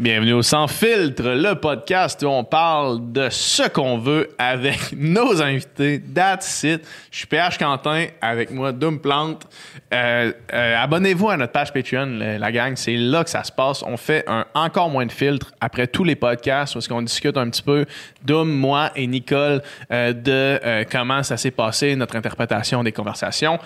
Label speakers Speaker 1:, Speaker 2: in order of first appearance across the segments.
Speaker 1: Bienvenue au Sans Filtre, le podcast où on parle de ce qu'on veut avec nos invités. That's it. Je suis PH Quentin, avec moi Doom Plante. Euh, euh, abonnez-vous à notre page Patreon, la gang. C'est là que ça se passe. On fait un encore moins de filtres après tous les podcasts parce qu'on discute un petit peu, Doom, moi et Nicole, euh, de comment ça s'est passé, notre interprétation des conversations.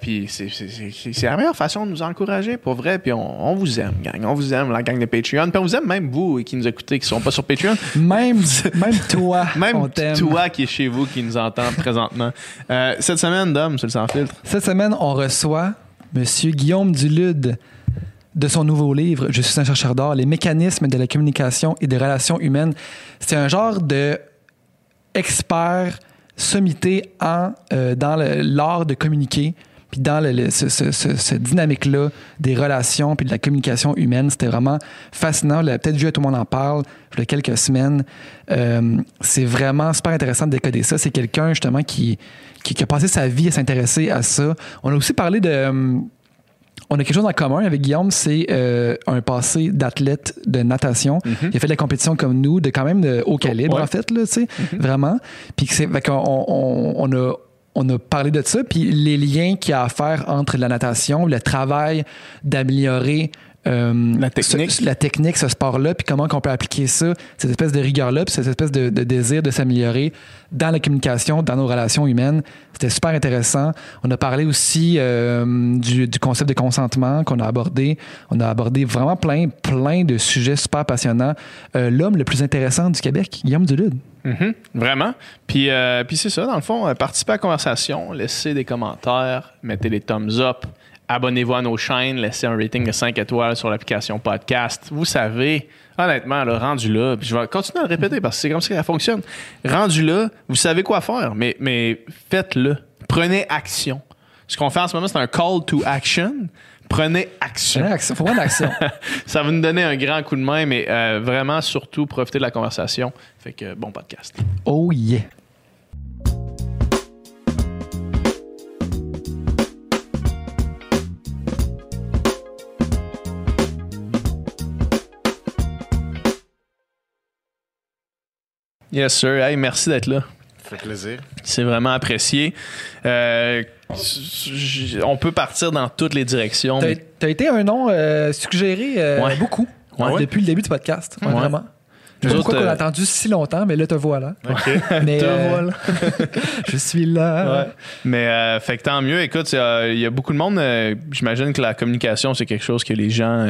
Speaker 1: Puis c'est la meilleure façon de nous encourager, pour vrai. Puis on, on vous aime, gang. On vous aime, la gang de Patreon. Puis on vous aime même vous qui nous écoutez, qui sont pas sur Patreon.
Speaker 2: Même, même toi,
Speaker 1: Même toi qui es chez vous, qui nous entend présentement. Euh, cette semaine, Dom, sur le sans filtre.
Speaker 2: Cette semaine, on reçoit Monsieur Guillaume Dulude de son nouveau livre Je suis un chercheur d'art, les mécanismes de la communication et des relations humaines. C'est un genre de expert sommité en, euh, dans l'art de communiquer, puis dans le, le- ce, ce- ce- cette dynamique-là des relations puis de la communication humaine. C'était vraiment fascinant. Vous l'avez peut-être vu, tout le monde en parle, il y a quelques semaines. Euh, c'est vraiment super intéressant de décoder ça. C'est quelqu'un, justement, qui, qui, qui a passé sa vie à s'intéresser à ça. On a aussi parlé de... euh, on a quelque chose en commun avec Guillaume, c'est euh, un passé d'athlète de natation. Il a fait de la compétition comme nous, de quand même de haut calibre,
Speaker 1: Ouais.
Speaker 2: en fait, là, tu sais, vraiment. Puis c'est, qu'on- on, on a, on a parlé de ça, puis les liens qu'il y a à faire entre la natation, le travail d'améliorer euh,
Speaker 1: La technique.
Speaker 2: ce, la technique, ce sport-là, puis comment on peut appliquer ça, cette espèce de rigueur-là, puis cette espèce de, de désir de s'améliorer dans la communication, dans nos relations humaines. C'était super intéressant. On a parlé aussi euh, du, du concept de consentement qu'on a abordé. On a abordé vraiment plein, plein de sujets super passionnants. Euh, L'homme le plus intéressant du Québec, Guillaume Dulude.
Speaker 1: Mhm, vraiment. Puis, euh, puis c'est ça, dans le fond, euh, participez à la conversation, laissez des commentaires, mettez des thumbs up, abonnez-vous à nos chaînes, laissez un rating de 5 étoiles sur l'application podcast. Vous savez, honnêtement, là, rendu là, puis je vais continuer à le répéter parce que c'est comme ça que ça fonctionne. Rendu là, vous savez quoi faire, mais, mais faites-le. Prenez action. Ce qu'on fait en ce moment, c'est un call to action. Prenez action.
Speaker 2: Prenez action. Faut prendre action.
Speaker 1: Ça va nous donner un grand coup de main, mais euh, vraiment, surtout, profitez de la conversation. Fait que bon podcast.
Speaker 2: Oh yeah.
Speaker 1: Yes, sir. Hey, merci d'être là.
Speaker 3: Ça fait plaisir.
Speaker 1: C'est vraiment apprécié. Euh, on peut partir dans toutes les directions.
Speaker 2: T'as
Speaker 1: mais-
Speaker 2: été un nom euh, suggéré euh,
Speaker 1: Ouais.
Speaker 2: beaucoup
Speaker 1: Ouais.
Speaker 2: depuis le début du podcast. Ouais,
Speaker 1: Ouais.
Speaker 2: Vraiment. Je sais pas pourquoi on a
Speaker 1: euh,
Speaker 2: attendu si longtemps, mais là, te voilà. Mais,
Speaker 1: Te
Speaker 2: euh,
Speaker 1: voilà.
Speaker 2: je suis là.
Speaker 1: Ouais. Mais euh, fait que tant mieux. Écoute, il y a beaucoup de monde. J'imagine que la communication, c'est quelque chose que les gens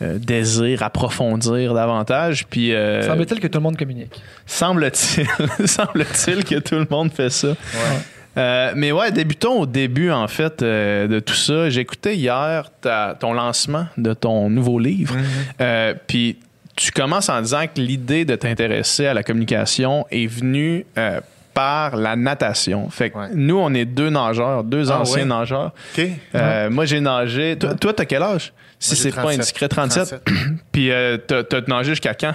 Speaker 1: désirent approfondir davantage. Puis
Speaker 2: Semble-t-il que tout le monde communique.
Speaker 1: semble-t-il, semble-t-il que tout le monde fait ça. Mais ouais, débutons au début, en fait, de tout ça. J'écoutais hier ta- ton lancement de ton nouveau livre. Euh, Puis tu commences en disant que l'idée de t'intéresser à la communication est venue euh, par la natation. Fait que
Speaker 3: Ouais.
Speaker 1: nous, on est deux nageurs, deux
Speaker 3: Ah
Speaker 1: anciens
Speaker 3: ouais?
Speaker 1: nageurs.
Speaker 3: OK.
Speaker 1: Euh, Moi, j'ai nagé. Toi, toi, t'as quel âge? Si c'est pas
Speaker 3: 37.
Speaker 1: indiscret, 37. Puis euh, t'as t'as nagé jusqu'à quand?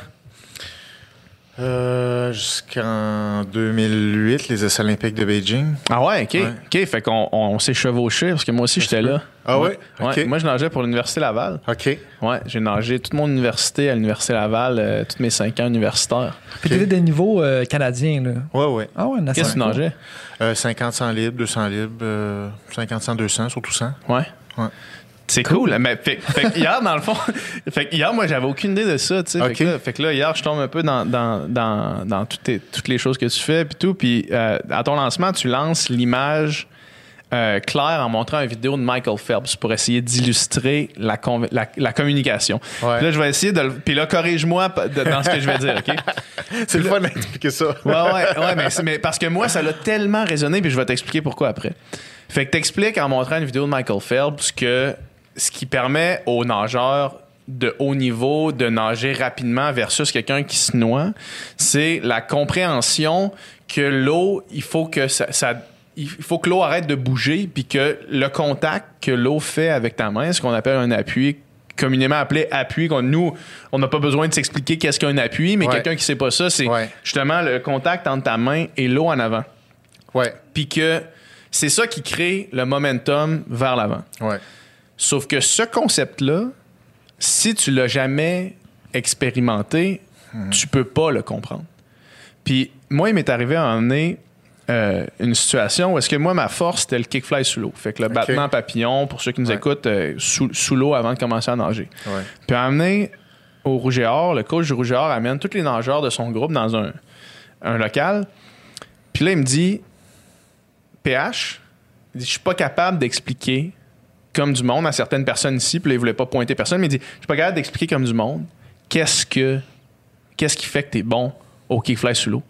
Speaker 3: Euh, Jusqu'en 2008, les Essais olympiques de Beijing.
Speaker 1: Ah ouais, OK.
Speaker 3: Ouais.
Speaker 1: OK, fait qu'on on, on s'est chevauché parce que moi aussi, j'étais là.
Speaker 3: Ah ouais?
Speaker 1: Ouais,
Speaker 3: OK.
Speaker 1: Moi, je nageais pour l'Université Laval.
Speaker 3: OK.
Speaker 1: Ouais, j'ai nagé toute mon université à l'Université Laval, euh, tous mes cinq ans universitaires.
Speaker 2: Puis t'étais des niveaux euh, canadiens, là.
Speaker 3: Ouais, ouais.
Speaker 2: Ah ouais,
Speaker 1: Qu'est-ce que tu nageais?
Speaker 3: Euh, 50, 100 libres, 200 libres, euh, 50, 100, 200, surtout 100.
Speaker 1: Ouais.
Speaker 3: Ouais.
Speaker 1: C'est cool. Mais fait, fait que hier, dans le fond, fait hier, moi, j'avais aucune idée de ça, tu sais. Fait, que là, fait que là, hier, je tombe un peu dans, dans, dans, dans toutes, tes- toutes les choses que tu fais, puis tout. Puis euh, à ton lancement, tu lances l'image euh, claire en montrant une vidéo de Michael Phelps pour essayer d'illustrer la, la, la communication.
Speaker 3: Ouais.
Speaker 1: Puis là, je vais essayer de le- Puis là, corrige-moi dans ce que je vais dire, OK?
Speaker 3: C'est le fun d'expliquer ça.
Speaker 1: Ouais, ouais, ouais, mais, mais parce que moi, ça l'a tellement résonné, puis je vais t'expliquer pourquoi après. Fait que t'expliques en montrant une vidéo de Michael Phelps que ce qui permet aux nageurs de haut niveau de nager rapidement versus quelqu'un qui se noie, c'est la compréhension que l'eau, il faut que ça, ça- il faut que l'eau arrête de bouger, puis que le contact que l'eau fait avec ta main, ce qu'on appelle un appui communément appelé appui. qu'on- Nous, on n'a pas besoin de s'expliquer qu'est-ce qu'un appui, mais
Speaker 3: Ouais.
Speaker 1: quelqu'un qui sait pas ça, c'est
Speaker 3: Ouais.
Speaker 1: justement le contact entre ta main et l'eau en avant.
Speaker 3: Ouais.
Speaker 1: Puis que c'est ça qui crée le momentum vers l'avant.
Speaker 3: Ouais.
Speaker 1: Sauf que ce concept-là, si tu l'as jamais expérimenté, tu peux pas le comprendre. Puis moi, il m'est arrivé à emmener euh, une situation où est-ce que moi, ma force, c'était le kickfly sous l'eau. Fait que le battement papillon, pour ceux qui nous
Speaker 3: Ouais.
Speaker 1: écoutent, euh, sous, sous l'eau avant de commencer à nager.
Speaker 3: Ouais.
Speaker 1: Puis à amener au Rouge et Or, le coach du Rouge et Or amène tous les nageurs de son groupe dans un, un local. Puis là, il me dit PH, il dit, je suis pas capable d'expliquer comme du monde à certaines personnes ici. Puis là, il voulait pas pointer personne, mais il dit Je suis pas capable d'expliquer comme du monde qu'est-ce que qu'est-ce qui fait que tu es bon au kickfly sous l'eau.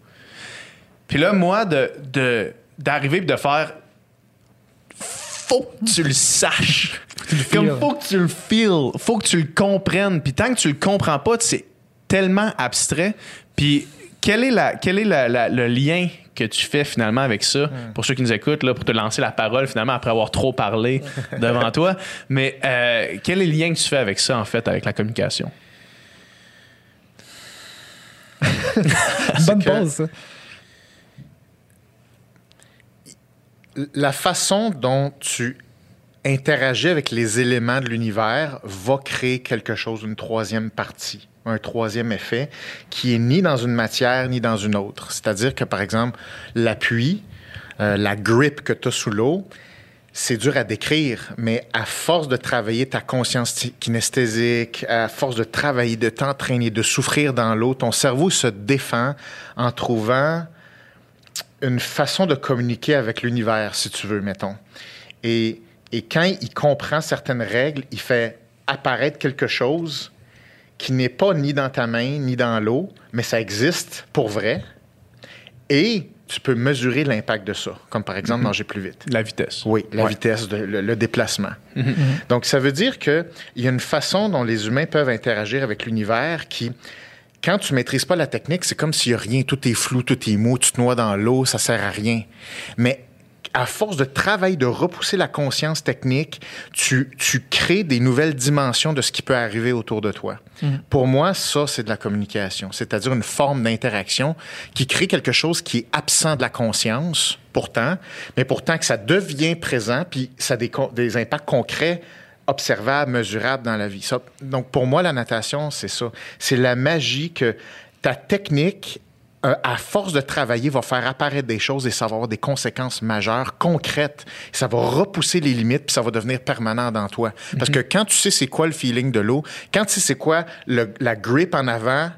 Speaker 1: Puis là, moi, de, de- d'arriver et de faire faut que tu le saches. Comme
Speaker 2: feels.
Speaker 1: faut que tu le feels, faut que tu le comprennes. Puis tant que tu le comprends pas, c'est tellement abstrait. Puis quel est, la, quel est la- la- le lien que tu fais finalement avec ça? Pour ceux qui nous écoutent, là, pour te lancer la parole finalement après avoir trop parlé devant toi. Mais euh, quel est le lien que tu fais avec ça en fait, avec la communication?
Speaker 2: Bonne
Speaker 3: que-
Speaker 2: pause, ça.
Speaker 3: La façon dont tu interagis avec les éléments de l'univers va créer quelque chose, une troisième partie, un troisième effet qui est ni dans une matière ni dans une autre. C'est-à-dire que, par exemple, l'appui, euh, la grip que tu as sous l'eau, c'est dur à décrire, mais à force de travailler ta conscience kinesthésique, à force de travailler, de t'entraîner, de souffrir dans l'eau, ton cerveau se défend en trouvant une façon de communiquer avec l'univers, si tu veux, mettons. Et, et quand il comprend certaines règles, il fait apparaître quelque chose qui n'est pas ni dans ta main, ni dans l'eau, mais ça existe pour vrai. Et tu peux mesurer l'impact de ça, comme par exemple nager plus vite.
Speaker 1: La vitesse.
Speaker 3: Oui, la
Speaker 1: Ouais.
Speaker 3: vitesse, de- le, le déplacement. Donc, ça veut dire qu'il y a une façon dont les humains peuvent interagir avec l'univers qui, quand tu maîtrises pas la technique, c'est comme s'il n'y a rien, tout est flou, tout est mou, tu te noies dans l'eau, ça sert à rien. Mais à force de travail, de repousser la conscience technique, tu, tu crées des nouvelles dimensions de ce qui peut arriver autour de toi. Pour moi, ça, c'est de la communication, c'est-à-dire une forme d'interaction qui crée quelque chose qui est absent de la conscience, pourtant, mais pourtant que ça devient présent, puis ça a des, impacts concrets observables, mesurables dans la vie. Ça- donc, pour moi, la natation, c'est ça. C'est la magie que ta technique euh, à force de travailler, va faire apparaître des choses et ça va avoir des conséquences majeures, concrètes. Ça va repousser les limites, puis ça va devenir permanent dans toi. Parce que quand tu sais c'est quoi le feeling de l'eau, quand tu sais c'est quoi le- la grip en avant,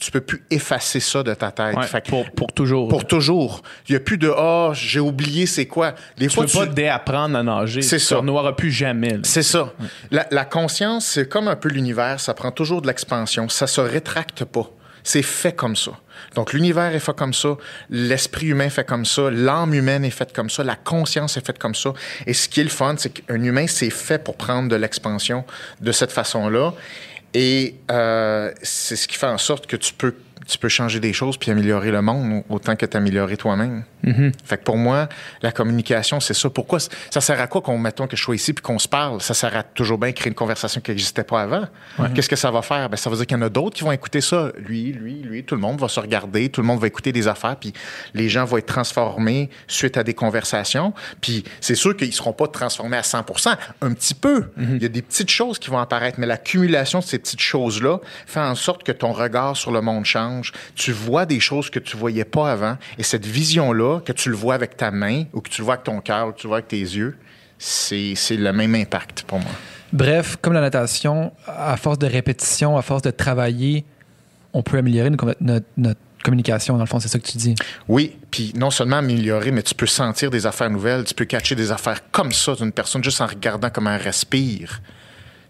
Speaker 3: tu peux plus effacer ça de ta tête.
Speaker 1: Ouais,
Speaker 3: Fait que-
Speaker 1: pour, pour toujours.
Speaker 3: pour toujours. Il n'y a plus de « Ah, j'ai oublié c'est quoi ». Des
Speaker 1: tu
Speaker 3: fois,
Speaker 1: peux pas déapprendre à nager.
Speaker 3: C'est
Speaker 1: tu
Speaker 3: ça.
Speaker 1: ne n'auras plus jamais.
Speaker 3: c'est ça. La, la conscience, c'est comme un peu l'univers, ça prend toujours de l'expansion, ça se rétracte pas. C'est fait comme ça. Donc l'univers est fait comme ça, l'esprit humain est fait comme ça, l'âme humaine est faite comme ça, la conscience est faite comme ça. Et ce qui est le fun, c'est qu'un humain, c'est fait pour prendre de l'expansion de cette façon-là. Et euh, c'est ce qui fait en sorte que tu peux, tu peux changer des choses puis améliorer le monde autant que t'améliorer toi-même. Fait que pour moi, la communication, c'est ça. Pourquoi ça sert à quoi qu'on mettons que je sois ici puis qu'on se parle? Ça sert à toujours bien créer une conversation qui n'existait pas avant. Qu'est-ce que ça va faire? Ben ça veut dire qu'il y en a d'autres qui vont écouter ça. Lui, lui, lui, tout le monde va se regarder, tout le monde va écouter des affaires, puis les gens vont être transformés suite à des conversations. Puis c'est sûr qu'ils seront pas transformés à 100%, un petit peu. Il y a des petites choses qui vont apparaître, mais l'accumulation de ces petites choses-là fait en sorte que ton regard sur le monde change. Tu vois des choses que tu voyais pas avant, et cette vision-là, que tu le vois avec ta main, ou que tu le vois avec ton cœur, ou que tu le vois avec tes yeux, c'est le même impact pour moi.
Speaker 2: Bref, comme la natation, à force de répétition, à force de travailler, on peut améliorer notre, notre- notre communication. Dans le fond, c'est ça que tu dis.
Speaker 3: Oui, puis non seulement améliorer, mais tu peux sentir des affaires nouvelles, tu peux catcher des affaires comme ça d'une personne juste en regardant comment elle respire.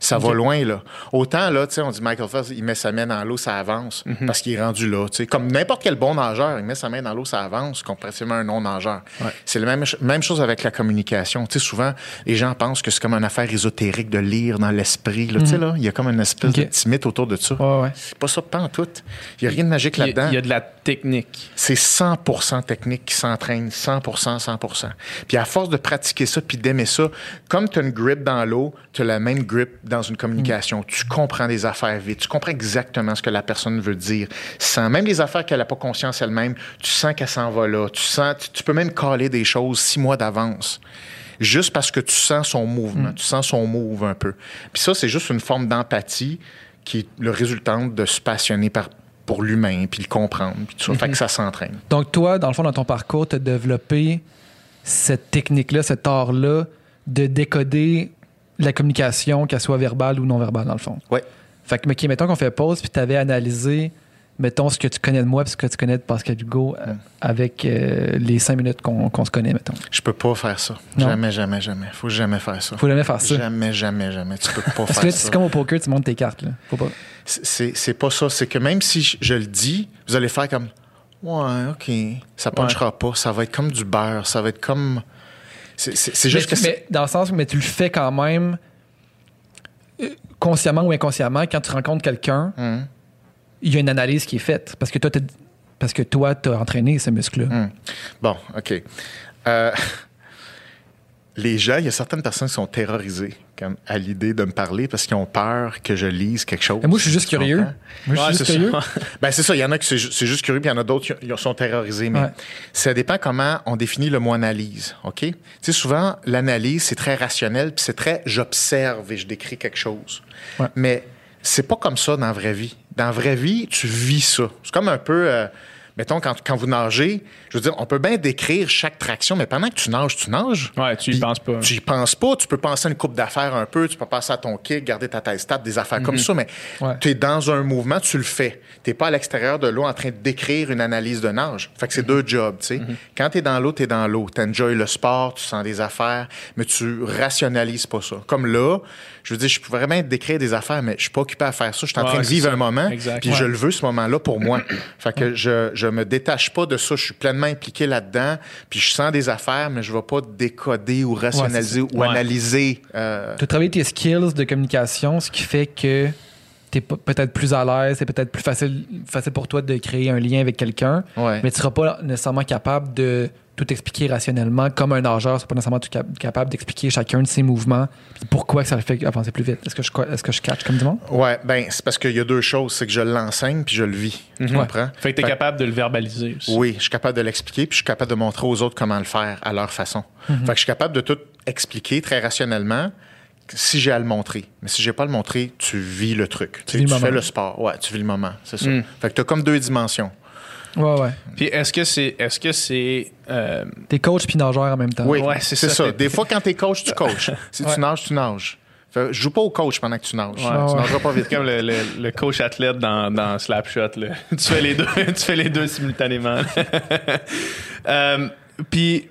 Speaker 3: Ça va loin, là. Autant, là, tu sais, on dit Michael Phelps, il met sa main dans l'eau, ça avance, parce qu'il est rendu là, tu sais. Comme n'importe quel bon nageur, il met sa main dans l'eau, ça avance, comparativement à un non-nageur. C'est la même, même chose avec la communication. Tu sais, souvent, les gens pensent que c'est comme une affaire ésotérique de lire dans l'esprit, là. Tu sais, là, il y a comme une espèce de petit mythe autour de ça.
Speaker 2: Ouais, ouais.
Speaker 3: C'est pas ça, pas en tout. Il y a rien de magique là-dedans.
Speaker 1: il y a de la technique.
Speaker 3: C'est 100% technique qui s'entraîne, 100%, 100%. Puis à force de pratiquer ça, puis d'aimer ça, comme tu as une grip dans l'eau, tu as la même grip dans une communication. Tu comprends des affaires vite, tu comprends exactement ce que la personne veut dire. Sans même les affaires qu'elle n'a pas conscience elle-même, tu sens qu'elle s'en va là. Tu sens, tu, tu peux même caler des choses six mois d'avance. juste parce que tu sens son mouvement, tu sens son move un peu. Puis ça, c'est juste une forme d'empathie qui est le résultante de se passionner par, pour l'humain, puis le comprendre, puis tout ça. Fait que ça s'entraîne.
Speaker 2: Donc, toi, dans le fond, dans ton parcours, tu as développé cette technique-là, cet art-là de décoder la communication, qu'elle soit verbale ou non verbale, dans le fond.
Speaker 3: Ouais.
Speaker 2: Fait que, OK, mettons qu'on fait pause, puis tu avais analysé, mettons, ce que tu connais de moi, puis ce que tu connais de Pascal Hugo euh, avec euh, les cinq minutes qu'on se connaît, mettons.
Speaker 3: Je peux pas faire ça.
Speaker 2: Non?
Speaker 3: Jamais, jamais, jamais. Faut jamais faire ça.
Speaker 2: Faut jamais faire ça.
Speaker 3: Jamais, jamais, jamais. Tu peux pas
Speaker 2: Parce que
Speaker 3: faire
Speaker 2: là,
Speaker 3: ça.
Speaker 2: c'est comme au poker, tu montes tes cartes. Là. Faut pas.
Speaker 3: C'est pas ça. C'est que même si je, je le dis, vous allez faire comme Ouais, OK. Ça punchera pas. Ça va être comme du beurre. Ça va être comme. C'est juste
Speaker 2: mais,
Speaker 3: que.
Speaker 2: mais dans le sens mais tu le fais quand même euh, consciemment ou inconsciemment quand tu rencontres quelqu'un
Speaker 3: Hum,
Speaker 2: il y a une analyse qui est faite parce que toi parce que toi t'as entraîné ce muscle là
Speaker 3: hum. Bon, OK. Euh, les gens, il y a certaines personnes qui sont terrorisées comme, à l'idée de me parler parce qu'ils ont peur que je lise quelque chose.
Speaker 2: moi je suis juste curieux moi je
Speaker 1: Ouais,
Speaker 2: suis juste curieux
Speaker 1: ça.
Speaker 3: Ben, c'est ça. Il y en a qui c'est c'est juste curieux, puis il y en a d'autres qui qui sont terrorisés. Mais
Speaker 2: Ouais.
Speaker 3: ça dépend comment on définit le mot analyse. OK? Tu sais, souvent, l'analyse, c'est très rationnel, puis c'est très j'observe et je décris quelque chose.
Speaker 2: Ouais.
Speaker 3: Mais c'est pas comme ça dans la vraie vie. Dans la vraie vie, tu vis ça. C'est comme un peu. euh, mettons, quand, quand vous nagez, je veux dire, on peut bien décrire chaque traction, mais pendant que tu nages, tu nages.
Speaker 1: Ouais, tu y
Speaker 3: Puis
Speaker 1: penses pas.
Speaker 3: Tu y penses pas. Tu peux penser à une coupe d'affaires un peu. Tu peux penser à ton kick, garder ta taille stable, des affaires comme ça. Mais
Speaker 2: Ouais.
Speaker 3: tu es dans un mouvement, tu le fais. Tu pas à l'extérieur de l'eau en train de décrire une analyse de nage. Fait que c'est deux jobs, tu sais. Quand tu es dans l'eau, tu es dans l'eau. Tu enjoy le sport, tu sens des affaires, mais tu rationalises pas ça. Comme là, je veux dire, je pourrais bien décrire des affaires, mais je suis pas occupé à faire ça. Je suis en
Speaker 1: Ouais,
Speaker 3: train de vivre
Speaker 1: ça.
Speaker 3: un moment, puis je le veux, ce moment-là, pour moi. fait que je, je me détache pas de ça. Je suis pleinement impliqué là-dedans, puis je sens des affaires, mais je vais pas décoder ou rationaliser ou
Speaker 1: Ouais.
Speaker 3: analyser. euh,
Speaker 2: tu as travaillé tes skills de communication ce qui fait que tu es peut-être plus à l'aise c'est peut-être plus facile facile pour toi de créer un lien avec quelqu'un
Speaker 3: Ouais.
Speaker 2: mais tu seras pas nécessairement capable de tout expliquer rationnellement comme un nageur c'est pas nécessairement tout cap- capable d'expliquer chacun de ses mouvements pourquoi que ça le fait avancer plus vite est-ce que je est-ce que je catch comme du monde?
Speaker 3: Ouais, ben c'est parce qu'il y a deux choses, c'est que je l'enseigne puis je le vis. Tu comprends?
Speaker 1: Fait que t'es capable de le verbaliser aussi.
Speaker 3: Oui, je suis capable de l'expliquer puis je suis capable de montrer aux autres comment le faire à leur façon. Fait que je suis capable de tout expliquer très rationnellement si j'ai à le montrer. Mais si j'ai pas à le montrer, tu vis le truc. Tu, sais,
Speaker 2: vis le
Speaker 3: tu fais le sport. Ouais, tu vis le moment, c'est ça.
Speaker 1: Mm.
Speaker 3: Fait que tu as comme deux dimensions.
Speaker 2: ouais ouais
Speaker 1: Puis est-ce que c'est. Est-ce que c'est. euh,
Speaker 2: t'es coach puis nageur en même temps
Speaker 3: Oui,
Speaker 1: Ouais, c'est
Speaker 3: c'est
Speaker 1: ça.
Speaker 3: ça. Des fois, quand tu es coach, tu coaches. Si
Speaker 2: Ouais.
Speaker 3: tu nages, tu nages. Fait, je joue pas au coach pendant que tu nages.
Speaker 1: Ouais.
Speaker 3: Tu
Speaker 2: Ouais.
Speaker 3: nageras pas vite.
Speaker 1: Comme le, le- le coach athlète dans, dans Slapshot. Là. tu, fais les deux, tu fais les deux simultanément. Euh, Puis,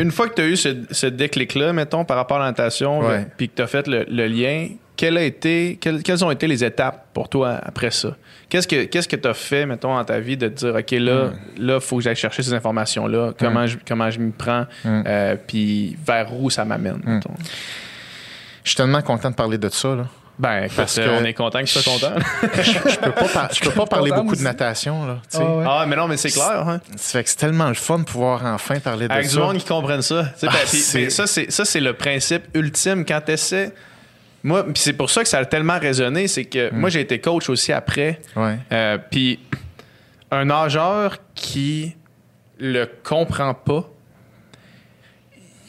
Speaker 1: une fois que tu as eu ce, ce déclic-là, mettons, par rapport à la natation,
Speaker 3: Ouais.
Speaker 1: puis que tu as fait le, le lien, quelle a été, quelles, quelles ont été les étapes pour toi après ça? Qu'est-ce que qu'est-ce que tu as fait, mettons, dans ta vie de te dire, OK, là, là, faut que j'aille chercher ces informations-là, comment, je, comment je m'y prends,
Speaker 3: Mm.
Speaker 1: euh, puis vers où ça m'amène, mettons?
Speaker 3: Je suis tellement content de parler de ça. Là.
Speaker 1: Ben,
Speaker 3: Parce
Speaker 1: euh,
Speaker 3: que-
Speaker 1: on est content que tu sois content.
Speaker 3: Je peux pas, par- je peux pas parler beaucoup de natation. Là, tu sais.
Speaker 2: Ah ouais.
Speaker 1: ah, mais non, mais c'est clair, hein?
Speaker 3: Ça fait que c'est tellement le fun de pouvoir enfin parler de
Speaker 1: Avec du
Speaker 3: ça.
Speaker 1: monde qui comprennent ça.
Speaker 3: Ah,
Speaker 1: ben, mais ça, c'est, ça, c'est le principe ultime quand tu essaies. Moi, puis c'est pour ça que ça a tellement résonné, c'est que moi, j'ai été coach aussi après.
Speaker 3: Ouais.
Speaker 1: Euh, puis un nageur qui le comprend pas,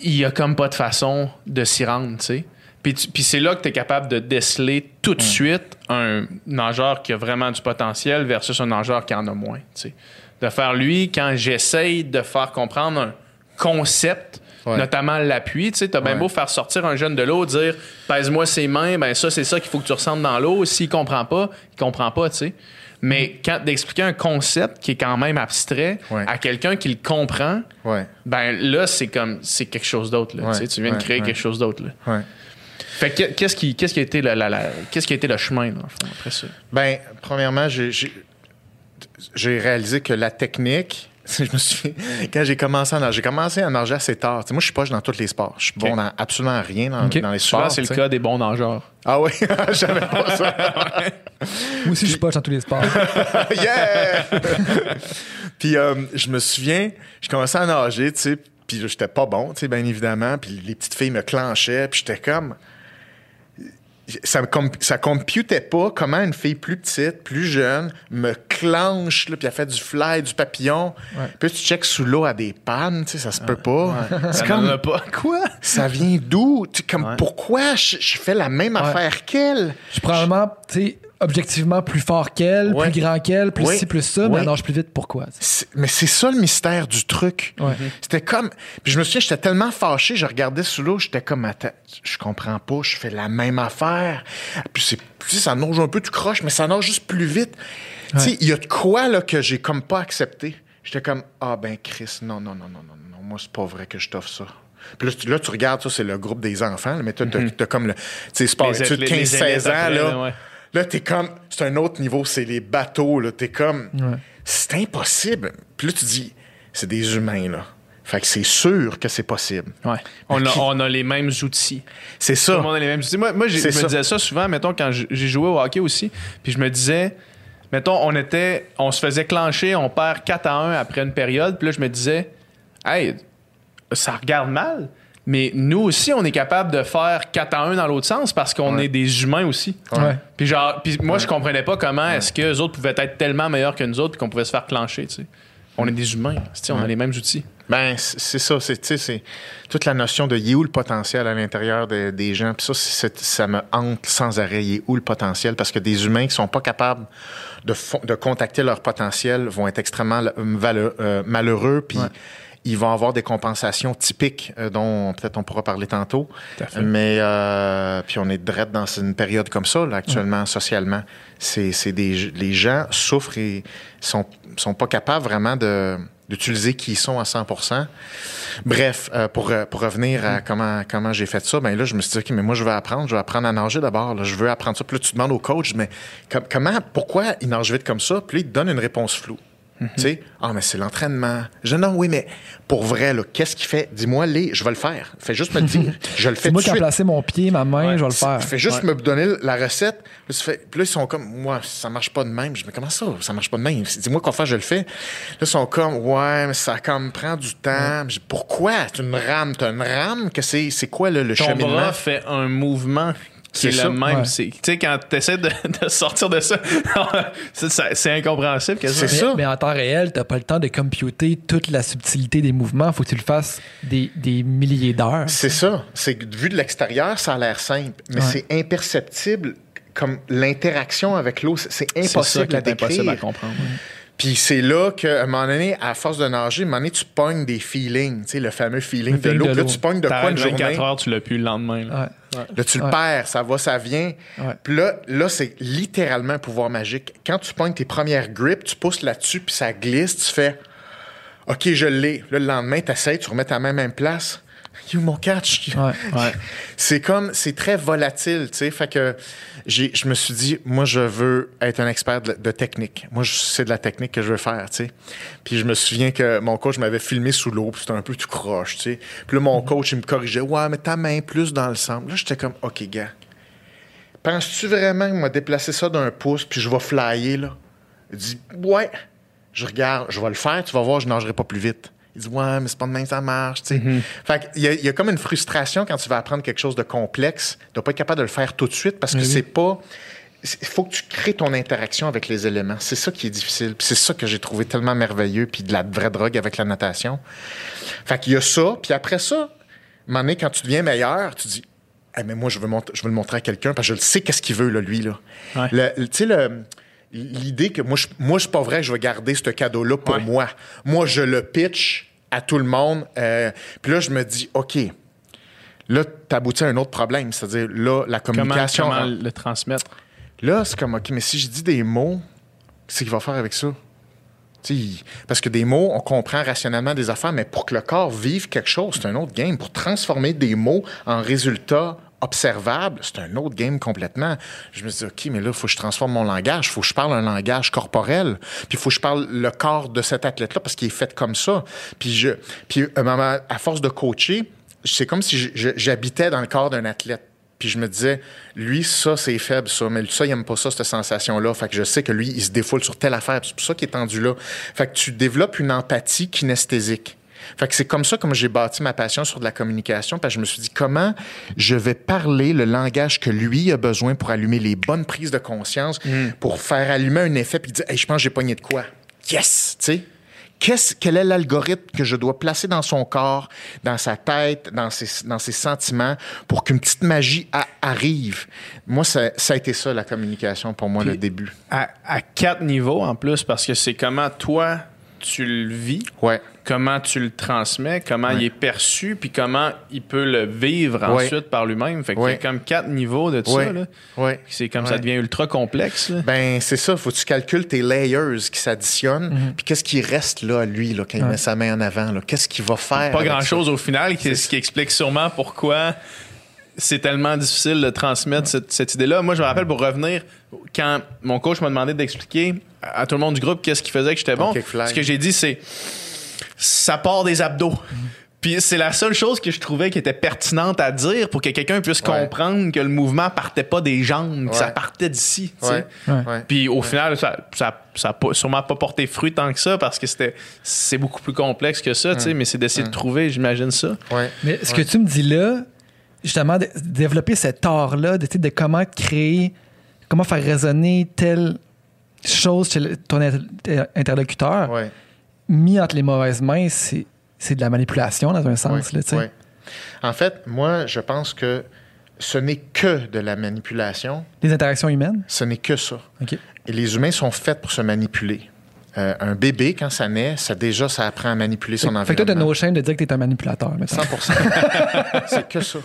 Speaker 1: il y a comme pas de façon de s'y rendre, tu sais. Puis, c'est là que tu es capable de déceler tout de suite un nageur qui a vraiment du potentiel versus un nageur qui en a moins. De faire lui, quand j'essaye de faire comprendre un concept,
Speaker 3: Ouais.
Speaker 1: notamment l'appui, tu sais, t'as bien
Speaker 3: Ouais.
Speaker 1: beau faire sortir un jeune de l'eau, dire pèse-moi ses mains, ben ça, c'est ça qu'il faut que tu ressentes dans l'eau. S'il comprend pas, il comprend pas, tu sais. Mais quand d'expliquer un concept qui est quand même abstrait
Speaker 3: Ouais.
Speaker 1: à quelqu'un qui le comprend,
Speaker 3: Ouais.
Speaker 1: ben là, c'est comme c'est quelque chose d'autre.
Speaker 3: Ouais,
Speaker 1: tu sais, Tu viens de créer quelque chose d'autre. Là. Fait que qu'est-ce qui, qu'est-ce qui a été la, la- la- qu'est-ce qui a été le chemin, fond, après ça?
Speaker 3: Ben, premièrement, j'ai- j'ai j'ai réalisé que la technique. Je me suis quand j'ai commencé à nager, j'ai commencé à nager assez tard. Moi, je suis poche dans tous les sports. Je suis bon dans absolument rien dans, les
Speaker 1: Souvent,
Speaker 3: sports.
Speaker 1: c'est le cas des bons nageurs.
Speaker 3: Ah oui, j'avais pas ça.
Speaker 2: moi aussi je suis pas dans tous les sports
Speaker 3: yeah! puis euh, je me souviens, je commençais à nager, tu sais, puis j'étais pas bon, tu sais, bien évidemment, puis les petites filles me clenchaient, puis j'étais comme... ça, ça computait pas comment une fille plus petite, plus jeune, me clenche, là, puis elle fait du fly, du papillon. Puis tu checks sous l'eau à des pannes, tu sais, ça se peut pas. C'est
Speaker 1: Ça n'en
Speaker 3: comme,
Speaker 1: a pas. Quoi?
Speaker 3: ça vient d'où? Comme,
Speaker 1: Ouais.
Speaker 3: pourquoi je, je fais la même affaire qu'elle?
Speaker 2: Je suis probablement, tu sais, objectivement plus fort qu'elle,
Speaker 3: Ouais.
Speaker 2: plus grand qu'elle, plus ci, plus ça, mais elle nage plus vite. Pourquoi?
Speaker 3: Mais c'est ça le mystère du truc.
Speaker 2: Ouais.
Speaker 3: C'était comme. Puis je me souviens, j'étais tellement fâché, je regardais sous l'eau, j'étais comme, attends, je comprends pas, je fais la même affaire. Puis c'est, tu sais, ça nage un peu, tu croches, mais ça nage juste plus vite. Tu sais, il y a de quoi là que j'ai comme pas accepté. J'étais comme, ah ben Chris, non, non, non, non, non, non, moi c'est pas vrai que je t'offre ça. Puis là, tu, là, tu regardes, ça, c'est le groupe des enfants, là, mais t'as, t'as comme le. Tu sais, sport
Speaker 1: Les-
Speaker 3: études,
Speaker 1: les- les
Speaker 3: 15-16
Speaker 1: élèves
Speaker 3: ans, là.
Speaker 1: là, ouais.
Speaker 3: Là, t'es comme. C'est un autre niveau, c'est les bateaux, là. T'es comme. C'est impossible. Puis là, tu dis, c'est des humains, là. Fait que c'est sûr que c'est possible.
Speaker 1: Ouais. On a,
Speaker 3: qui-
Speaker 1: on a les mêmes outils.
Speaker 3: C'est
Speaker 1: Tout le
Speaker 3: ça.
Speaker 1: monde a les mêmes outils. Moi, je me
Speaker 3: ça.
Speaker 1: disais ça souvent, mettons, quand j'ai joué au hockey aussi. Puis je me disais, mettons, on était, on se faisait clencher, on perd 4 à 1 après une période. Puis là, je me disais, hey, ça regarde mal. Mais nous aussi, on est capable de faire 4 à 1 dans l'autre sens parce qu'on
Speaker 3: Ouais.
Speaker 1: est des humains aussi.
Speaker 2: Ouais.
Speaker 1: Puis genre, puis moi, je comprenais pas comment est-ce que les autres pouvaient être tellement meilleurs que nous autres qu'on pouvait se faire clencher, tu sais. On est des humains. tu sais, On a les mêmes outils.
Speaker 3: Ben, c'est ça. C'est, tu sais, c'est toute la notion de il est où le potentiel à l'intérieur de- des gens. Puis ça, c'est- ça me hante sans arrêt. Il est où le potentiel? Parce que des humains qui sont pas capables de, fo- de contacter leur potentiel vont être extrêmement euh, malheureux. Puis ils vont avoir des compensations typiques euh, dont peut-être on pourra parler tantôt. Mais euh, puis on est direct dans une période comme ça, là, actuellement, socialement. C'est, c'est des, les gens souffrent et sont, sont pas capables vraiment de, d'utiliser qui ils sont à 100 Bref, euh, pour, euh, pour revenir à comment, comment j'ai fait ça, ben là, je me suis dit, OK, mais moi, je veux apprendre. Je veux apprendre à nager d'abord. Je veux apprendre ça. Puis là, tu demandes au coach, mais com- comment, pourquoi il nage vite comme ça? Puis là, il te donne une réponse floue. Tu sais, ah, mais c'est l'entraînement. Je dis, non, oui, mais pour vrai, là, qu'est-ce qu'il fait? Dis-moi, les, je vais le faire. Fais juste me le dire. Je le fais
Speaker 2: C'est moi qui ai placé mon pied, ma main, je vais le faire.
Speaker 3: Fais juste me donner la recette. Puis, tu fais- puis là, ils sont comme, moi, ça marche pas de même. Je dis, mais comment ça, ça marche pas de même? Dis-moi quoi faire, je le fais. Là, ils sont comme, ouais, mais ça comme prend du temps. Je dis, pourquoi? Tu une rame, t'as une rame? Que c'est, c'est quoi, là, le
Speaker 1: Ton
Speaker 3: cheminement?
Speaker 1: bras fait un mouvement
Speaker 3: C'est
Speaker 1: le même.
Speaker 2: Ouais.
Speaker 1: C'est- Tu sais, quand tu essaies de, de sortir de ça, c'est- incompréhensible.
Speaker 3: ça.
Speaker 2: mais en temps réel, t'as pas le temps de computer toute la subtilité des mouvements. Faut que tu le fasses des, des milliers d'heures.
Speaker 3: C'est ça. C'est que vu de l'extérieur, ça a l'air simple, mais
Speaker 2: Ouais.
Speaker 3: c'est imperceptible. Comme l'interaction avec l'eau, c'est-
Speaker 1: ça
Speaker 3: impossible à
Speaker 1: impossible à
Speaker 3: décrire.
Speaker 1: comprendre.
Speaker 3: Puis c'est là qu'à un moment donné, à force de nager, à un moment donné, tu pognes des feelings, tu sais, le fameux feeling
Speaker 2: Le
Speaker 3: de l'eau. Là, tu pognes de quoi une
Speaker 1: 24
Speaker 3: journée?
Speaker 1: heures, tu l'as plus le lendemain. là.
Speaker 2: Ouais.
Speaker 3: Là, tu le
Speaker 2: Ouais.
Speaker 3: perds, ça va, ça vient. Puis là, là c'est littéralement un pouvoir magique. Quand tu pognes tes premières grips, tu pousses là-dessus, puis ça glisse, tu fais OK, je l'ai. Là, le lendemain, tu essaies, tu remets ta main même place. You, mon catch.
Speaker 2: Ouais.
Speaker 1: Ouais.
Speaker 3: C'est comme, c'est très volatile, tu sais. Fait que je me suis dit, moi, je veux être un expert de, de technique. Moi, c'est de la technique que je veux faire, tu sais. Puis je me souviens que mon coach m'avait filmé sous l'eau, puis c'était un peu tout croche, tu sais. Puis là, mon coach, il me corrigeait, ouais, mais ta main plus dans le centre. Là, j'étais comme, OK, gars, penses-tu vraiment que m'a déplacé ça d'un pouce, puis je vais flyer, là? Il dit, ouais. Je regarde, je vais le faire, tu vas voir, je nagerai pas plus vite. Il dit, ouais, mais c'est pas de même ça marche, tu sais. Fait il y a comme une frustration quand tu vas apprendre quelque chose de complexe, de pas être capable de le faire tout de suite parce que c'est pas. Il faut que tu crées ton interaction avec les éléments. C'est ça qui est difficile. C'est ça que j'ai trouvé tellement merveilleux, puis de la vraie drogue avec la natation. Fait qu'il y a ça, puis après ça, un quand tu deviens meilleur, tu dis, mais moi, je veux, je veux le montrer à quelqu'un parce que je le sais qu'est-ce qu'il veut, là, lui. Là.
Speaker 1: Ouais.
Speaker 3: Tu sais, le- l'idée que moi, je, moi, c'est pas vrai que je vais garder ce cadeau-là pour
Speaker 1: Ouais.
Speaker 3: moi. Moi, je le pitch à tout le monde. euh, puis là, je me dis, OK, là, t'aboutis à un autre problème. C'est-à-dire, là, la communication.
Speaker 1: comment le transmettre?
Speaker 3: Là, c'est comme, OK, mais si je dis des mots, qu'est-ce qu'il va faire avec ça? Parce que des mots, on comprend rationnellement des affaires, mais pour que le corps vive quelque chose, c'est un autre game. Pour transformer des mots en résultats observables, c'est un autre game complètement. Je me dis, OK, mais là, il faut que je transforme mon langage. Il faut que je parle un langage corporel. Puis il faut que je parle le corps de cet athlète-là parce qu'il est fait comme ça. Puis, je, puis moment, à force de coacher, c'est comme si j'habitais dans le corps d'un athlète. Puis je me disais, lui, ça, c'est faible, ça. Mais ça, il aime pas ça, cette sensation-là. Fait que je sais que lui, il se défoule sur telle affaire. C'est pour ça qu'il est tendu là. Fait que tu développes une empathie kinesthésique. Fait que c'est comme ça comme j'ai bâti ma passion sur de la communication, parce que je me suis dit comment je vais parler le langage que lui a besoin pour allumer les bonnes prises de conscience, pour faire allumer un effet puis dire hey, je pense que j'ai pogné de quoi? Yes, tu sais? Qu'est-ce, quel est l'algorithme que je dois placer dans son corps, dans sa tête, dans ses, dans ses sentiments, pour qu'une petite magie a- arrive? Moi, ça, ça a été ça, la communication, pour moi, le début.
Speaker 1: À, à quatre niveaux en plus, parce que c'est comment toi tu le vis,
Speaker 3: Ouais.
Speaker 1: Comment tu le transmets, comment
Speaker 3: Ouais.
Speaker 1: il est perçu, puis comment il peut le vivre
Speaker 3: Ouais.
Speaker 1: ensuite par lui-même. Fait qu'il y a comme quatre niveaux de
Speaker 3: Ouais.
Speaker 1: ça. là. C'est comme
Speaker 3: Ouais.
Speaker 1: ça devient ultra complexe. là.
Speaker 3: Ben, c'est ça. Faut que tu calcules tes layers qui s'additionnent. Puis qu'est-ce qui reste là, lui, là, quand il met sa main en avant? là? Qu'est-ce qu'il va faire?
Speaker 1: Pas
Speaker 3: avec
Speaker 1: grand
Speaker 3: ça?
Speaker 1: chose au final, qui- ce qui explique sûrement pourquoi c'est tellement difficile de transmettre cette, cette idée-là. Moi, je me rappelle pour revenir, quand mon coach m'a demandé d'expliquer à tout le monde du groupe qu'est-ce qui faisait que j'étais bon, ce que j'ai dit, c'est ça part des abdos. Puis c'est la seule chose que je trouvais qui était pertinente à dire pour que quelqu'un puisse
Speaker 3: Ouais.
Speaker 1: comprendre que le mouvement partait pas des jambes, que ça partait d'ici.
Speaker 3: Ouais.
Speaker 1: Puis au final, ça ça, ça a pas- sûrement pas porté fruit tant que ça parce que c'était c'est beaucoup plus complexe que ça, tu sais, mais c'est d'essayer de trouver, j'imagine ça.
Speaker 3: Ouais.
Speaker 2: Mais ce que tu me dis là, justement, de, développer cet art-là, de, de comment créer, comment faire résonner telle chose chez le- ton inter- interlocuteur,
Speaker 3: Ouais.
Speaker 2: Mis entre les mauvaises mains, c'est, c'est de la manipulation dans un sens. Là,
Speaker 3: ouais. En fait, moi, je pense que ce n'est que de la manipulation.
Speaker 2: Les interactions humaines?
Speaker 3: Ce n'est que ça.
Speaker 2: OK.
Speaker 3: Et les humains sont faits pour se manipuler. Euh, un bébé, quand ça naît, ça déjà, ça apprend à manipuler son
Speaker 2: Fait que toi, t'as
Speaker 3: environnement.
Speaker 2: no shame de dire que t'es un manipulateur. mettons.
Speaker 3: 100 C'est que ça.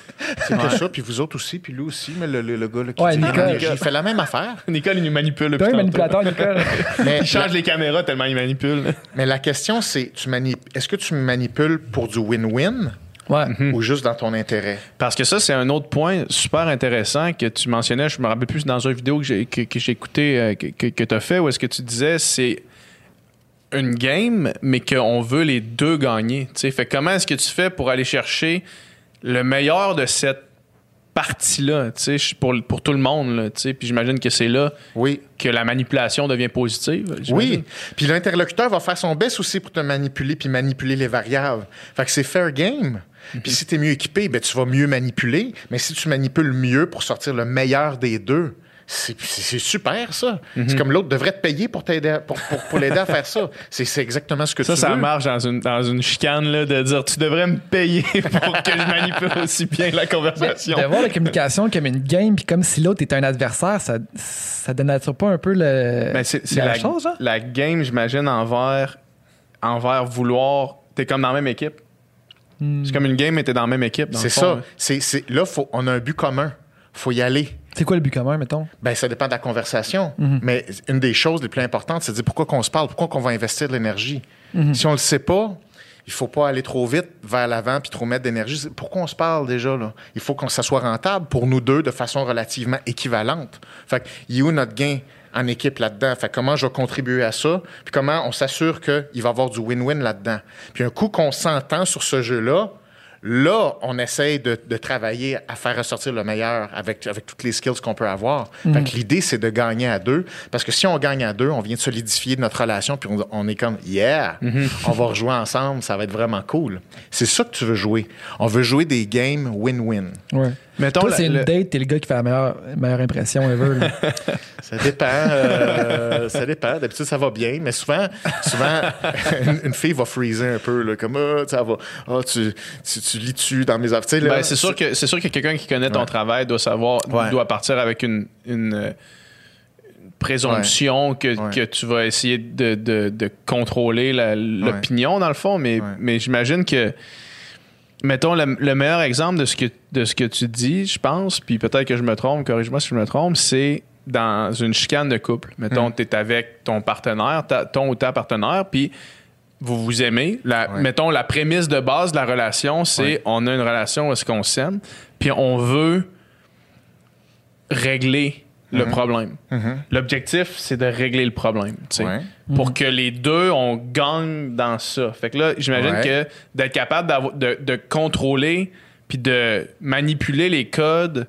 Speaker 3: C'est que ça. Puis vous autres aussi, puis lui aussi, mais le, le, le gars là, qui
Speaker 2: Ouais,
Speaker 3: dit
Speaker 2: Nicole.
Speaker 3: l'énergie, il fait la même affaire.
Speaker 1: Nicole, il nous manipule.
Speaker 2: T'es un
Speaker 1: tantôt.
Speaker 2: manipulateur, Nicole.
Speaker 3: Mais,
Speaker 1: Il change les caméras tellement il manipule.
Speaker 3: mais la question, c'est tu est-ce que tu manipules pour du win-win
Speaker 2: Ouais.
Speaker 3: ou juste dans ton intérêt?
Speaker 1: Parce que ça, c'est un autre point super intéressant que tu mentionnais. Je me rappelle plus dans une vidéo que j'ai, que, que j'ai écouté, euh, que, que, tu as fait, où est-ce que tu disais c'est une game, mais qu'on veut les deux gagner. tu sais. Fait comment est-ce que tu fais pour aller chercher le meilleur de cette partie-là, pour, pour tout le monde, là. Puis j'imagine que c'est là
Speaker 3: Oui.
Speaker 1: que la manipulation devient positive.
Speaker 3: Oui. Puis l'interlocuteur va faire son best aussi pour te manipuler puis manipuler les variables. Fait que c'est fair game. Puis si tu es mieux équipé, ben, tu vas mieux manipuler. Mais si tu manipules mieux pour sortir le meilleur des deux, c'est super, ça. C'est comme l'autre devrait te payer pour t'aider à- pour, pour, pour l'aider à faire ça. C'est exactement ce que
Speaker 1: Ça,
Speaker 3: tu
Speaker 1: ça
Speaker 3: veux.
Speaker 1: marche dans une, dans une chicane là, de dire tu devrais me payer pour que je manipule aussi bien la conversation.
Speaker 2: De voir la communication comme une game, puis comme si l'autre était un adversaire, ça, ça dénature pas un peu le,
Speaker 1: Ben, c'est
Speaker 2: la,
Speaker 1: la,
Speaker 2: chose, hein?
Speaker 1: la game, j'imagine, envers, envers vouloir. T'es comme dans la même équipe. C'est comme une game, mais t'es dans la même équipe.
Speaker 3: C'est ça.
Speaker 1: là.
Speaker 3: C'est c'est- là, faut, on a un but commun. faut y aller.
Speaker 2: C'est quoi le but commun, mettons?
Speaker 3: Ben, ça dépend de la conversation.
Speaker 2: Mhm.
Speaker 3: Mais une des choses les plus importantes, c'est de dire pourquoi qu'on se parle, pourquoi qu'on va investir de l'énergie.
Speaker 2: Mhm.
Speaker 3: Si on le sait pas, il faut pas aller trop vite vers l'avant puis trop mettre d'énergie. Pourquoi on se parle déjà? Là? Il faut qu'on ça soit rentable pour nous deux de façon relativement équivalente. Fait que, il est où notre gain en équipe là-dedans? Fait que comment je vais contribuer à ça? Puis comment on s'assure qu'il va y avoir du win-win là-dedans? Puis un coup qu'on s'entend sur ce jeu-là, Là, on essaye de, de travailler à faire ressortir le meilleur avec, avec toutes les skills qu'on peut avoir. Que l'idée, c'est de gagner à deux. Parce que si on gagne à deux, on vient de solidifier notre relation, puis on, on est comme, yeah, on va rejouer ensemble, ça va être vraiment cool. C'est ça que tu veux jouer. On veut jouer des games win-win.
Speaker 2: Ouais.
Speaker 1: Mettons,
Speaker 2: Toi, c'est une
Speaker 1: le-
Speaker 2: date, t'es le gars qui fait la meilleure, meilleure impression ever. là.
Speaker 3: Ça dépend. euh, ça dépend. D'habitude, ça va bien, mais souvent, souvent une, une fille va freezer un peu, là, comme ah, ça va. Ah, tu, tu, tu lis-tu dans mes affaires.
Speaker 1: Ben, c'est sûr que c'est sûr que quelqu'un qui connaît ton
Speaker 3: Ouais.
Speaker 1: travail doit savoir
Speaker 3: Ouais.
Speaker 1: doit partir avec une, une, euh, présomption que,
Speaker 3: Ouais.
Speaker 1: que tu vas essayer de, de- de contrôler l'opinion dans le fond mais,
Speaker 3: Ouais.
Speaker 1: mais j'imagine que mettons le, le meilleur exemple de ce que de ce que tu dis je pense puis peut-être que je me trompe corrige-moi si je me trompe c'est dans une chicane de couple mettons
Speaker 3: Mm.
Speaker 1: tu es avec ton partenaire ta- ton ou ta partenaire puis vous vous aimez. La,
Speaker 3: Ouais.
Speaker 1: Mettons, la prémisse de base de la relation, c'est
Speaker 3: Ouais.
Speaker 1: on a une relation où est-ce qu'on s'aime, puis on veut régler le problème.
Speaker 3: Mhm.
Speaker 1: L'objectif, c'est de régler le problème, tu sais,
Speaker 3: Ouais.
Speaker 1: pour que les deux, on gagne dans ça. Fait que là, j'imagine
Speaker 3: Ouais.
Speaker 1: que d'être capable de, de contrôler puis de manipuler les codes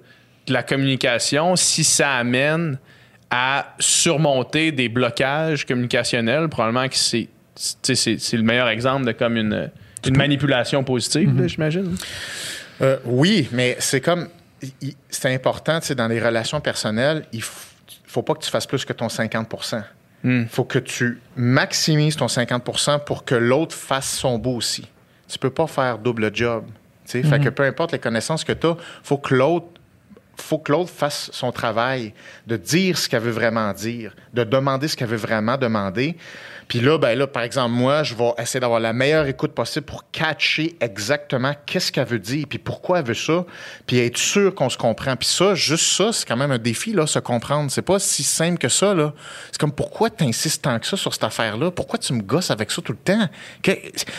Speaker 1: de la communication, si ça amène à surmonter des blocages communicationnels, probablement que c'est tu sais, c'est c'est le meilleur exemple de comme une, Une manipulation positive,
Speaker 2: Mhm.
Speaker 1: j'imagine.
Speaker 3: Euh, oui, mais c'est comme. C'est important, tu sais, dans les relations personnelles, il faut pas que tu fasses plus que ton 50 Il faut que tu maximises ton 50% pour que l'autre fasse son beau aussi. Tu peux pas faire double job. tu sais. Fait que peu importe les connaissances que tu as, faut que l'autre faut que l'autre fasse son travail, de dire ce qu'elle veut vraiment dire, de demander ce qu'elle veut vraiment demander. Puis là, ben là, par exemple, moi, je vais essayer d'avoir la meilleure écoute possible pour catcher exactement qu'est-ce qu'elle veut dire, puis pourquoi elle veut ça, puis être sûr qu'on se comprend. Puis ça, juste ça, c'est quand même un défi, là, se comprendre. C'est pas si simple que ça, là. C'est comme, pourquoi tu insistes tant que ça sur cette affaire-là? Pourquoi tu me gosses avec ça tout le temps? Que-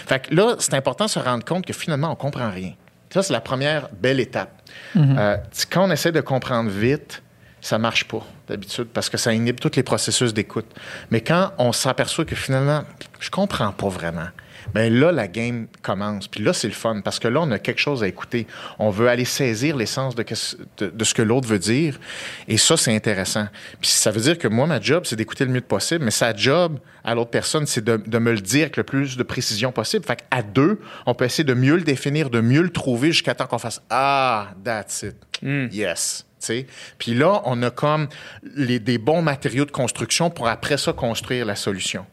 Speaker 3: Fait que là, c'est important de se rendre compte que finalement, on comprend rien. Ça, c'est la première belle étape. Euh, tu- quand on essaie de comprendre vite, ça marche pas d'habitude parce que ça inhibe tous les processus d'écoute. Mais quand on s'aperçoit que finalement, je comprends pas vraiment, ben là, la game commence. Puis là, c'est le fun parce que là, on a quelque chose à écouter. On veut aller saisir l'essence de, de- de ce que l'autre veut dire. Et ça, c'est intéressant. Puis ça veut dire que moi, ma job, c'est d'écouter le mieux possible, mais sa job à l'autre personne, c'est de, de me le dire avec le plus de précision possible. Fait qu'à deux, on peut essayer de mieux le définir, de mieux le trouver jusqu'à temps qu'on fasse Ah, that's it. Yes. Puis là, on a comme des bons matériaux de construction pour après ça construire la solution.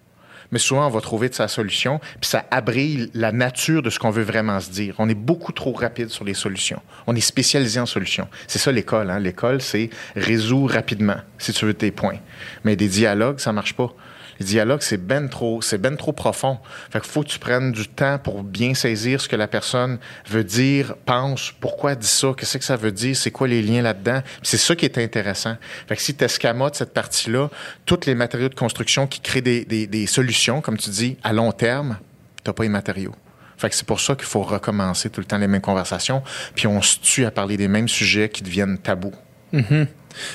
Speaker 3: Mais souvent, on va trouver de sa solution, puis ça abrille la nature de ce qu'on veut vraiment se dire. On est beaucoup trop rapide sur les solutions. On est spécialisé en solutions. C'est ça l'école. Hein? L'école, c'est résoudre rapidement, si tu veux tes points. Mais des dialogues, ça marche pas. Les dialogues, c'est ben trop, c'est ben trop profond. Fait qu'il faut que tu prennes du temps pour bien saisir ce que la personne veut dire, pense, pourquoi elle dit ça, qu'est-ce que ça veut dire, c'est quoi les liens là-dedans. C'est ça qui est intéressant. Fait que si tu escamotes cette partie-là, tous les matériaux de construction qui créent des, des- des solutions, comme tu dis, à long terme, t'as pas les matériaux. Fait que c'est pour ça qu'il faut recommencer tout le temps les mêmes conversations, puis on se tue à parler des mêmes sujets qui deviennent tabous.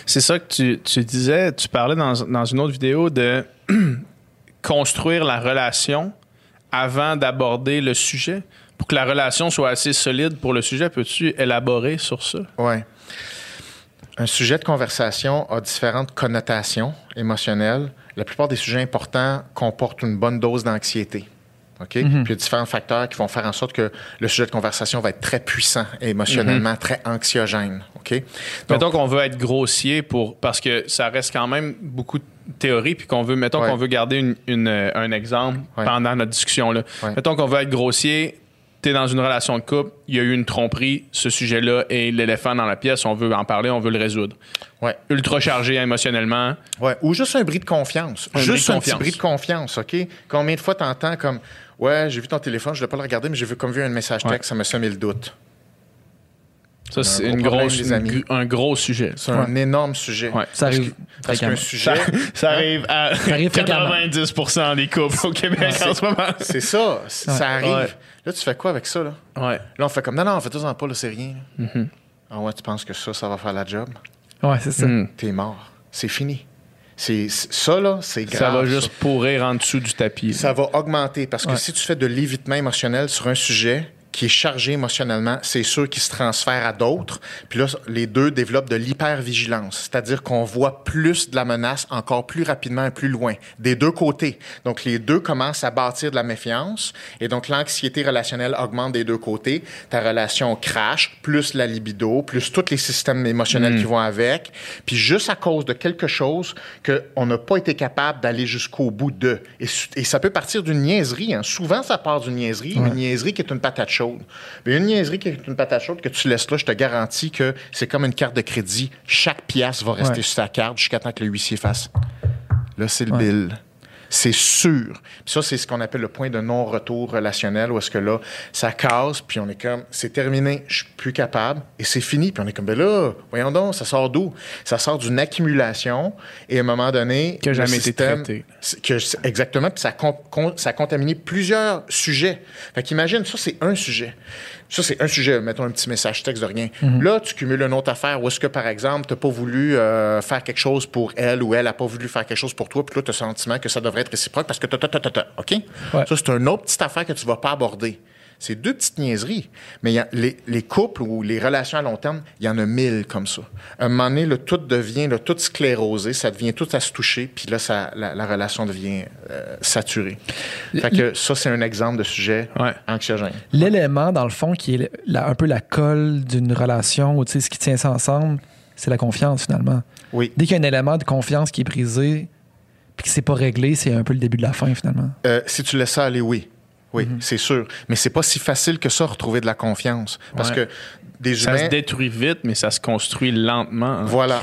Speaker 1: C'est ça que tu, tu disais, tu parlais dans, dans une autre vidéo de construire la relation avant d'aborder le sujet? Pour que la relation soit assez solide pour le sujet, peux-tu élaborer sur ça?
Speaker 3: Ouais. Un sujet de conversation a différentes connotations émotionnelles. La plupart des sujets importants comportent une bonne dose d'anxiété. OK? Puis il y a différents facteurs qui vont faire en sorte que le sujet de conversation va être très puissant et émotionnellement très anxiogène. OK? Donc,
Speaker 1: Mettons qu'on veut être grossier pour parce que ça reste quand même beaucoup de théorie puis qu'on veut mettons
Speaker 3: Ouais.
Speaker 1: qu'on veut garder une- une, euh, un exemple
Speaker 3: Ouais.
Speaker 1: pendant notre discussion là.
Speaker 3: Ouais.
Speaker 1: Mettons qu'on veut être grossier, tu es dans une relation de couple, il y a eu une tromperie, ce sujet-là est l'éléphant dans la pièce, on veut en parler, on veut le résoudre.
Speaker 3: ouais.
Speaker 1: Ultra chargé émotionnellement.
Speaker 3: Ouais, ou juste un bris de confiance.
Speaker 1: Un
Speaker 3: juste
Speaker 1: bris de
Speaker 3: un petit bris de confiance, OK? Combien de fois t'entends comme Ouais, j'ai vu ton téléphone, je ne l'ai pas le regarder, mais j'ai vu comme vu un message texte,
Speaker 1: Ouais.
Speaker 3: ça m'a semé le doute.
Speaker 1: Ça c'est
Speaker 3: gros amis.
Speaker 1: une- un gros sujet.
Speaker 3: C'est un énorme sujet.
Speaker 1: Ouais.
Speaker 2: Ça
Speaker 3: Parce
Speaker 2: arrive
Speaker 3: Parce qu'un sujet.
Speaker 1: Ça arrive à
Speaker 2: arrive fréquemment.
Speaker 1: 90% des couples au Québec en ce moment.
Speaker 3: C'est ça, ça arrive.
Speaker 1: Ouais.
Speaker 3: Là, tu fais quoi avec ça, là?
Speaker 1: Ouais.
Speaker 3: Là, on fait comme, non, non, fais-toi-en pas, là, c'est rien. là.
Speaker 1: Mm-hmm.
Speaker 3: Ah ouais, tu penses que ça, ça va faire la job?
Speaker 2: Ouais, c'est ça.
Speaker 1: Mm.
Speaker 3: T'es mort. C'est fini. C'est, ça, là, c'est grave.
Speaker 1: Ça va juste pourrir en dessous du tapis.
Speaker 3: Ça va augmenter parce que
Speaker 2: Ouais.
Speaker 3: si tu fais de l'évitement émotionnel sur un sujet qui est chargé émotionnellement, c'est sûr qu'il se transfère à d'autres. Puis là, les deux développent de l'hypervigilance, c'est-à-dire qu'on voit plus de la menace encore plus rapidement et plus loin, des deux côtés. Donc, les deux commencent à bâtir de la méfiance et donc l'anxiété relationnelle augmente des deux côtés. Ta relation crash, plus la libido, plus tous les systèmes émotionnels qui vont avec. Puis juste à cause de quelque chose qu'on n'a pas été capable d'aller jusqu'au bout de. Et ça peut partir d'une niaiserie. hein. Souvent, ça part d'une niaiserie, une niaiserie qui est une patate chaude. Mais une niaiserie qui est une patate chaude que tu laisses là, je te garantis que c'est comme une carte de crédit. Chaque pièce va rester
Speaker 2: Ouais.
Speaker 3: sur ta carte jusqu'à temps que le huissier fasse. Là, c'est le
Speaker 2: Ouais.
Speaker 3: bill. C'est sûr. Puis ça, c'est ce qu'on appelle le point de non-retour relationnel, où est-ce que là, ça casse, puis on est comme, c'est terminé, je suis plus capable, et c'est fini. Puis on est comme, ben là, voyons donc, ça sort d'où? Ça sort d'une accumulation, et à un moment donné... Le
Speaker 1: jamais été traité.
Speaker 3: Que, exactement, puis ça, con- con- ça a contaminé plusieurs sujets. Fait qu'imagine, ça, c'est un sujet. Ça, c'est un sujet, mettons un petit message texte de rien. Là, tu cumules une autre affaire où est-ce que, par exemple, tu n'as pas voulu euh, faire quelque chose pour elle ou elle n'a pas voulu faire quelque chose pour toi, puis là, tu as le sentiment que ça devrait être réciproque parce que ta, ta, ta, ta, OK?
Speaker 2: Ouais.
Speaker 3: Ça, c'est une autre petite affaire que tu ne vas pas aborder. C'est deux petites niaiseries. Mais il y a- les, les couples ou les relations à long terme, il y en a mille comme ça. À un moment donné, le tout devient, le tout sclérosé, ça devient tout à se toucher, puis là, ça, la, la relation devient euh, saturée. Fait que ça, c'est un exemple de sujet
Speaker 1: Ouais.
Speaker 3: anxiogène.
Speaker 2: L'élément, dans le fond, qui est la- un peu la colle d'une relation, ou ce qui tient ça ensemble, c'est la confiance, finalement.
Speaker 3: Oui.
Speaker 2: Dès qu'il y a un élément de confiance qui est brisé, puis que c'est pas réglé, c'est un peu le début de la fin, finalement.
Speaker 3: Euh, si tu laisses ça aller, oui. Oui, c'est sûr. Mais c'est pas si facile que ça, retrouver de la confiance. Parce
Speaker 1: Ouais.
Speaker 3: que des
Speaker 1: Ça se détruit vite, mais ça se construit lentement. en
Speaker 3: Voilà.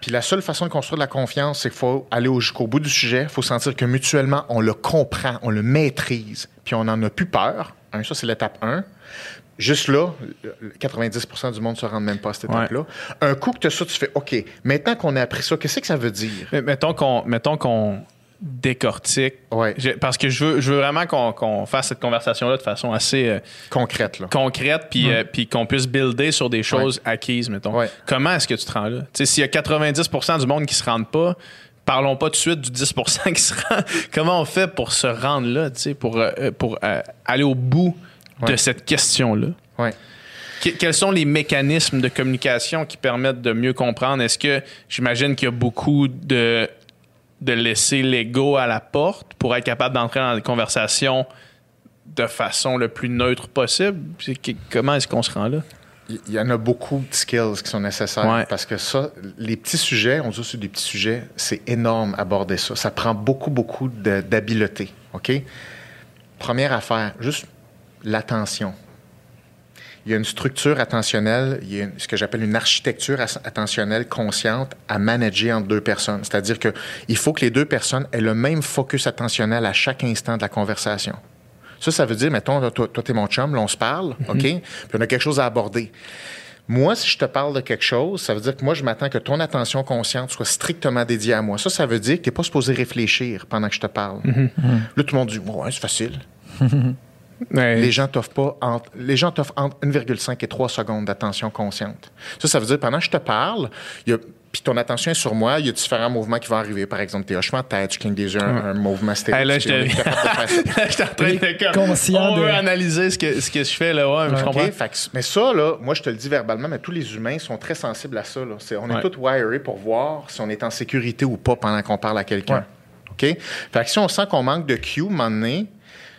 Speaker 3: Puis la seule façon de construire de la confiance, c'est qu'il faut aller au- jusqu'au bout du sujet. Il faut sentir que mutuellement, on le comprend, on le maîtrise, puis on n'en a plus peur. Hein, ça, c'est l'étape 1. Juste là, le- le 90% du monde ne se rend même pas à cette étape-là. Un coup que tu as ça, tu fais OK, maintenant qu'on a appris ça, qu'est-ce que ça veut dire?
Speaker 1: Mais mettons qu'on mettons qu'on décortique.
Speaker 3: Ouais.
Speaker 1: Parce que je veux, je veux vraiment qu'on fasse cette conversation-là de façon assez euh,
Speaker 3: Concrète, là.
Speaker 1: concrète, puis euh, puis qu'on puisse builder sur des choses acquises, mettons.
Speaker 3: Ouais.
Speaker 1: Comment est-ce que tu te rends là? S'il y a 90% du monde qui se rendent pas, parlons pas tout de suite du 10% qui se rend. Comment on fait pour se rendre là, pour, euh, pour aller au bout de cette question-là?
Speaker 3: Ouais.
Speaker 1: Quels sont les mécanismes de communication qui permettent de mieux comprendre? Est-ce que j'imagine qu'il y a beaucoup de, de laisser l'ego à la porte pour être capable d'entrer dans des conversations de façon le plus neutre possible? Comment est-ce qu'on se rend là?
Speaker 3: Il y en a beaucoup de skills qui sont nécessaires
Speaker 1: Ouais.
Speaker 3: parce que ça, les petits sujets, on dit aussi des petits sujets, c'est énorme aborder ça. Ça prend beaucoup, beaucoup d'habileté. OK? Première affaire, juste l'attention. Il y a une structure attentionnelle, il y a une- ce que j'appelle une architecture attentionnelle consciente à manager entre deux personnes. C'est-à-dire qu'il faut que les deux personnes aient le même focus attentionnel à chaque instant de la conversation. Ça, ça veut dire, mettons, toi, toi t'es mon chum, là, on se parle, OK? Puis on a quelque chose à aborder. Moi, si je te parle de quelque chose, ça veut dire que moi, je m'attends que ton attention consciente soit strictement dédiée à moi. Ça, ça veut dire que tu n'es pas supposé réfléchir pendant que je te parle. Là, tout le monde dit, ouais, c'est facile. Les gens t'offrent pas entre, les gens t'offrent entre 1,5 et 3 secondes d'attention consciente. Ça, ça veut dire pendant que je te parle, il y a puis ton attention est sur moi, il y a différents mouvements qui vont arriver. Par exemple, tes hochements de tête, tu clignes des yeux, un, un mouvement
Speaker 1: Hey, là,
Speaker 3: stéréotypé. ça.
Speaker 1: J'étais en train de comme,
Speaker 2: Conscient
Speaker 1: on
Speaker 2: de-
Speaker 1: veut analyser ce que, ce que je fais là, ouais, mais je
Speaker 3: OK?
Speaker 1: comprends.
Speaker 3: Fait que- mais ça, là, moi, je te le dis verbalement, mais tous les humains sont très sensibles à ça. là. On est
Speaker 1: Ouais.
Speaker 3: tous wirés pour voir si on est en sécurité ou pas pendant qu'on parle à quelqu'un. OK? Fait que si on sent qu'on manque de cue, un moment donné,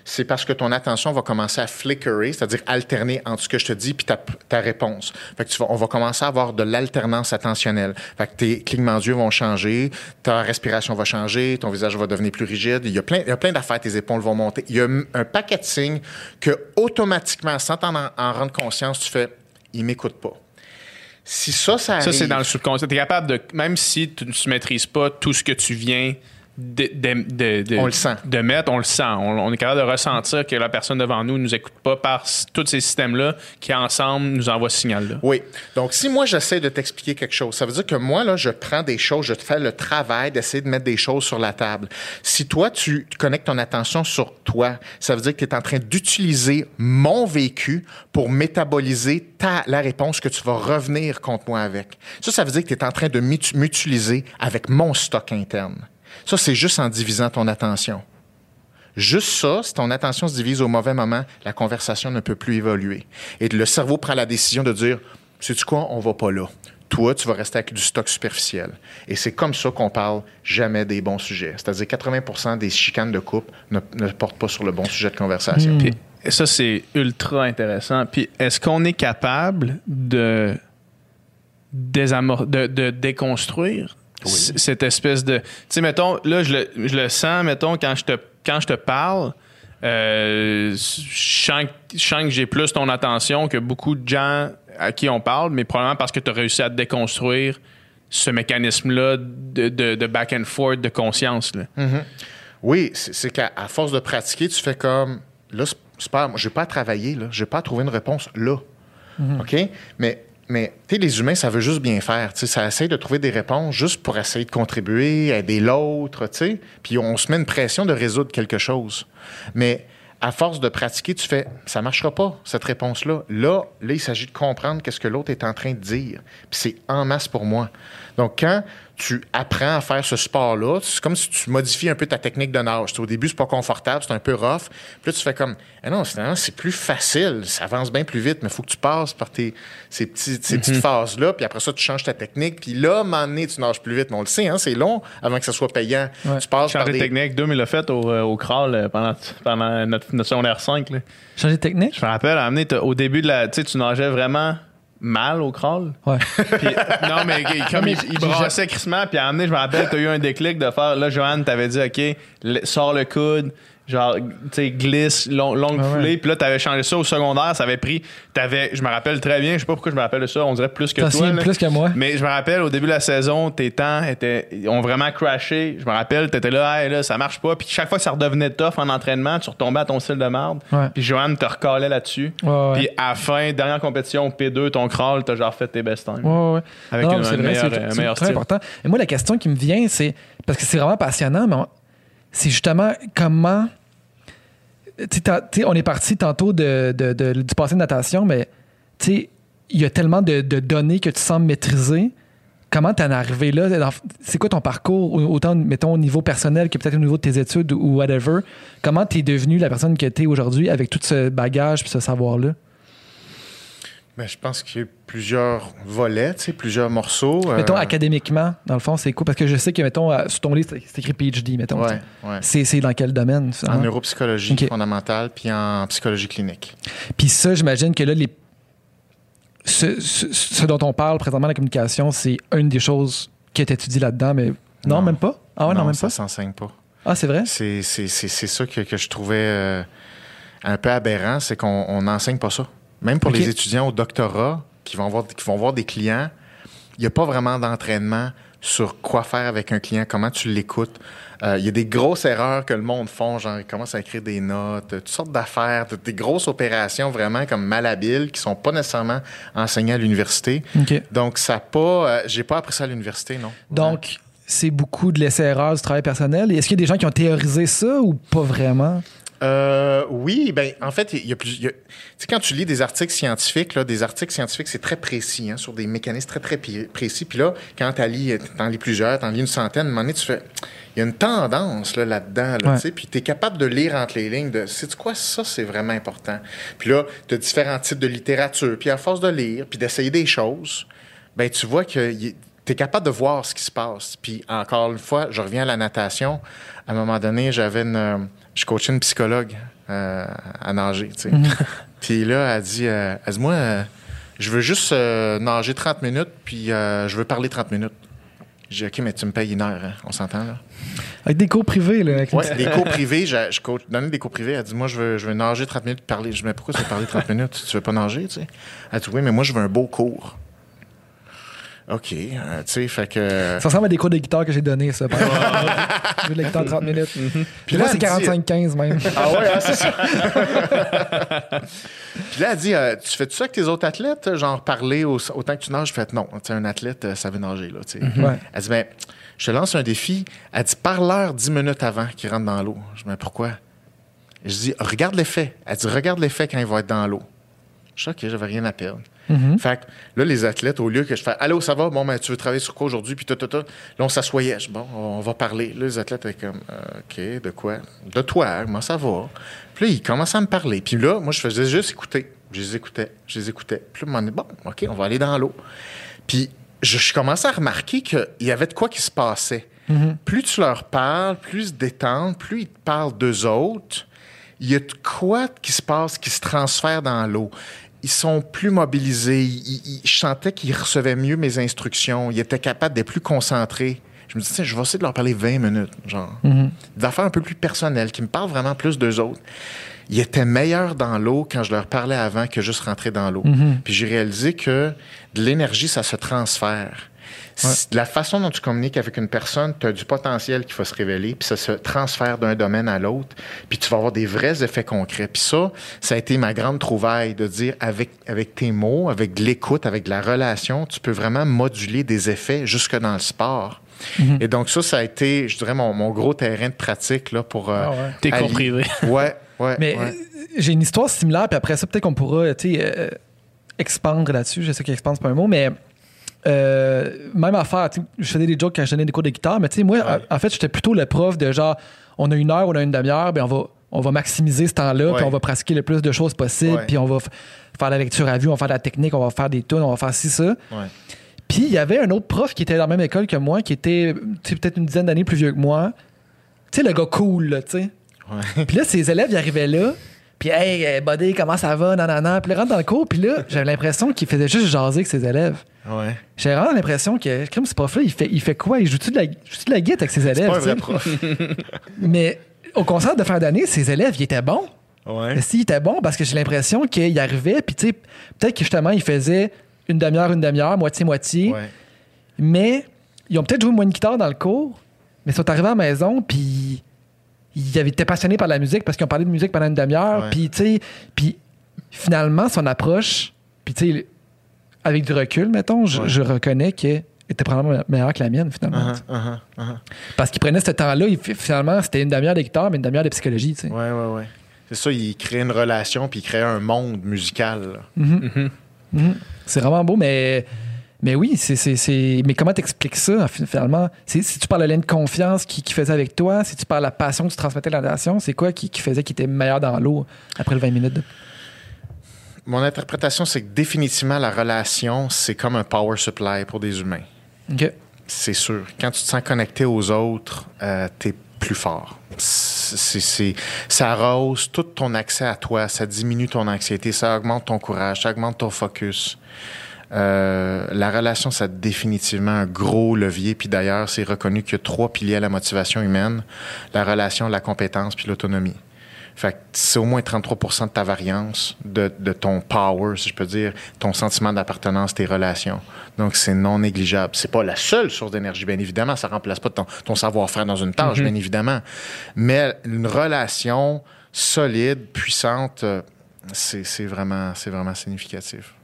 Speaker 3: c'est parce que ton attention va commencer à flickerer, c'est-à-dire alterner entre ce que je te dis puis ta, ta réponse. Fait que tu vas, on va commencer à avoir de l'alternance attentionnelle. Fait que tes clignements d'yeux vont changer, ta respiration va changer, ton visage va devenir plus rigide. Il y a plein, il y a plein d'affaires, tes épaules vont monter. Il y a un, paquet de signes que automatiquement, sans t'en en, en rendre conscience, tu fais « il m'écoute pas ». Si ça, ça arrive...
Speaker 1: Ça, c'est dans le subconscient. Tu es capable de, même si tu ne maîtrises pas tout ce que tu viens de, de- de- de-
Speaker 3: On le sent.
Speaker 1: de mettre, on le sent. On, on est capable de ressentir que la personne devant nous ne nous écoute pas par tous ces systèmes-là qui, ensemble, nous envoient ce signal-là.
Speaker 3: Oui. Donc, si moi, j'essaie de t'expliquer quelque chose, ça veut dire que moi, là, je prends des choses, je te fais le travail d'essayer de mettre des choses sur la table. Si toi, tu connectes ton attention sur toi, ça veut dire que tu es en train d'utiliser mon vécu pour métaboliser ta, la réponse que tu vas revenir contre moi avec. Ça, ça veut dire que tu es en train de m'utiliser avec mon stock interne. Ça, c'est juste en divisant ton attention. Juste ça, si ton attention se divise au mauvais moment, la conversation ne peut plus évoluer. Et le cerveau prend la décision de dire, sais-tu quoi, on va pas là. Toi, tu vas rester avec du stock superficiel. Et c'est comme ça qu'on parle jamais des bons sujets. C'est-à-dire 80 des chicanes de couple ne, portent pas sur le bon sujet de conversation.
Speaker 1: Puis ça, c'est ultra intéressant. Puis est-ce qu'on est capable de déconstruire cette espèce de. Tu sais, mettons, là, je le, je le sens, mettons, quand je te, quand je te parle. euh, je sens que- je sens que j'ai plus ton attention que beaucoup de gens à qui on parle, mais probablement parce que tu as réussi à déconstruire ce mécanisme-là de, de- de back and forth de conscience. Là.
Speaker 3: Oui, c'est qu'à force de pratiquer, tu fais comme là, c'est- pas, j'ai pas à travailler là, j'ai pas à trouver une réponse là. OK? Mais mais les humains, ça veut juste bien faire. Ça essaye de trouver des réponses juste pour essayer de contribuer, aider l'autre. Puis on se met une pression de résoudre quelque chose. Mais à force de pratiquer, tu fais ça marchera pas, cette réponse-là. Là, là, il s'agit de comprendre qu'est-ce que l'autre est en train de dire. Puis c'est en masse pour moi. Donc, quand tu apprends à faire ce sport-là, c'est comme si tu modifies un peu ta technique de nage. au début, c'est pas confortable, c'est un peu rough. Puis là, tu fais comme, ah non, finalement, c'est plus facile, ça avance bien plus vite, mais il faut que tu passes par tes, ces, petites, ces petites phases-là, puis après ça, tu changes ta technique, puis là, à un moment donné, tu nages plus vite. Mais on le sait, hein, c'est long avant que ça soit payant. Tu passes par
Speaker 1: Changer
Speaker 3: des...
Speaker 1: de technique. Dom, il l'a fait au, euh, au crawl euh, pendant, pendant notre, notre secondaire 5. Là.
Speaker 2: Changer de technique?
Speaker 1: Je me rappelle, à amener, au début de la. Tu sais, tu nageais vraiment mal au crawl.
Speaker 2: Ouais.
Speaker 1: Puis, non, mais comme il, il brassait crissement, puis à amener, je me rappelle, t'as eu un déclic de faire. Là, Joanne, t'avais dit, OK, sors le coude, genre, tu sais, glisse, long- longue
Speaker 2: Ouais,
Speaker 1: foulée. Puis là, t'avais changé ça au secondaire, ça avait pris. T'avais, je me rappelle très bien, je sais pas pourquoi je me rappelle de ça, on dirait plus que toi. là.
Speaker 2: plus que moi.
Speaker 1: Mais je me rappelle, au début de la saison, tes temps étaient, ont vraiment crashé. Je me rappelle, t'étais là, hey, là, ça marche pas. Puis chaque fois que ça redevenait tough en entraînement, tu retombais à ton style de merde.
Speaker 2: Ouais.
Speaker 1: Puis Joanne te recalait là-dessus.
Speaker 2: Ouais.
Speaker 1: Puis à la fin, dernière compétition, P2, ton crawl, t'as genre fait tes best times.
Speaker 2: Ouais.
Speaker 1: Avec
Speaker 2: Non,
Speaker 1: un-
Speaker 2: mais c'est
Speaker 1: un
Speaker 2: vrai,
Speaker 1: meilleur-
Speaker 2: c'est-
Speaker 1: un
Speaker 2: c'est
Speaker 1: meilleur style.
Speaker 2: important. Et moi, la question qui me vient, c'est parce que c'est vraiment passionnant, mais on- c'est justement comment. Tu sais, t'as- tu sais, on est parti tantôt du passé de natation, mais il y a tellement de, données que tu sembles maîtriser. Comment t'en es arrivé là? C'est quoi ton parcours, au- autant, mettons, au niveau personnel que peut-être au niveau de tes études ou whatever? Comment t'es devenu la personne que t'es aujourd'hui avec tout ce bagage puis ce savoir-là?
Speaker 3: Ben, je pense eu plusieurs volets, tu sais, plusieurs morceaux. euh,
Speaker 2: Mettons, académiquement, dans le fond, c'est quoi? Parce que je sais que, mettons, à- sur ton livre, c'est écrit PhD, mettons.
Speaker 3: Ouais, ouais.
Speaker 2: C'est dans quel domaine? ça,
Speaker 3: En
Speaker 2: hein?
Speaker 3: neuropsychologie fondamentale, puis en psychologie clinique.
Speaker 2: Puis ça, j'imagine que là, les... ce, ce- ce dont on parle présentement, la communication, c'est une des choses qui est étudiée là-dedans, mais non,
Speaker 3: Non.
Speaker 2: même pas? Ah ouais, non, même
Speaker 3: ça
Speaker 2: pas?
Speaker 3: s'enseigne pas.
Speaker 2: Ah, c'est vrai?
Speaker 3: C'est c'est- c'est- c'est ça que, que je trouvais euh, un peu aberrant, c'est qu'on on n'enseigne pas ça. Même pour les étudiants au doctorat qui vont voir, qui vont voir des clients, il n'y a pas vraiment d'entraînement sur quoi faire avec un client, comment tu l'écoutes. Euh, Il y a des grosses erreurs que le monde font, genre ils commencent à écrire des notes, toutes sortes d'affaires, de- des grosses opérations vraiment comme malhabiles qui sont pas nécessairement enseignées à l'université. Donc ça pas, euh, j'ai pas appris ça à l'université, non.
Speaker 2: Donc, c'est beaucoup de l'essai-erreur du travail personnel. Est-ce qu'il y a des gens qui ont théorisé ça ou pas vraiment?
Speaker 3: Euh, oui, ben en fait, il y a y Tu sais, quand tu lis des articles scientifiques, là, des articles scientifiques, c'est très précis, hein, sur des mécanismes très, très précis. Puis là, quand tu lis, t'en lis plusieurs, t'en lis une centaine, à un moment donné, tu fais. Il y a une tendance là, là-dedans, là,
Speaker 2: Ouais.
Speaker 3: tu sais, puis tu es capable de lire entre les lignes de. C'est quoi ça, c'est vraiment important. Puis là, tu as différents types de littérature. Puis à force de lire, puis d'essayer des choses, ben tu vois que tu es capable de voir ce qui se passe. Puis encore une fois, je reviens à la natation. À un moment donné, j'avais une. Je coachais une psychologue euh, à nager, tu sais. Puis là, elle dit, euh, elle dit Moi, euh, je veux juste nager 30 minutes, puis je veux parler 30 minutes. J'ai dit OK, mais tu me payes une heure, hein? on s'entend là?
Speaker 2: Avec des cours privés, là.
Speaker 3: Ouais, des cours privés, je, je coach, donnais des cours privés. Elle dit Moi, je veux, je veux nager 30 minutes, parler. Je dis Mais pourquoi tu veux parler 30 minutes? Tu veux pas nager, tu sais? Elle dit Oui, mais moi, je veux un beau cours. OK, euh, tu sais, fait que.
Speaker 2: Ça ressemble à des cours de guitare que j'ai donnés, ça. Je joue de la guitare 30 minutes. Puis là, c'est
Speaker 3: elle dit-
Speaker 2: 45-15 même.
Speaker 3: Ah ouais, hein, c'est ça. Puis là, elle dit euh, Tu fais-tu ça avec tes autres athlètes? Genre parler au- autant que tu nages? Je fais Non, tu sais, un athlète, euh, ça veut nager. Là, tu sais.
Speaker 2: Ouais.
Speaker 3: Elle dit Ben, je te lance un défi. Elle dit Parle-leur 10 minutes avant qu'il rentre dans l'eau. Je dis Mais pourquoi? Je dis Regarde l'effet. Elle dit Regarde l'effet quand il va être dans l'eau. Je dis OK, j'avais rien à perdre. Fait que là, les athlètes, au lieu que je fasse Allô, ça va? Bon, ben, tu veux travailler sur quoi aujourd'hui? Puis tout, tout, tout. Là, on s'assoyait. Je Bon, on va parler. Là, les athlètes étaient comme Euh, OK, de quoi? De toi, comment ça va? Puis là, ils commençaient à me parler. Puis là, moi, je faisais juste écouter. Je les écoutais. Je les écoutais. Puis là, on dit Bon, OK, on va aller dans l'eau. Puis je, je commençais à remarquer qu'il y avait de quoi qui se passait. Plus tu leur parles, plus ils se détendent, plus ils te parlent d'eux autres, il y a de quoi qui se passe, qui se transfère dans l'eau. Ils sont plus mobilisés. Ils- ils- je sentais qu'ils recevaient mieux mes instructions. Ils étaient capables d'être plus concentrés. Je me disais, Tiens, je vais essayer de leur parler 20 minutes, genre. Des affaires un peu plus personnelles, qui me parlent vraiment plus d'eux autres. Ils étaient meilleurs dans l'eau quand je leur parlais avant que juste rentrer dans l'eau. Puis j'ai réalisé que de l'énergie, ça se transfère. La façon dont tu communiques avec une personne, tu as du potentiel qui va se révéler, puis ça se transfère d'un domaine à l'autre, puis tu vas avoir des vrais effets concrets. Puis ça, ça a été ma grande trouvaille de dire avec, avec tes mots, avec de l'écoute, avec de la relation, tu peux vraiment moduler des effets jusque dans le sport. Et donc ça, ça a été, je dirais, mon, mon gros terrain de pratique là, pour... euh,
Speaker 2: Ah ouais.
Speaker 1: Tes.
Speaker 3: Ouais, Ouais,
Speaker 2: Mais
Speaker 3: ouais.
Speaker 2: euh, j'ai une histoire similaire, puis après ça, peut-être qu'on pourra, tu sais, euh, expandre là-dessus. Je sais qu'expandre, c'est pas un mot, mais euh, même affaire. Je faisais des jokes quand je donnais des cours de guitare, mais tu sais, moi,
Speaker 3: Ouais.
Speaker 2: en, en fait, j'étais plutôt le prof de genre, on a une heure, on a une demi-heure, ben on va, on va maximiser ce temps-là, puis on va pratiquer le plus de choses possible, puis on va faire la lecture à vue, on va faire de la technique, on va faire des tunes, on va faire ci, ça. Puis il y avait un autre prof qui était dans la même école que moi, qui était peut-être une dizaine d'années plus vieux que moi. Tu sais, le gars cool, là, tu sais. Puis là, ses élèves, ils arrivaient là. Puis, hey, euh, buddy, comment ça va? Nanana. Puis, ils rentrent dans le cours. Puis là, j'avais l'impression qu'il faisait juste jaser avec ses élèves.
Speaker 3: Ouais.
Speaker 2: J'avais vraiment l'impression que, comme ce prof-là, il fait, il fait quoi? Il joue-tu de la, joue-tu de la guitare avec ses
Speaker 3: C'est
Speaker 2: élèves?
Speaker 3: pas un
Speaker 2: tu sais?
Speaker 3: vrai prof.
Speaker 2: Mais au concert de fin d'année, ses élèves, ils étaient bons.
Speaker 3: Ouais.
Speaker 2: Mais s'ils étaient bons, parce que j'ai l'impression qu'il arrivait, puis tu sais, peut-être que justement, il faisait une demi-heure, une demi-heure, moitié-moitié.
Speaker 3: Ouais.
Speaker 2: Mais ils ont peut-être joué moins de guitare dans le cours, mais ils sont arrivés à la maison, puis ils avaient été passionnés par la musique parce qu'ils ont parlé de musique pendant une demi-heure. Puis, tu sais, puis finalement, son approche, puis tu sais, avec du recul, mettons, je,
Speaker 3: Ouais.
Speaker 2: je reconnais qu'elle était probablement meilleure que la mienne, finalement.
Speaker 3: Uh-huh, uh-huh, uh-huh.
Speaker 2: Parce qu'il prenait ce temps-là, finalement, c'était une demi-heure de guitare, mais une demi-heure de psychologie, tu sais.
Speaker 3: Ouais, ouais, ouais. C'est ça, il crée une relation puis il crée un monde musical. là.
Speaker 2: Mhm. Mhm. C'est vraiment beau, mais, mais oui, c'est, mais comment t'expliques ça, fi- finalement? Si tu parles de lien de confiance qui, qui faisait avec toi, si tu parles de la passion que tu transmettais à la nation, c'est quoi qui, qui faisait qu'il était meilleur dans l'eau après le 20 minutes? de-
Speaker 3: Mon interprétation, c'est que définitivement, la relation, c'est comme un power supply pour des humains.
Speaker 2: OK.
Speaker 3: C'est sûr. Quand tu te sens connecté aux autres, euh, t'es plus fort. C'est, ça rehausse tout ton accès à toi, ça diminue ton anxiété, ça augmente ton courage, ça augmente ton focus. Euh, la relation, c'est définitivement un gros levier. Puis d'ailleurs, c'est reconnu qu'il y a trois piliers à la motivation humaine la relation, la compétence, puis l'autonomie. Fait que c'est au moins 33% de ta variance, de, de ton power, si je peux dire, ton sentiment d'appartenance, tes relations. Donc, c'est non négligeable. C'est pas la seule source d'énergie, bien évidemment. Ça remplace pas ton, ton savoir-faire dans une tâche, bien évidemment. Mais une relation solide, puissante, euh, c'est vraiment, c'est vraiment significatif.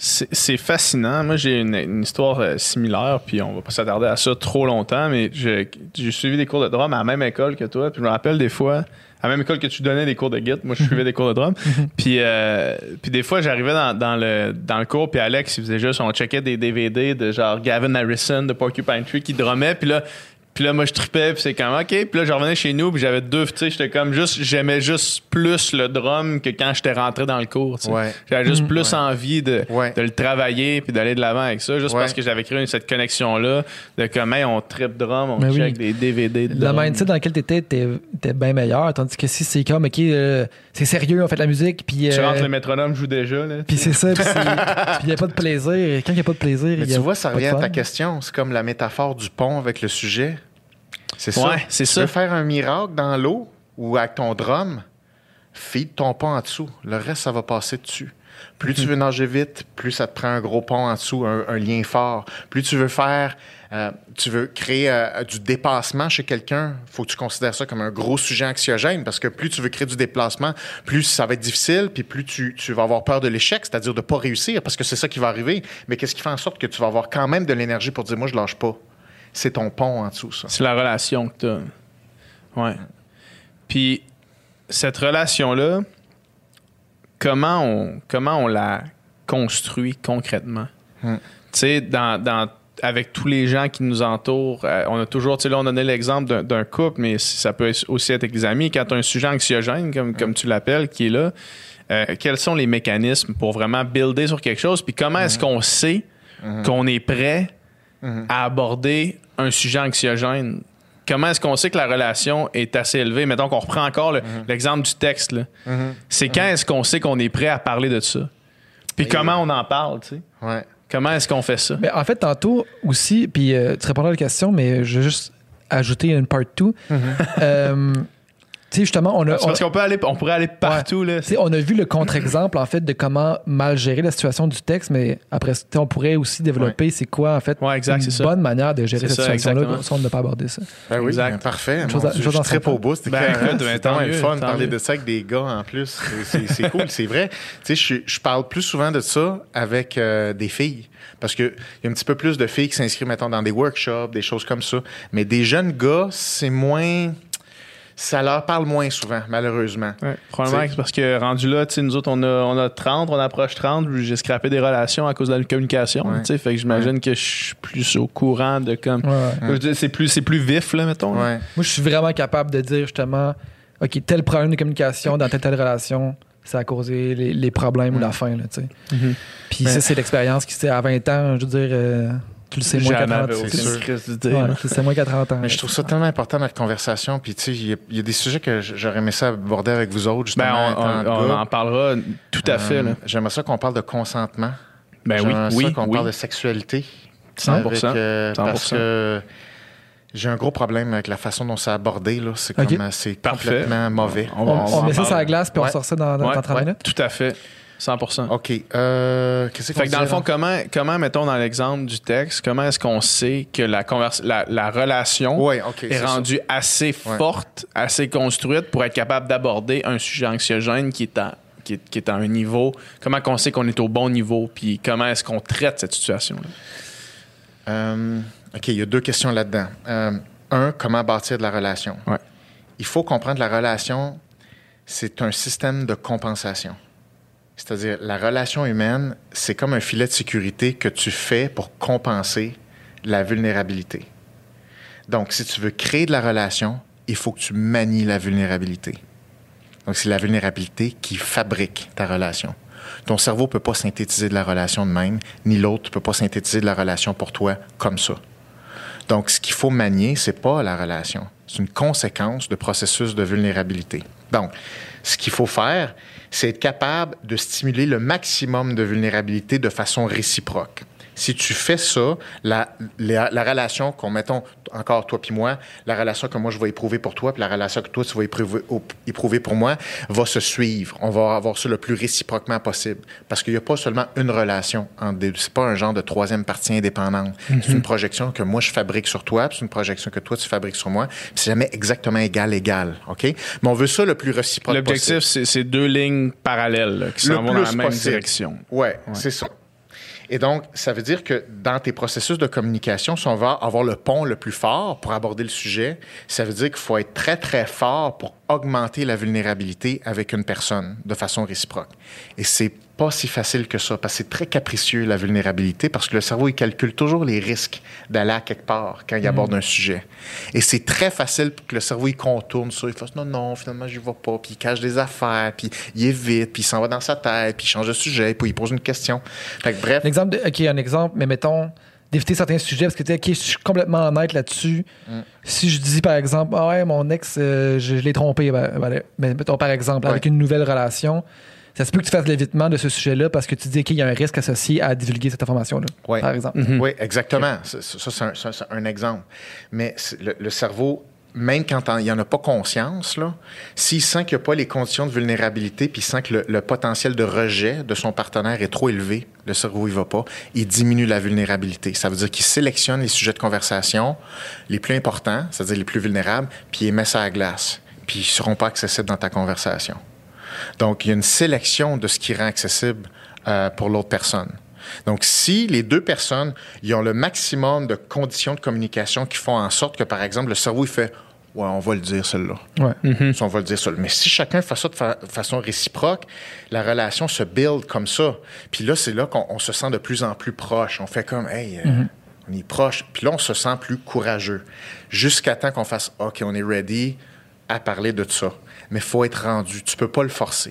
Speaker 1: C'est fascinant. Moi, j'ai une, une histoire euh, similaire, puis on va pas s'attarder à ça trop longtemps, mais j'ai suivi des cours de drum à la même école que toi, puis je me rappelle des fois, à la même école que tu donnais des cours de guitare, moi je suivais des cours de drum, puis, euh, puis des fois j'arrivais dans, dans le, dans le cours, puis Alex, il faisait juste, on checkait des DVD de genre Gavin Harrison de Porcupine Tree qui drummait, puis là, puis là, moi, je tripais, puis c'est comme, OK. Puis là, je revenais chez nous, puis j'avais deux, tu sais, j'étais comme juste, j'aimais juste plus le drum que quand j'étais rentré dans le cours, tu sais.
Speaker 3: Ouais.
Speaker 1: J'avais juste
Speaker 2: Mhm.
Speaker 1: plus
Speaker 3: Ouais.
Speaker 1: envie de,
Speaker 3: Ouais.
Speaker 1: de le travailler puis d'aller de l'avant avec ça, juste
Speaker 3: Ouais.
Speaker 1: parce que j'avais créé cette connexion-là de comme, hey, on trip drum, on
Speaker 2: Mais oui.
Speaker 1: check des DVD de
Speaker 2: Le
Speaker 1: drum.
Speaker 2: mindset dans lequel tu étais était bien meilleur, tandis que si c'est comme, OK, euh, c'est sérieux, on fait de la musique, puis.
Speaker 1: Tu
Speaker 2: euh,
Speaker 1: rentres, le métronome joue déjà, là.
Speaker 2: Puis c'est ça, puis il n'y a pas de plaisir. Quand il n'y a pas de plaisir,
Speaker 3: Mais
Speaker 2: il y a
Speaker 3: tu vois, ça revient à ta question. C'est comme la métaphore du pont avec le sujet. C'est ça.
Speaker 1: C'est
Speaker 3: tu
Speaker 1: ça.
Speaker 3: veux faire un miracle dans l'eau ou avec ton drum, feed ton pont en dessous. Le reste, ça va passer dessus. Plus tu veux nager vite, plus ça te prend un gros pont en dessous, un, un lien fort. Plus tu veux faire, euh, tu veux créer euh, du dépassement chez quelqu'un, faut que tu considères ça comme un gros sujet anxiogène parce que plus tu veux créer du déplacement, plus ça va être difficile, puis plus tu, tu vas avoir peur de l'échec, c'est-à-dire de pas réussir parce que c'est ça qui va arriver. Mais qu'est-ce qui fait en sorte que tu vas avoir quand même de l'énergie pour dire moi je lâche pas? C'est ton pont en dessous, ça.
Speaker 1: C'est la relation que tu Ouais. Puis cette relation-là, comment on, comment on la construit concrètement?
Speaker 3: Hmm.
Speaker 1: Tu sais, dans, dans- avec tous les gens qui nous entourent, euh, on a toujours, tu sais, là, on donnait l'exemple d'un- couple, mais ça peut aussi être avec les amis. Quand tu as un sujet anxiogène, comme, comme tu l'appelles, qui est là, euh, quels sont les mécanismes pour vraiment builder sur quelque chose? Puis comment est-ce qu'on sait qu'on est prêt à aborder un sujet anxiogène? Comment est-ce qu'on sait que la relation est assez élevée? Mettons qu'on reprend encore le- l'exemple du texte. là. C'est quand est-ce qu'on sait qu'on est prêt à parler de ça? Puis
Speaker 3: Et-
Speaker 1: comment on en parle, tu sais?
Speaker 3: Ouais.
Speaker 1: Comment est-ce qu'on fait ça?
Speaker 2: Mais en fait, tantôt aussi, puis euh, tu répondras à la question, mais je vais juste ajouter une part 2. Tu sais, justement, on a.
Speaker 1: C'est parce
Speaker 2: on-
Speaker 1: qu'on peut aller, on pourrait aller partout, là.
Speaker 2: tu sais, on a vu le contre-exemple, en fait, de comment mal gérer la situation du texte, mais après, tu sais, on pourrait aussi développer c'est quoi, en fait,
Speaker 1: Ouais, exact,
Speaker 2: une
Speaker 1: ça.
Speaker 2: bonne manière de gérer cette situation-là, on n'a pas abordé ça.
Speaker 3: Ben oui,
Speaker 1: Exact.
Speaker 3: ben parfait.
Speaker 2: Une chose à-
Speaker 3: Dieu,
Speaker 2: chose
Speaker 3: je suis au bout. C'était
Speaker 1: Ben, écoute, ben,
Speaker 3: C'est le fun de parler de ça avec des gars en plus. C'est- cool, c'est vrai. Tu sais, je, je parle plus souvent de ça avec euh, des filles. Parce qu'il y a un petit peu plus de filles qui s'inscrivent, mettons, dans des workshops, des choses comme ça. Mais des jeunes gars, c'est moins. Ça leur parle moins souvent, malheureusement.
Speaker 1: Ouais, probablement
Speaker 3: T'sais-
Speaker 1: que c'est parce que rendu là, tu sais, nous autres, on a, on a 30, on approche 30, j'ai scrappé des relations à cause de la communication.
Speaker 3: Ouais.
Speaker 1: tu sais, Fait que j'imagine que je suis plus au courant de comme. C'est plus, c'est plus vif, là, mettons. là.
Speaker 2: Moi, je suis vraiment capable de dire justement, OK, tel problème de communication dans telle, telle relation, ça a causé les, les problèmes ou la fin, là, tu sais.
Speaker 1: Mhm.
Speaker 2: Puis
Speaker 3: Mais-
Speaker 2: ça, c'est l'expérience qui, à 20 ans, je veux dire, euh, tu le sais moins qu'à
Speaker 1: J'en
Speaker 2: 30
Speaker 1: avais
Speaker 2: ans. tu le sais moins qu'à 30 ans.
Speaker 3: Mais je trouve ça tellement important dans la conversation. Puis, tu sais, il y, y a des sujets que j'aurais aimé ça aborder avec vous autres,
Speaker 1: Ben, on, on- on en parlera tout à fait.
Speaker 3: Euh,
Speaker 1: Là.
Speaker 3: J'aimerais ça qu'on parle de consentement.
Speaker 1: Ben oui,
Speaker 3: ça
Speaker 1: oui,
Speaker 3: qu'on
Speaker 1: oui.
Speaker 3: parle de sexualité.
Speaker 1: 100%,
Speaker 3: Avec, euh, Parce
Speaker 1: 100%.
Speaker 3: que j'ai un gros problème avec la façon dont c'est abordé. là. C'est
Speaker 2: Ok.
Speaker 3: comme, euh, c'est complètement mauvais.
Speaker 1: On va-
Speaker 2: On,
Speaker 1: on
Speaker 2: on
Speaker 1: va
Speaker 2: met ça
Speaker 1: en
Speaker 2: sur la glace puis on
Speaker 3: Ouais.
Speaker 2: sort ça dans, dans
Speaker 1: Ouais,
Speaker 2: 30
Speaker 1: ouais,
Speaker 2: minutes.
Speaker 1: Tout à fait. 100%.
Speaker 3: OK. Euh, Qu'est-ce qu'on
Speaker 1: Fait que dans le fond, comment, comment, mettons dans l'exemple du texte, comment est-ce qu'on sait que la, converse, la, la relation
Speaker 3: Ouais,
Speaker 1: est
Speaker 3: ça.
Speaker 1: rendue assez
Speaker 3: Ouais.
Speaker 1: forte, assez construite pour être capable d'aborder un sujet anxiogène qui est, à, qui, est, qui est à un niveau, comment qu'on sait qu'on est au bon niveau, puis comment est-ce qu'on traite cette situation-là?
Speaker 3: Euh, OK, il y a deux questions là-dedans. Euh, un, comment bâtir de la relation?
Speaker 1: Ouais.
Speaker 3: Il faut comprendre la relation, c'est un système de compensation. C'est-à-dire, la relation humaine, c'est comme un filet de sécurité que tu fais pour compenser la vulnérabilité. Donc, si tu veux créer de la relation, il faut que tu manies la vulnérabilité. Donc, c'est la vulnérabilité qui fabrique ta relation. Ton cerveau ne peut pas synthétiser de la relation de même, ni l'autre ne peut pas synthétiser de la relation pour toi comme ça. Donc, ce qu'il faut manier, c'est pas la relation. C'est une conséquence de processus de vulnérabilité. Donc, ce qu'il faut faire, c'est être capable de stimuler le maximum de vulnérabilité de façon réciproque. Si tu fais ça, la, la, la relation qu'on, mettons, encore toi puis moi, la relation que moi je vais éprouver pour toi, puis la relation que toi tu vas éprouver, éprouver pour moi, va se suivre. On va avoir ça le plus réciproquement possible. Parce qu'il n'y a pas seulement une relation entre des. C'est pas un genre de troisième partie indépendante. C'est une projection que moi je fabrique sur toi, puis c'est une projection que toi tu fabriques sur moi. Puis c'est jamais exactement égal, égal. OK? Mais on veut ça le plus réciproque possible.
Speaker 1: L'objectif, c'est c'est deux lignes parallèles là, qui
Speaker 3: Le
Speaker 1: s'en vont dans la même
Speaker 3: possible.
Speaker 1: direction.
Speaker 3: Ouais, c'est ça. Et donc, ça veut dire que dans tes processus de communication, si on va avoir le pont le plus fort pour aborder le sujet, ça veut dire qu'il faut être très, très fort pour augmenter la vulnérabilité avec une personne de façon réciproque. Et c'est pas si facile que ça, parce que c'est très capricieux, la vulnérabilité, parce que le cerveau, il calcule toujours les risques d'aller à quelque part quand il aborde un sujet. Et c'est très facile pour que le cerveau, il contourne ça. Il fasse non, non, finalement, j'y vais pas. Puis il cache des affaires, puis il évite, puis il s'en va dans sa tête, puis il change de sujet, puis il pose une question. Fait que bref,
Speaker 2: Un exemple, de- OK, un exemple, mais mettons, d'éviter certains sujets, parce que tu sais, OK, je suis complètement honnête là-dessus.
Speaker 3: Mm.
Speaker 2: Si je dis, par exemple, ah ouais, mon ex, euh, je, je l'ai trompé, ben, ben, ben, mettons, par exemple,
Speaker 3: Ouais.
Speaker 2: avec une nouvelle relation, ça se peut que tu fasses l'évitement de ce sujet-là parce que tu dis, OK, il y a un risque associé à divulguer cette information-là,
Speaker 3: Ouais.
Speaker 2: par exemple.
Speaker 3: Oui, exactement. Ça, ça, c'est un, ça, c'est un exemple. Mais le, le cerveau, même quand il n'y en a pas conscience, là, s'il sent qu'il n'y a pas les conditions de vulnérabilité, puis il sent que le, le potentiel de rejet de son partenaire est trop élevé, le cerveau il va pas, il diminue la vulnérabilité. Ça veut dire qu'il sélectionne les sujets de conversation les plus importants, c'est-à-dire les plus vulnérables, puis il met ça à glace. Puis ils ne seront pas accessibles dans ta conversation. Donc, il y a une sélection de ce qui rend accessible euh, pour l'autre personne. Donc, si les deux personnes ils ont le maximum de conditions de communication qui font en sorte que, par exemple, le cerveau, il fait Ouais, on va le dire, celle-là.
Speaker 2: Ouais.
Speaker 3: Ça, on va le dire ça. Mais si chacun fait ça de fa- façon réciproque, la relation se build comme ça. Puis là, c'est là qu'on on se sent de plus en plus proche. On fait comme, hey, euh, on est proche. Puis là, on se sent plus courageux. Jusqu'à temps qu'on fasse, OK, on est ready à parler de ça. Mais il faut être rendu. Tu peux pas le forcer.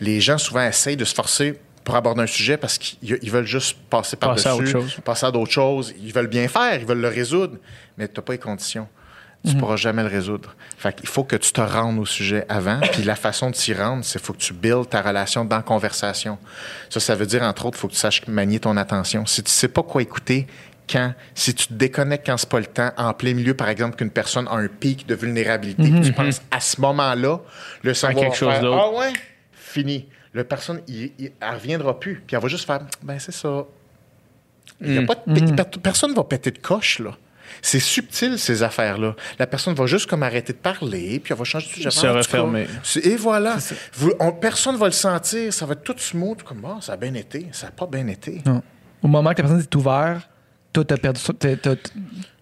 Speaker 3: Les gens, souvent, essayent de se forcer pour aborder un sujet parce qu'ils ils veulent juste passer
Speaker 1: Passer à autre
Speaker 3: par-dessus,
Speaker 1: chose.
Speaker 3: passer à d'autres choses. Ils veulent bien faire, ils veulent le résoudre, mais tu n'as pas les conditions. Tu ne pourras jamais le résoudre. Fait qu'il faut que tu te rendes au sujet avant. Puis la façon de t'y rendre, c'est faut que tu builds ta relation dans la conversation. Ça, ça veut dire, entre autres, faut que tu saches manier ton attention. Si tu sais pas quoi écouter, quand, si tu te déconnectes quand c'est pas le temps, en plein milieu, par exemple, qu'une personne a un pic de vulnérabilité, que tu penses à ce moment-là, le cerveau
Speaker 1: quelque chose d'autre.
Speaker 3: Ah ouais, fini. La personne, il, il- elle reviendra plus. Puis elle va juste faire, ben c'est ça. Il y a pas de- per- Personne va péter de coche, là. C'est subtil, ces affaires-là. La personne va juste comme arrêter de parler, puis elle va changer de sujet.
Speaker 1: Se refermer.
Speaker 3: Et voilà. Vous- on- personne va le sentir. Ça va être tout smooth. Comme, ah, ça a bien été. Ça n'a pas bien été.
Speaker 2: Non. Au moment que la personne est ouverte, perdu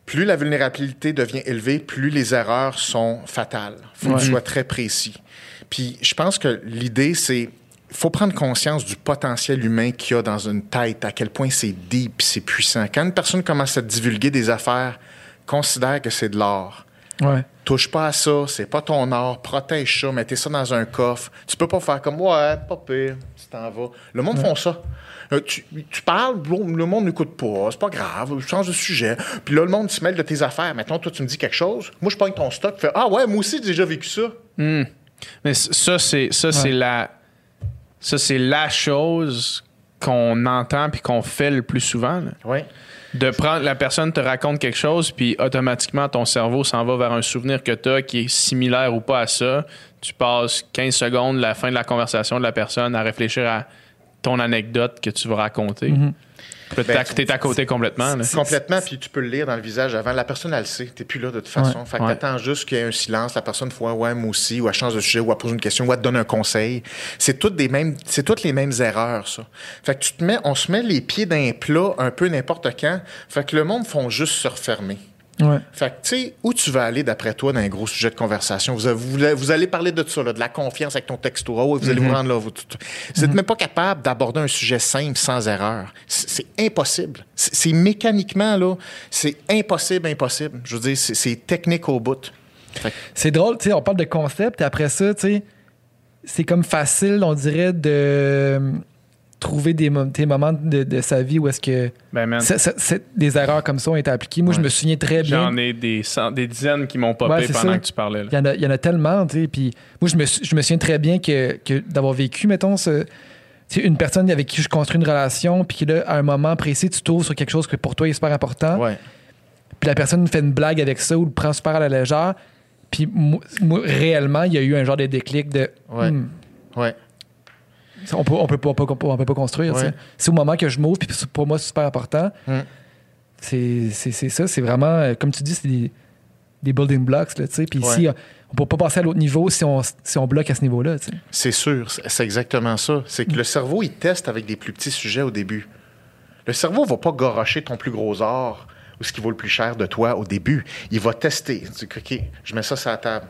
Speaker 3: plus la vulnérabilité devient élevée, plus les erreurs sont fatales. faut que
Speaker 2: Ouais.
Speaker 3: tu sois très précis. Puis je pense que l'idée, c'est faut prendre conscience du potentiel humain qu'il y a dans une tête, à quel point c'est deep, c'est puissant. Quand une personne commence à divulguer des affaires, considère que c'est de l'or.
Speaker 2: Ouais.
Speaker 3: Touche pas à ça, c'est pas ton or, protège ça, mettez ça dans un coffre. Tu peux pas faire comme ouais, pas pire, tu t'en vas. Le monde font ça. Euh, tu, tu parles, bon, le monde n'écoute pas, c'est pas grave, change de sujet. Puis là, le monde se mêle de tes affaires. Maintenant, toi, tu me dis quelque chose. Moi, je pogne ton stock, fais Ah ouais, moi aussi, j'ai déjà vécu ça.
Speaker 1: Mais c- ça, c'est ça, c'est la. Ça, c'est la chose qu'on entend puis qu'on fait le plus souvent. là.
Speaker 3: Ouais.
Speaker 1: De prendre la personne te raconte quelque chose, puis automatiquement ton cerveau s'en va vers un souvenir que tu as qui est similaire ou pas à ça. Tu passes 15 secondes, la fin de la conversation de la personne, à réfléchir à ton anecdote que tu vas raconter.
Speaker 3: Ben,
Speaker 1: là, t'es- à côté complètement. là.
Speaker 3: Complètement, puis tu peux le lire dans le visage avant. La personne, elle le sait. T'es plus là de toute façon.
Speaker 2: Ouais.
Speaker 3: Fait que
Speaker 1: Ouais.
Speaker 3: t'attends juste qu'il y ait un silence. La personne fait ouais, moi aussi, ou elle change de sujet, ou elle pose une question, ou elle te donne un conseil. C'est toutes des mêmes, c'est toutes les mêmes erreurs, ça. Fait que tu te mets, on se met les pieds d'un plat un peu n'importe quand. Fait que le monde font juste se refermer.
Speaker 2: Ouais.
Speaker 3: Fait que, tu sais, où tu vas aller d'après toi dans un gros sujet de conversation? Vous, vous, vous allez parler de ça, là, de la confiance avec ton texto. Ah ouais, vous allez vous rendre là. Vous n'êtes même pas capable d'aborder un sujet simple sans erreur. C'est impossible. C'est mécaniquement, là, c'est impossible, impossible. Je veux dire, c'est- technique au bout.
Speaker 2: C'est drôle, tu sais, on parle de concept et après ça, tu sais, c'est comme facile, on dirait, de trouver des, mo- des moments de, de sa vie où est-ce que
Speaker 1: Ben,
Speaker 2: des erreurs comme ça ont été appliquées. Moi, je me souviens très bien.
Speaker 1: J'en ai des, cent- des dizaines qui m'ont popé
Speaker 2: Ouais,
Speaker 1: pendant
Speaker 2: ça.
Speaker 1: que tu parlais. là.
Speaker 2: Il y, en a, il y en a tellement, tu sais. Puis moi, je me, je me souviens très bien que, que d'avoir vécu, mettons, ce- une personne avec qui je construis une relation, puis là, à un moment précis, tu t'ouvres sur quelque chose que pour toi est super important,
Speaker 3: ouais.
Speaker 2: puis la personne fait une blague avec ça ou le prend super à la légère. Puis moi, moi, réellement, il y a eu un genre de déclic de.
Speaker 3: Ouais.
Speaker 2: Hmm,
Speaker 3: Ouais.
Speaker 2: On peut, on peut, pas, on peut pas construire. tu.
Speaker 3: Ouais.
Speaker 2: C'est au moment que je m'ouvre, puis pour moi, c'est super important.
Speaker 3: Hmm.
Speaker 2: C'est ça, c'est vraiment, euh, comme tu dis, c'est des, des building blocks. Là, tu sais. puis ici, on peut pas passer à l'autre niveau si on, si on bloque à ce niveau-là. tu.
Speaker 3: C'est sûr, c'est exactement ça. C'est que le cerveau, il teste avec des plus petits sujets au début. Le cerveau va pas gorocher ton plus gros or ou ce qui vaut le plus cher de toi au début. Il va tester. Il dit, OK, je mets ça sur la table.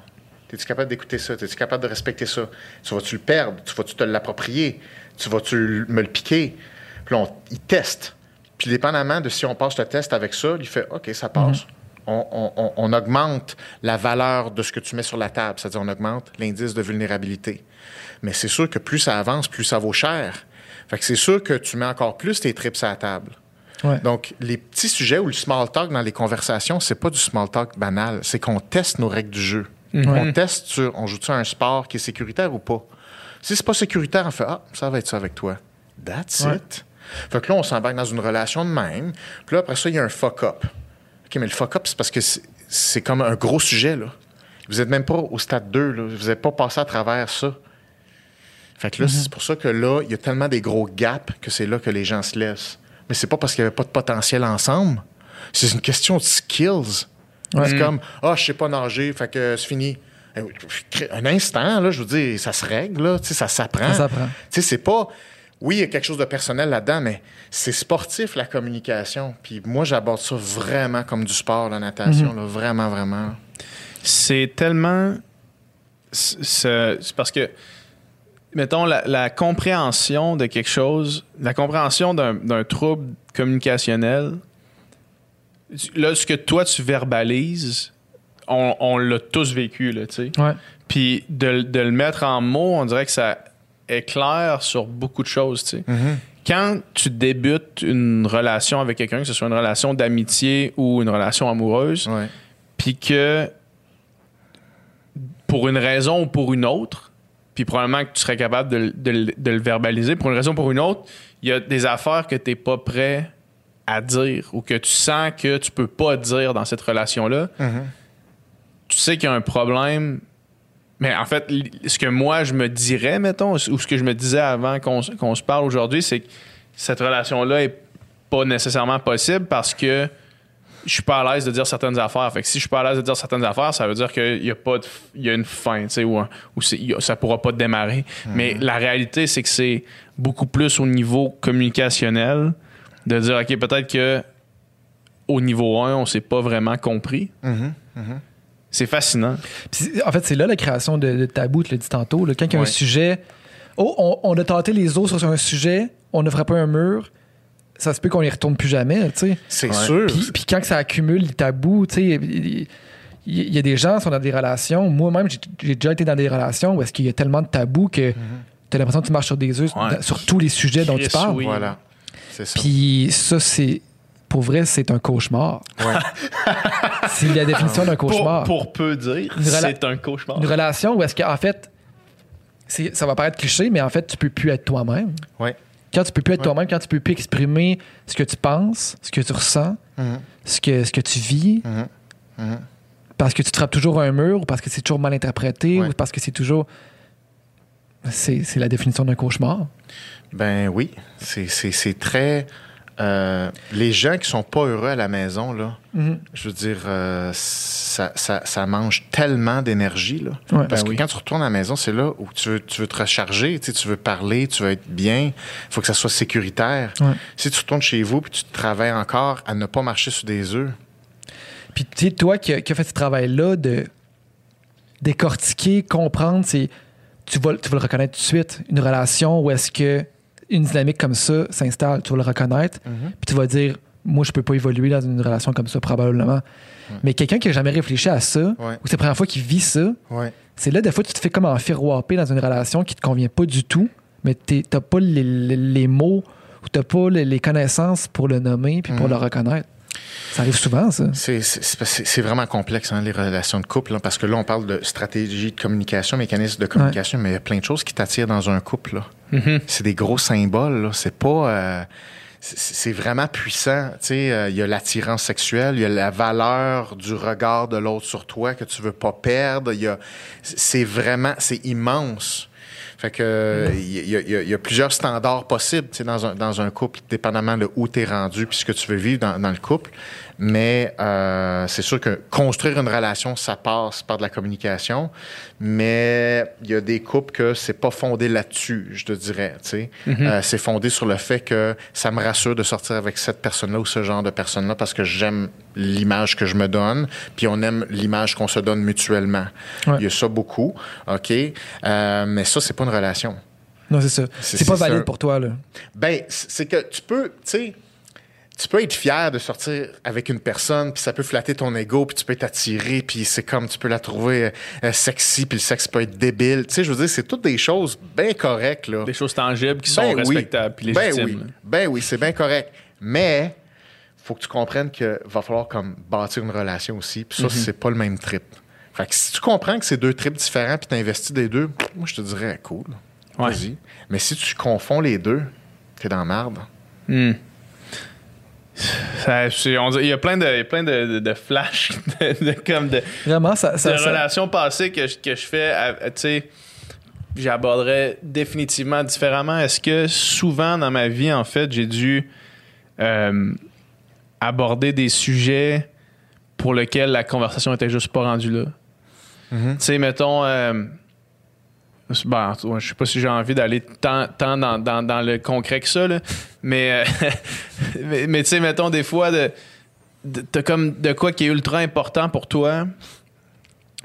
Speaker 3: Es-tu capable d'écouter ça? Es-tu capable de respecter ça? Tu vas-tu le perdre? Tu vas-tu te l'approprier? Tu vas-tu me le piquer? Puis là, on- il teste. Puis dépendamment de si on passe le test avec ça, il fait OK, ça passe. On, on- on- on augmente la valeur de ce que tu mets sur la table, c'est-à-dire on augmente l'indice de vulnérabilité. Mais c'est sûr que plus ça avance, plus ça vaut cher. Fait que c'est sûr que tu mets encore plus tes trips à la table.
Speaker 2: Ouais.
Speaker 3: Donc, les petits sujets ou le small talk dans les conversations, c'est pas du small talk banal. C'est qu'on teste nos règles du jeu. On teste sur, on joue-tu un sport qui est sécuritaire ou pas? Si c'est pas sécuritaire, on fait, ah, ça va être ça avec toi. That's
Speaker 2: Ouais.
Speaker 3: it. Fait que là, on s'embarque dans une relation de même. Puis là, après ça, il y a un fuck-up. OK, mais le fuck-up, c'est parce que c'est- comme un gros sujet, là. Vous n'êtes même pas au stade 2, là. Vous n'êtes pas passé à travers ça. Fait que là, c'est pour ça que là, il y a tellement des gros gaps que c'est là que les gens se laissent. Mais c'est pas parce qu'il n'y avait pas de potentiel ensemble. C'est une question de skills. C'est comme, ah, je sais pas nager, fait que c'est fini. Un instant, là, je veux dire, ça se règle, là, tu sais, ça s'apprend.
Speaker 2: Ça s'apprend.
Speaker 3: Tu sais, c'est pas. Oui, il y a quelque chose de personnel là-dedans, mais c'est sportif, la communication. Puis moi, j'aborde ça vraiment comme du sport, la natation, là, vraiment, vraiment.
Speaker 1: c'est tellement. C'est c'est parce que, mettons, la, la compréhension de quelque chose, la compréhension d'un d'un trouble communicationnel, là, ce que toi, tu verbalises, on, on l'a tous vécu, là, tu sais.
Speaker 2: Ouais.
Speaker 1: Puis de, de le mettre en mots, on dirait que ça éclaire sur beaucoup de choses, tu sais. Quand tu débutes une relation avec quelqu'un, que ce soit une relation d'amitié ou une relation amoureuse, puis que pour une raison ou pour une autre, puis probablement que tu serais capable de, de le verbaliser, pour une raison ou pour une autre, il y a des affaires que tu n'es pas prêt à dire ou que tu sens que tu peux pas dire dans cette relation-là. Tu sais qu'il y a un problème. Mais en fait, ce que moi je me dirais, mettons, ou ce que je me disais avant qu'on qu'on se parle aujourd'hui, c'est que cette relation-là est pas nécessairement possible parce que je suis pas à l'aise de dire certaines affaires. Fait que si je suis pas à l'aise de dire certaines affaires, ça veut dire qu'il y a pas de f- il y a une fin, tu sais, ou, ou ça pourra pas démarrer. Mais la réalité, c'est que c'est beaucoup plus au niveau communicationnel de dire, OK, peut-être que au niveau 1, on s'est pas vraiment compris.
Speaker 3: Mhm.
Speaker 1: C'est fascinant.
Speaker 2: En fait, c'est là la création de, de tabou, tu l'as dit tantôt. là. Quand il y a un sujet, oh, on, on a tenté les autres sur un sujet, on a frappé un mur, ça se peut qu'on y retourne plus jamais, tu sais.
Speaker 3: C'est
Speaker 1: Ouais.
Speaker 3: sûr.
Speaker 2: Puis, puis quand que ça accumule les tabous, tu sais, il y, il y a des gens qui sont dans des relations. Moi-même, j'ai j'ai déjà été dans des relations où est-ce qu'il y a tellement de tabous que tu as l'impression que tu marches sur des œufs
Speaker 1: Ouais.
Speaker 2: sur tous les sujets dont tu parles.
Speaker 1: oui.
Speaker 3: Voilà. C'est ça.
Speaker 2: Puis ça, c'est. Pour vrai, c'est un cauchemar.
Speaker 3: Ouais.
Speaker 2: C'est la définition d'un cauchemar.
Speaker 1: pour peu dire, c'est un cauchemar.
Speaker 2: Une relation où est-ce qu'en fait, ça va paraître cliché, mais en fait, tu peux plus être toi-même.
Speaker 3: Ouais.
Speaker 2: Quand tu peux plus être
Speaker 3: Ouais.
Speaker 2: toi-même, quand tu peux plus exprimer ce que tu penses, ce que tu ressens,
Speaker 3: Mhm.
Speaker 2: ce que, ce que tu vis,
Speaker 3: Mhm. Mhm.
Speaker 2: parce que tu te frappes toujours un mur ou parce que c'est toujours mal interprété
Speaker 3: Ouais.
Speaker 2: ou parce que c'est toujours. C'est c'est la définition d'un cauchemar.
Speaker 3: Ben oui, c'est- très. euh, les gens qui sont pas heureux à la maison, là,
Speaker 2: Mhm.
Speaker 3: je veux dire, euh, ça, ça, ça mange tellement d'énergie. là.
Speaker 2: Ouais.
Speaker 3: Parce
Speaker 1: Ben
Speaker 3: que
Speaker 1: oui.
Speaker 3: quand tu retournes à la maison, c'est là où tu veux, tu veux te recharger, tu, sais, tu veux parler, tu veux être bien. Il faut que ça soit sécuritaire.
Speaker 2: Ouais.
Speaker 3: Si tu retournes chez vous puis tu travailles encore à ne pas marcher sur des œufs,
Speaker 2: Puis, tu sais, toi qui, as- qui as fait ce travail-là de décortiquer, comprendre. Tu vas, tu vas le reconnaître tout de suite. Une relation où est-ce que une dynamique comme ça s'installe, tu vas le reconnaître,
Speaker 3: Mhm.
Speaker 2: puis tu vas dire, moi, je peux pas évoluer dans une relation comme ça, probablement. Mais quelqu'un qui a jamais réfléchi à ça,
Speaker 3: Ouais.
Speaker 2: ou c'est la première fois qu'il vit ça,
Speaker 3: ouais.
Speaker 2: c'est là, des fois, tu te fais comme enfiroiper dans une relation qui te convient pas du tout, mais t'es- t'as pas les, les- les mots ou t'as pas les, les connaissances pour le nommer puis pour
Speaker 3: Mhm.
Speaker 2: le reconnaître. Ça arrive souvent, ça.
Speaker 3: C'est- vraiment complexe, hein, les relations de couple, hein, parce que là, on parle de stratégie de communication, mécanisme de communication, mais il y a plein de choses qui t'attirent dans un couple. là.
Speaker 1: Mhm.
Speaker 3: C'est des gros symboles. là. C'est pas. euh, c'est- vraiment puissant. Tu sais, euh, il y a l'attirance sexuelle, il y a la valeur du regard de l'autre sur toi que tu veux pas perdre. Il y a, c'est vraiment, c'est immense. Fait que il y, a- plusieurs standards possibles dans un, dans un couple, dépendamment de où tu es rendu puis ce que tu veux vivre dans, dans le couple. Mais euh, c'est sûr que construire une relation, ça passe par de la communication. Mais il y a des couples que c'est pas fondé là-dessus, je te dirais. sais. Euh, c'est fondé sur le fait que ça me rassure de sortir avec cette personne-là ou ce genre de personne-là parce que j'aime l'image que je me donne, puis on aime l'image qu'on se donne mutuellement.
Speaker 2: Ouais.
Speaker 3: Il y a ça beaucoup, OK? Euh, mais ça, c'est pas une relation.
Speaker 2: Non, c'est ça.
Speaker 3: C'est-
Speaker 2: pas valide pour toi, là.
Speaker 3: Ben, c'est que tu peux, tu sais, tu peux être fier de sortir avec une personne, puis ça peut flatter ton ego, puis tu peux être attiré, puis c'est comme tu peux la trouver euh, euh, sexy, puis le sexe peut être débile. Tu sais, je veux dire, c'est toutes des choses bien correctes, là.
Speaker 1: Des choses tangibles qui sont
Speaker 3: Ben oui.
Speaker 1: respectables puis
Speaker 3: Ben
Speaker 1: légitimes.
Speaker 3: oui,
Speaker 1: là.
Speaker 3: ben oui, c'est bien correct. Mais faut que tu comprennes qu'il va falloir comme bâtir une relation aussi, puis ça,
Speaker 1: Mhm.
Speaker 3: c'est pas le même trip. Fait que si tu comprends que c'est deux trips différents, puis t'investis des deux, moi, je te dirais, cool,
Speaker 1: Ouais.
Speaker 3: vas-y. Mais si tu confonds les deux, t'es dans la marde.
Speaker 1: Hmm. Ça, on il y a plein de, il y a plein de, de, de flashs, de, de- comme de,
Speaker 2: Vraiment, ça.
Speaker 1: de
Speaker 2: ça, ça-
Speaker 1: relations passées que, je- que je fais. Tu sais, j'aborderais définitivement différemment. Est-ce que souvent dans ma vie, en fait, j'ai dû euh, aborder des sujets pour lesquels la conversation était juste pas rendue là? Tu sais, mettons. euh, ben, je sais pas si j'ai envie d'aller tant, tant dans, dans- dans le concret que ça, là. mais, euh, mais, mais tu sais, mettons des fois, de, de- t'as comme de quoi qui est ultra important pour toi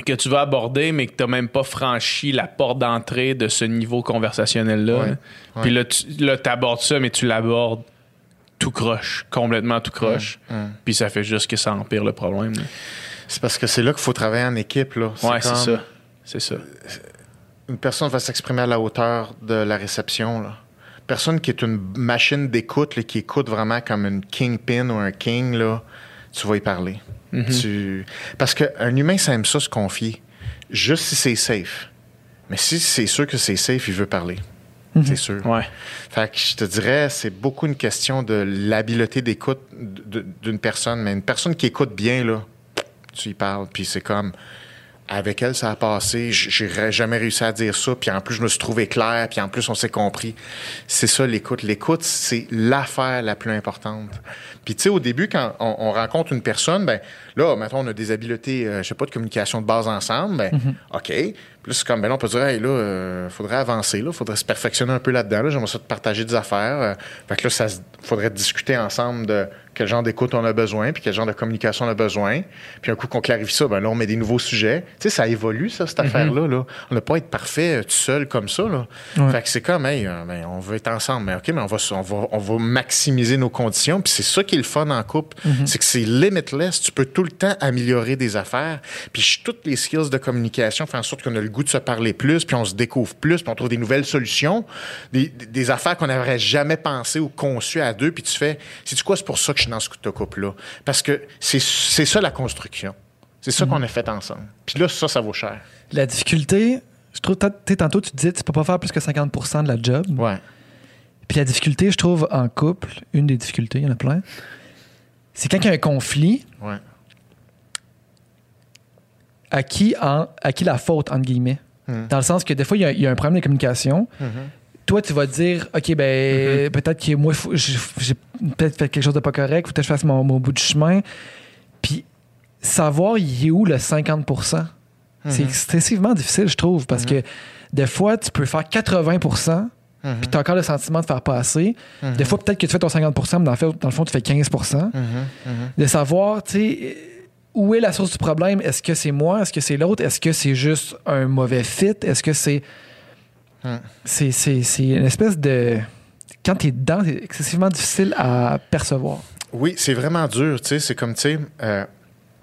Speaker 1: que tu vas aborder, mais que t'as même pas franchi la porte d'entrée de ce niveau conversationnel-là.
Speaker 3: Ouais,
Speaker 1: là.
Speaker 3: ouais.
Speaker 1: Puis là, tu là, t'abordes ça, mais tu l'abordes tout croche, complètement tout croche. Puis ça fait juste que ça empire le problème. là.
Speaker 3: C'est parce que c'est là qu'il faut travailler en équipe. Là.
Speaker 1: Ouais, c'est ça. C'est ça.
Speaker 3: Une personne va s'exprimer à la hauteur de la réception. Là. Personne qui est une machine d'écoute, qui écoute vraiment comme une kingpin ou un king, là, tu vas y parler.
Speaker 1: Mm-hmm.
Speaker 3: Tu- Parce qu'un humain, ça aime ça se confier. Juste si c'est safe. Mais si c'est sûr que c'est safe, il veut parler. C'est sûr.
Speaker 1: Ouais.
Speaker 3: Fait que je te dirais, c'est beaucoup une question de l'habileté d'écoute d'une personne. Mais une personne qui écoute bien, là, tu y parles, puis c'est comme avec elle, ça a passé. J'aurais jamais réussi à dire ça. Puis en plus, je me suis trouvé clair. Puis en plus, on s'est compris. C'est ça, l'écoute. L'écoute, c'est l'affaire la plus importante. Puis tu sais, au début, quand on, on rencontre une personne, ben là, maintenant, on a des habiletés, euh, je sais pas, de communication de base ensemble. Ben, OK. Puis là, c'est comme, ben là, on peut dire, hey, là, euh, faudrait avancer, là, faudrait se perfectionner un peu là-dedans. Là, J'aimerais ça te partager des affaires. Euh, fait que là, ça faudrait discuter ensemble de quel genre d'écoute on a besoin, puis quel genre de communication on a besoin. Puis un coup qu'on clarifie ça, ben là, on met des nouveaux sujets. Tu sais, ça évolue, ça, cette affaire-là. Là. On n'a pas à être parfait euh, tout seul comme ça. Là.
Speaker 2: Ouais.
Speaker 3: Fait que c'est comme, hey, euh, ben, on veut être ensemble. Mais OK, mais on va, on va, on va maximiser nos conditions. Puis c'est ça qui est le fun en couple. C'est que c'est limitless. Tu peux tout le temps améliorer des affaires. Puis toutes les skills de communication font en sorte qu'on a le goût de se parler plus, puis on se découvre plus, puis on trouve des nouvelles solutions, des, des- affaires qu'on n'aurait jamais pensé ou conçues à deux. Puis tu fais, c'est quoi, c'est pour ça que je dans ce couple-là. Parce que c'est c'est ça la construction. C'est ça qu'on a fait ensemble. Puis là, ça, ça vaut cher.
Speaker 2: La difficulté, je trouve, tu sais, tantôt, tu disais, tu peux pas faire plus que 50 de la job.
Speaker 3: Ouais.
Speaker 2: Puis la difficulté, je trouve, en couple, une des difficultés, il y en a plein, c'est quand il y a un conflit,
Speaker 3: Ouais.
Speaker 2: à qui, en, à qui la faute, entre guillemets.
Speaker 3: Mhm.
Speaker 2: Dans le sens que des fois, il y a, il y a un problème de communication. Toi, tu vas dire, OK, ben, peut-être que moi, j'ai peut-être fait quelque chose de pas correct, faut que je fasse mon, mon bout du chemin. Puis, savoir, il est où le 50% C'est excessivement difficile, je trouve, parce que des fois, tu peux faire 80 puis tu as encore le sentiment de faire pas assez. Des fois, peut-être que tu fais ton 50% mais dans dans le fond, tu fais 15% De savoir, tu sais, où est la source du problème? Est-ce que c'est moi? Est-ce que c'est l'autre? Est-ce que c'est juste un mauvais fit? Est-ce que c'est. C'est, une espèce de. Quand tu es dedans, c'est excessivement difficile à percevoir.
Speaker 3: Oui, c'est vraiment dur. C'est comme, tu sais, euh,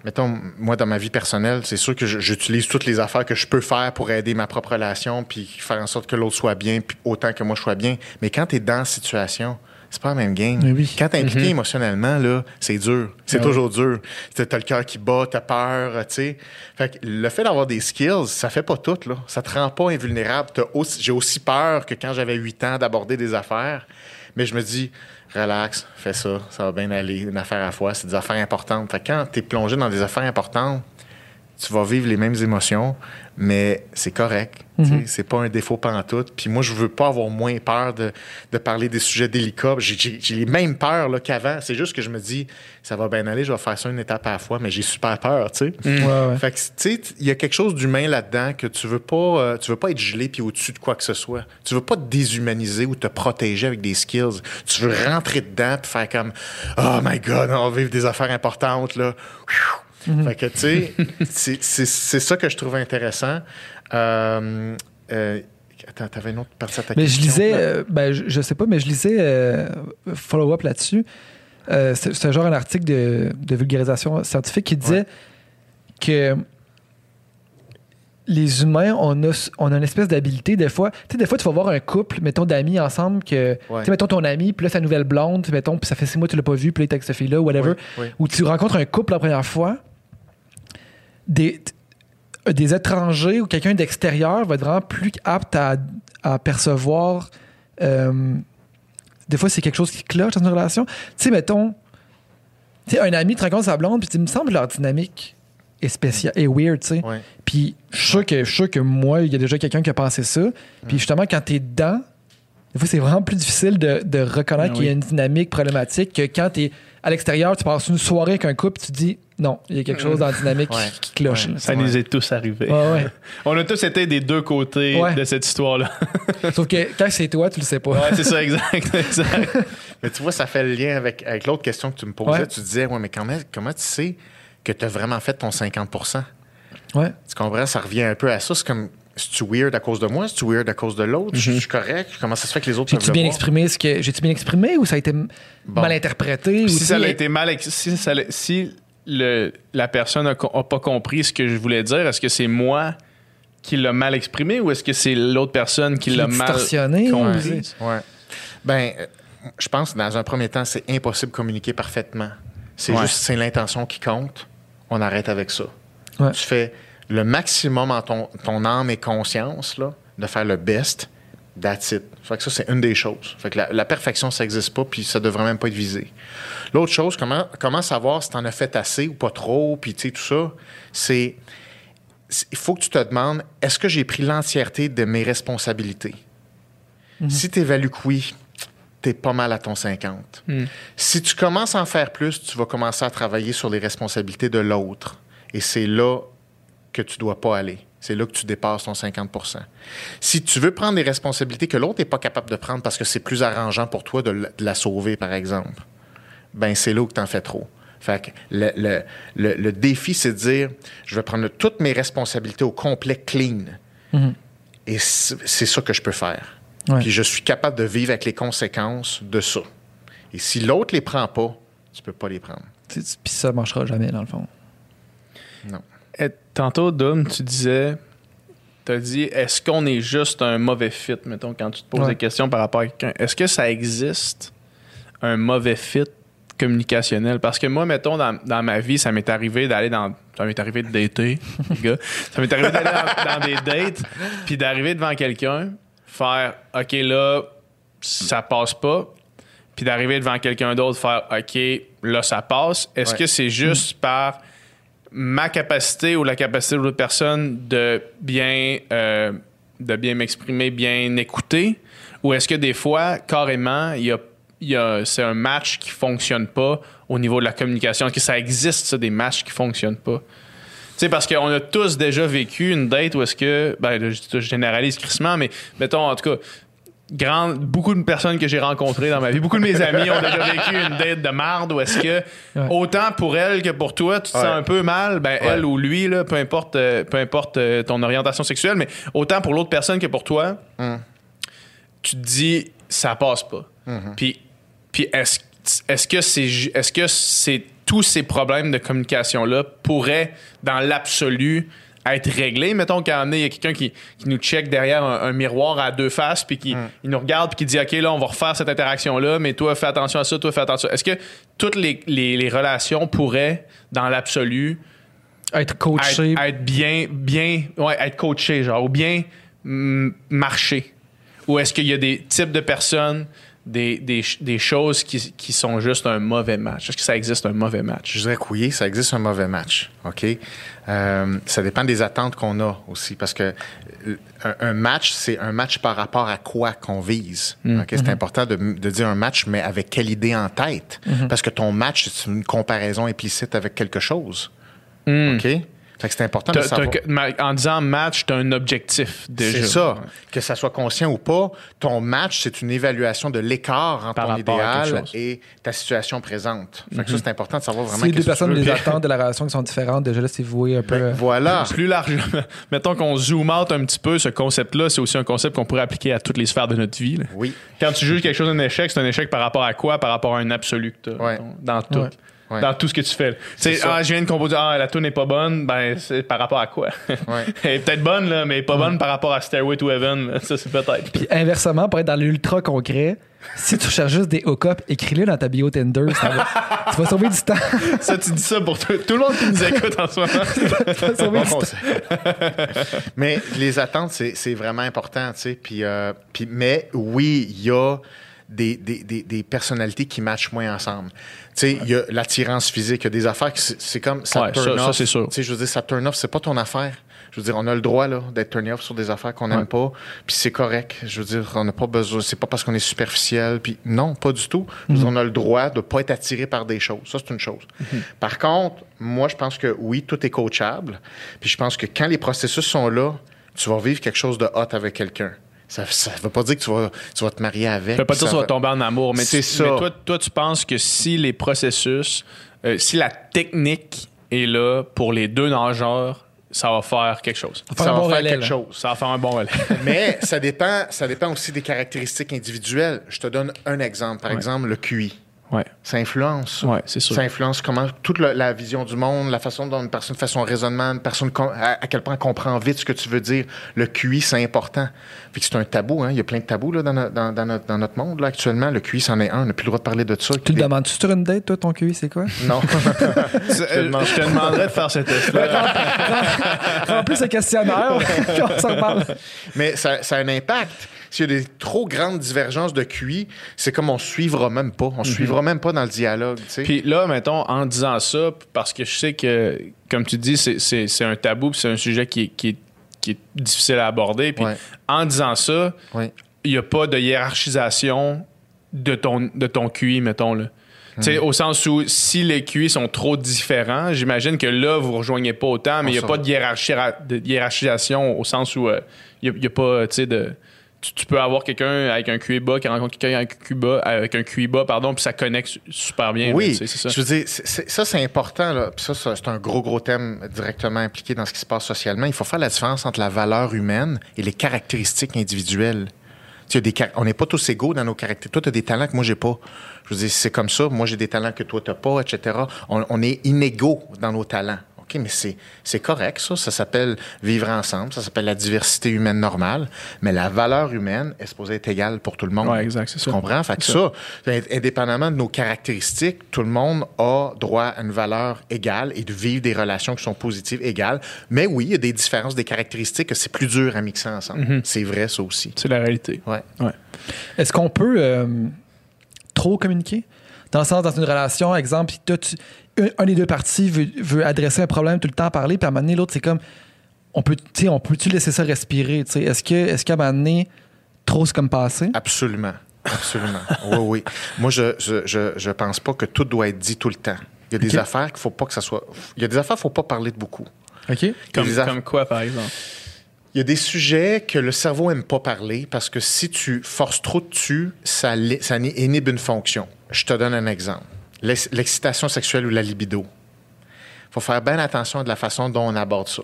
Speaker 3: mettons, moi, dans ma vie personnelle, c'est sûr que j'utilise toutes les affaires que je peux faire pour aider ma propre relation, puis faire en sorte que l'autre soit bien, puis autant que moi je sois bien. Mais quand tu es dans la situation, c'est pas la même game.
Speaker 2: Oui.
Speaker 3: Quand tu es impliqué émotionnellement, là, c'est dur. C'est
Speaker 2: Ah oui.
Speaker 3: toujours dur. Tu as le cœur qui bat, tu as peur, tu sais. Fait que le fait d'avoir des skills, ça fait pas tout, là. Ça te rend pas invulnérable. T'as aussi- J'ai aussi peur que quand j'avais 8 ans d'aborder des affaires, mais je me dis, relax, fais ça, ça va bien aller, une affaire à la fois, c'est des affaires importantes. Fait que quand tu es plongé dans des affaires importantes, tu vas vivre les mêmes émotions, mais c'est correct. sais, C'est pas un défaut pantoute. Puis moi, je veux pas avoir moins peur de, de parler des sujets délicats. J'ai- les mêmes peurs qu'avant. C'est juste que je me dis, ça va bien aller, je vais faire ça une étape à la fois, mais j'ai super peur, tu sais.
Speaker 2: Ouais, ouais.
Speaker 3: Fait que, tu sais, il y a quelque chose d'humain là-dedans que tu veux pas, euh, tu veux pas être gelé puis au-dessus de quoi que ce soit. Tu veux pas te déshumaniser ou te protéger avec des skills. Tu veux rentrer dedans puis faire comme, oh my god, on va vivre des affaires importantes là. Fait que, tu sais, c'est- c'est c'est ça que je trouve intéressant. Euh, euh, attends, t'avais une autre partie à ta
Speaker 2: Mais je lisais, euh, ben, je, je sais pas, mais je lisais follow-up là-dessus. C'est genre un article de, de vulgarisation scientifique qui disait
Speaker 3: Ouais.
Speaker 2: que les humains, on a, on a une espèce d'habilité des fois. Tu sais, des fois, tu vas voir un couple, mettons, d'amis ensemble, que, tu
Speaker 3: Ouais.
Speaker 2: sais, mettons ton ami, puis là, sa nouvelle blonde, mettons, puis ça fait six mois que tu l'as pas vu, puis là, il est avec cette fille-là, whatever. Ou tu rencontres un couple la première fois, des, étrangers ou quelqu'un d'extérieur va être vraiment plus apte à, à percevoir. euh, des fois, c'est quelque chose qui cloche dans une relation. Tu sais, mettons, tu sais, un ami te rencontre sa blonde, puis tu me semble leur dynamique est spéciale, est weird, tu sais.
Speaker 3: Ouais.
Speaker 2: Puis je suis sûr que, je suis sûr que moi, il y a déjà quelqu'un qui a pensé ça. Puis justement, quand t'es dedans, des fois, c'est vraiment plus difficile de, de reconnaître
Speaker 4: Ah
Speaker 2: qu'il y a une dynamique problématique que quand t'es à l'extérieur, tu passes une soirée avec un couple, tu te dis non, il y a quelque chose dans la dynamique qui-
Speaker 3: Ouais.
Speaker 2: qui, cloche.
Speaker 3: Ouais.
Speaker 1: Ça nous est tous arrivé.
Speaker 2: Ouais, ouais.
Speaker 1: On a tous été des deux côtés
Speaker 2: Ouais.
Speaker 1: de cette histoire-là.
Speaker 2: Sauf que quand c'est toi, tu le sais pas.
Speaker 1: Ouais, c'est ça, exact. exact.
Speaker 3: Mais tu vois, ça fait le lien avec, avec l'autre question que tu me posais.
Speaker 2: Ouais.
Speaker 3: Tu disais, ouais, mais comment, comment tu sais que tu as vraiment fait ton 50
Speaker 2: Ouais.
Speaker 3: Tu comprends? Ça revient un peu à ça. C'est comme, es-tu weird à cause de moi? Es-tu weird à cause de l'autre? Je suis correct? Comment ça se fait que les autres peuvent le
Speaker 2: bien
Speaker 3: voir?
Speaker 2: exprimé ce que. J'ai-tu bien exprimé ou ça a été
Speaker 3: Bon.
Speaker 2: mal interprété? ou,
Speaker 1: si ça a été mal, ça si le, la personne n'a pas compris ce que je voulais dire, est-ce que c'est moi qui l'a mal exprimé ou est-ce que c'est l'autre personne qui
Speaker 2: Qui
Speaker 1: l'a mal compris?
Speaker 3: Ouais. Ben, je pense que dans un premier temps, c'est impossible de communiquer parfaitement. C'est
Speaker 1: Ouais.
Speaker 3: juste, c'est l'intention qui compte. On arrête avec ça.
Speaker 2: Ouais.
Speaker 3: Tu fais le maximum en ton, ton âme et conscience, là, de faire le best. That's it. Fait que ça, c'est une des choses. Fait que la, la perfection, ça n'existe pas, puis ça devrait même pas être visé. L'autre chose, comment, comment savoir si tu en as fait assez ou pas trop, puis tu sais, tout ça, c'est. Il faut que tu te demandes est-ce que j'ai pris l'entièreté de mes responsabilités? Si tu évalues que oui, tu es pas mal à ton 50.
Speaker 1: Hmm.
Speaker 3: Si tu commences à en faire plus, tu vas commencer à travailler sur les responsabilités de l'autre. Et c'est là que tu dois pas aller. c'est là que tu dépasses ton 50% Si tu veux prendre des responsabilités que l'autre n'est pas capable de prendre parce que c'est plus arrangeant pour toi de la sauver, par exemple, ben c'est là où tu en fais trop. Fait que le, le- le- le défi, c'est de dire, je vais prendre toutes mes responsabilités au complet clean. Et c'est ça que je peux faire.
Speaker 2: Ouais.
Speaker 3: Puis je suis capable de vivre avec les conséquences de ça. Et si l'autre les prend pas, tu peux pas les prendre.
Speaker 2: Puis ça marchera jamais, dans le fond.
Speaker 3: Non.
Speaker 1: Eh, Tantôt, Dom, tu disais, tu as dit, est-ce qu'on est juste un mauvais fit, mettons, quand tu te poses
Speaker 2: Ouais.
Speaker 1: des questions par rapport à quelqu'un? Est-ce que ça existe un mauvais fit communicationnel? Parce que moi, mettons, dans, dans ma vie, ça m'est arrivé d'aller dans. Ça m'est arrivé de dater, les gars. Ça m'est arrivé d'aller dans, dans des dates, puis d'arriver devant quelqu'un, faire, OK, là, ça passe pas. Puis d'arriver devant quelqu'un d'autre, faire, OK, là, ça passe. Est-ce
Speaker 3: Ouais.
Speaker 1: que c'est juste par ma capacité ou la capacité de l'autre personne de bien, euh, de bien m'exprimer, bien écouter? Ou est-ce que des fois, carrément, il y a, il y a- c'est un match qui fonctionne pas au niveau de la communication? Est-ce que ça existe, ça, des matchs qui fonctionnent pas? Tu sais, parce qu'on a tous déjà vécu une date où est-ce que, ben, là, je, je généralise crissement, mais mettons, en tout cas, grand, beaucoup de personnes que j'ai rencontrées dans ma vie, beaucoup de mes amis ont déjà vécu une date de marde où est-ce que,
Speaker 2: Ouais.
Speaker 1: autant pour elle que pour toi, tu te sens un peu mal, ben,
Speaker 3: Ouais.
Speaker 1: elle ou lui, là, peu importe, euh, peu importe euh, ton orientation sexuelle, mais autant pour l'autre personne que pour toi, tu te dis, ça passe pas. Puis, puis est-ce est-ce que c'est est-ce que c'est tous ces problèmes de communication là pourraient dans l'absolu être réglés? Mettons qu'à un moment donné, il y a quelqu'un qui, qui nous check derrière un, un miroir à deux faces puis qui il nous regarde puis qui dit ok là on va refaire cette interaction là mais toi fais attention à ça toi fais attention est-ce que toutes les, les- les relations pourraient dans l'absolu
Speaker 2: Être coaché.
Speaker 1: être, être bien, bien, ouais, être coaché, genre, ou bien marcher? Ou est-ce qu'il y a des types de personnes, des, des, ch- des choses qui, qui sont juste un mauvais match? Est-ce que ça existe un mauvais match?
Speaker 3: Je dirais que oui, ça existe un mauvais match. OK? Euh, ça dépend des attentes qu'on a aussi. Parce que euh, un, un match, c'est un match par rapport à quoi qu'on vise. OK? C'est important de, de dire un match, mais avec quelle idée en tête? Parce que ton match, c'est une comparaison implicite avec quelque chose. OK? Fait que c'est important de savoir.
Speaker 1: en disant match, tu as un objectif déjà.
Speaker 3: C'est ça. Que ça soit conscient ou pas, ton match, c'est une évaluation de l'écart entre
Speaker 1: Par
Speaker 3: ton
Speaker 1: rapport à quelque
Speaker 3: idéal
Speaker 1: chose.
Speaker 3: et ta situation présente. Fait que ça, c'est important de savoir vraiment
Speaker 2: Si les deux personnes, les attentes de la relation qui sont différentes, déjà là, si vous voyez un peu.
Speaker 3: Ben,
Speaker 2: euh,
Speaker 3: voilà.
Speaker 1: Plus largement, mettons qu'on zoom out un petit peu, ce concept-là, c'est aussi un concept qu'on pourrait appliquer à toutes les sphères de notre vie. là.
Speaker 3: Oui.
Speaker 1: Quand tu juges quelque chose d'un échec, c'est un échec par rapport à quoi? Par rapport à un absolu que tu
Speaker 3: Ouais.
Speaker 1: dans tout.
Speaker 2: Ouais.
Speaker 3: Ouais.
Speaker 1: Dans tout ce que tu fais. C'est ah, je viens de composer, ah, la tune n'est pas bonne, ben c'est par rapport à quoi?
Speaker 3: Ouais.
Speaker 1: Elle est peut-être bonne, là, mais pas bonne par rapport à Stairway to Heaven. Ça, c'est peut-être.
Speaker 2: Puis inversement, pour être dans l'ultra concret, si tu cherches juste des hookups, écris-le dans ta bio Tinder. ça va- tu vas sauver du temps.
Speaker 1: ça, tu dis ça pour tout, tout le monde qui nous écoute en ce moment.
Speaker 2: tu vas sauver du
Speaker 3: Bon,
Speaker 2: temps.
Speaker 3: mais les attentes, c'est c'est vraiment important, tu sais. Puis, euh, puis- mais oui, il y a des, des, des, des personnalités qui matchent moins ensemble. Tu sais, il y a l'attirance physique, il y a des affaires qui c'est comme ça
Speaker 1: Ouais,
Speaker 3: turn
Speaker 1: ça- ça,
Speaker 3: off.
Speaker 1: c'est sûr.
Speaker 3: Tu sais, je veux dire, ça turn off, c'est pas ton affaire. Je veux dire, on a le droit là d'être turn off sur des affaires qu'on n'aime pas, puis c'est correct. Je veux dire, on n'a pas besoin. C'est pas parce qu'on est superficiel, puis non, pas du tout. Je veux dire, on a le droit de pas être attiré par des choses. Ça, c'est une chose. Par contre, moi, je pense que oui, tout est coachable. Puis je pense que quand les processus sont là, tu vas vivre quelque chose de hot avec quelqu'un. Ça ne veut pas dire que tu vas, tu vas te marier avec.
Speaker 1: Ça veut pas dire que tu vas tomber en amour, mais,
Speaker 3: C'est
Speaker 1: tu-
Speaker 3: ça.
Speaker 1: mais toi, toi, tu penses que si les processus, euh, si la technique est là pour les deux nageurs, ça va faire quelque chose.
Speaker 3: Ça va
Speaker 2: bon
Speaker 3: faire
Speaker 2: relais,
Speaker 3: quelque
Speaker 2: là.
Speaker 3: chose.
Speaker 1: Ça va faire un bon relais.
Speaker 3: Mais ça dépend, ça dépend aussi des caractéristiques individuelles. Je te donne un exemple. Par exemple, le QI.
Speaker 1: Ouais.
Speaker 3: Ça influence.
Speaker 1: Ouais, c'est sûr.
Speaker 3: Ça influence comment? Toute la, la vision du monde, la façon dont une personne fait son raisonnement, une personne com- à, à quel point elle comprend vite ce que tu veux dire. Le QI, c'est important. Fait que c'est un tabou. Hein? Il y a plein de tabous là, dans, no- dans- dans notre, dans notre monde là, actuellement. Le QI, c'en est un. On n'a plus le droit de parler de ça.
Speaker 2: Tu le demandes-tu sur une date, toi, ton QI, c'est quoi?
Speaker 3: Non.
Speaker 1: Je te demanderais de faire ce test-là.
Speaker 2: Remplis ce questionnaire, puis on s'en reparle.
Speaker 3: Mais ça, ça a un impact. S'il y a des trop grandes divergences de QI, c'est comme on suivra même pas. On suivra même pas dans le dialogue.
Speaker 1: Puis là, mettons, en disant ça, parce que je sais que, comme tu dis, c'est- c'est c'est un tabou, puis c'est un sujet qui est, qui est- qui est difficile à aborder. Puis
Speaker 3: Ouais.
Speaker 1: en disant ça, il n'y a pas de hiérarchisation de ton, de ton QI, mettons. Là. Sais, Au sens où si les QI sont trop différents, j'imagine que là, vous ne rejoignez pas autant, mais il n'y a pas de, hiérarchi- de hiérarchisation au sens où euh, il n'y a, pas, tu sais, de. Tu, tu peux avoir quelqu'un avec un QI bas qui rencontre quelqu'un avec un QI bas, avec un QI bas, pardon, puis ça connecte su- super bien.
Speaker 3: Oui,
Speaker 1: c'est ça.
Speaker 3: je veux dire, ça c'est important. Là. Puis ça, c'est un gros, gros thème directement impliqué dans ce qui se passe socialement. Il faut faire la différence entre la valeur humaine et les caractéristiques individuelles. Tu sais, des on n'est pas tous égaux dans nos caractéristiques. Toi, tu as des talents que moi, j'ai pas. Je veux dire, c'est comme ça. Moi, j'ai des talents que toi, tu pas, etc. On, on est inégaux dans nos talents. OK, mais c'est, c'est correct, ça. Ça s'appelle vivre ensemble. Ça s'appelle la diversité humaine normale. Mais la valeur humaine est supposée être égale pour tout le monde.
Speaker 1: Ouais, exact, c'est
Speaker 3: Tu
Speaker 1: ça.
Speaker 3: comprends? Fait que ça, ind- indépendamment de nos caractéristiques, tout le monde a droit à une valeur égale et de vivre des relations qui sont positives égales. Mais oui, il y a des différences, des caractéristiques que c'est plus dur à mixer ensemble. C'est vrai, ça aussi.
Speaker 1: C'est la réalité.
Speaker 3: Ouais.
Speaker 1: Ouais.
Speaker 2: Est-ce qu'on peut euh, trop communiquer? Dans le sens, dans une relation, exemple, toi, tu- un, un des deux parties veut, veut adresser un problème tout le temps, parler, puis à un moment donné, l'autre, c'est comme, on peut, tu sais, on peut-tu laisser ça respirer? tu sais? Est-ce que, est-ce qu'à un moment donné, trop c'est comme passé?
Speaker 3: Absolument. Absolument. oui, oui. Moi, je, je, je, je pense pas que tout doit être dit tout le temps. Il y a des affaires qu'il faut pas que ça soit. Il y a des affaires qu'il faut pas parler de beaucoup.
Speaker 2: OK?
Speaker 1: Comme,
Speaker 3: des aff-
Speaker 1: comme quoi, par exemple?
Speaker 3: Il y a des sujets que le cerveau aime pas parler parce que si tu forces trop dessus, ça, ça inhibe une fonction. Je te donne un exemple. L'ex- L'excitation sexuelle ou la libido. Il faut faire bien attention de la façon dont on aborde ça.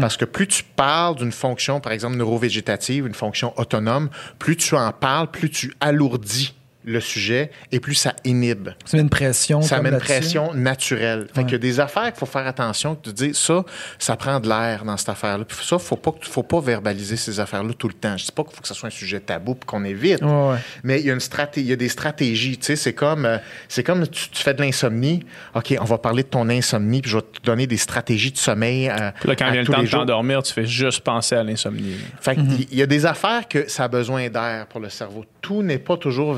Speaker 3: Parce que plus tu parles d'une fonction, par exemple neurovégétative, une fonction autonome, plus tu en parles, plus tu alourdis le sujet et plus ça inhibe.
Speaker 2: Ça met une pression.
Speaker 3: Ça
Speaker 2: comme
Speaker 3: met une pression naturelle. Fait
Speaker 2: Ouais.
Speaker 3: qu'il y a des affaires qu'il faut faire attention, que tu dis ça, ça prend de l'air dans cette affaire-là. Puis ça, faut pas, faut pas verbaliser ces affaires-là tout le temps. Je dis pas qu'il faut que ça soit un sujet tabou puis qu'on évite.
Speaker 2: Ouais, ouais.
Speaker 3: Mais il y a une stratégie, il y a des stratégies. Tu sais, c'est comme, euh, c'est comme tu, tu fais de l'insomnie. Ok, on va parler de ton insomnie puis je vais te donner des stratégies de sommeil. euh,
Speaker 1: Puis là, quand
Speaker 3: à
Speaker 1: vient le temps de t'endormir, tu fais juste penser à l'insomnie.
Speaker 3: Fait qu'il y a des affaires que ça a besoin d'air pour le cerveau. Tout n'est pas toujours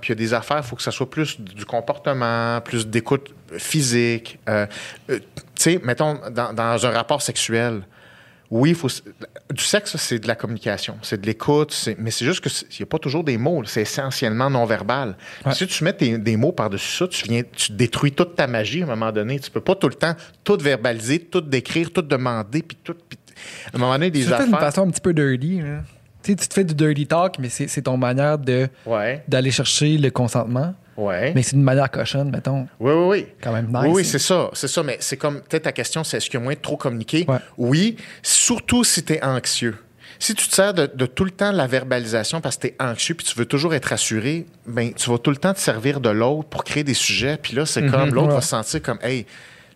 Speaker 3: Puis il y a des affaires, il faut que ça soit plus du comportement, plus d'écoute physique. Euh, euh, tu sais, mettons, dans, dans un rapport sexuel, oui, faut. Du sexe, c'est de la communication, c'est de l'écoute, c'est- mais c'est juste que c'est- il n'y a pas toujours des mots. C'est essentiellement non-verbal.
Speaker 2: Ouais.
Speaker 3: Si tu mets tes- des mots par-dessus ça, tu viens, tu détruis toute ta magie à un moment donné. Tu peux pas tout le temps tout verbaliser, tout décrire, tout demander, puis tout. à un moment donné, des affaires.
Speaker 2: d'une façon un petit peu dirty. Tu sais, tu te fais du dirty talk, mais c'est ton manière de
Speaker 3: Ouais,
Speaker 2: d'aller chercher le consentement.
Speaker 3: ouais.
Speaker 2: Mais c'est d'une manière cochonne, mettons.
Speaker 3: Oui, oui, oui.
Speaker 2: Quand même nice.
Speaker 3: Oui, oui, c'est ça. C'est ça, mais c'est comme, peut-être ta question, c'est est-ce qu'il y a moyen de trop communiquer?
Speaker 2: Ouais.
Speaker 3: Oui, surtout si tu es anxieux. Si tu te sers de, de tout le temps la verbalisation parce que tu es anxieux puis tu veux toujours être rassuré, ben tu vas tout le temps te servir de l'autre pour créer des sujets. Puis là, c'est comme, l'autre
Speaker 2: Ouais.
Speaker 3: va se sentir comme, hey,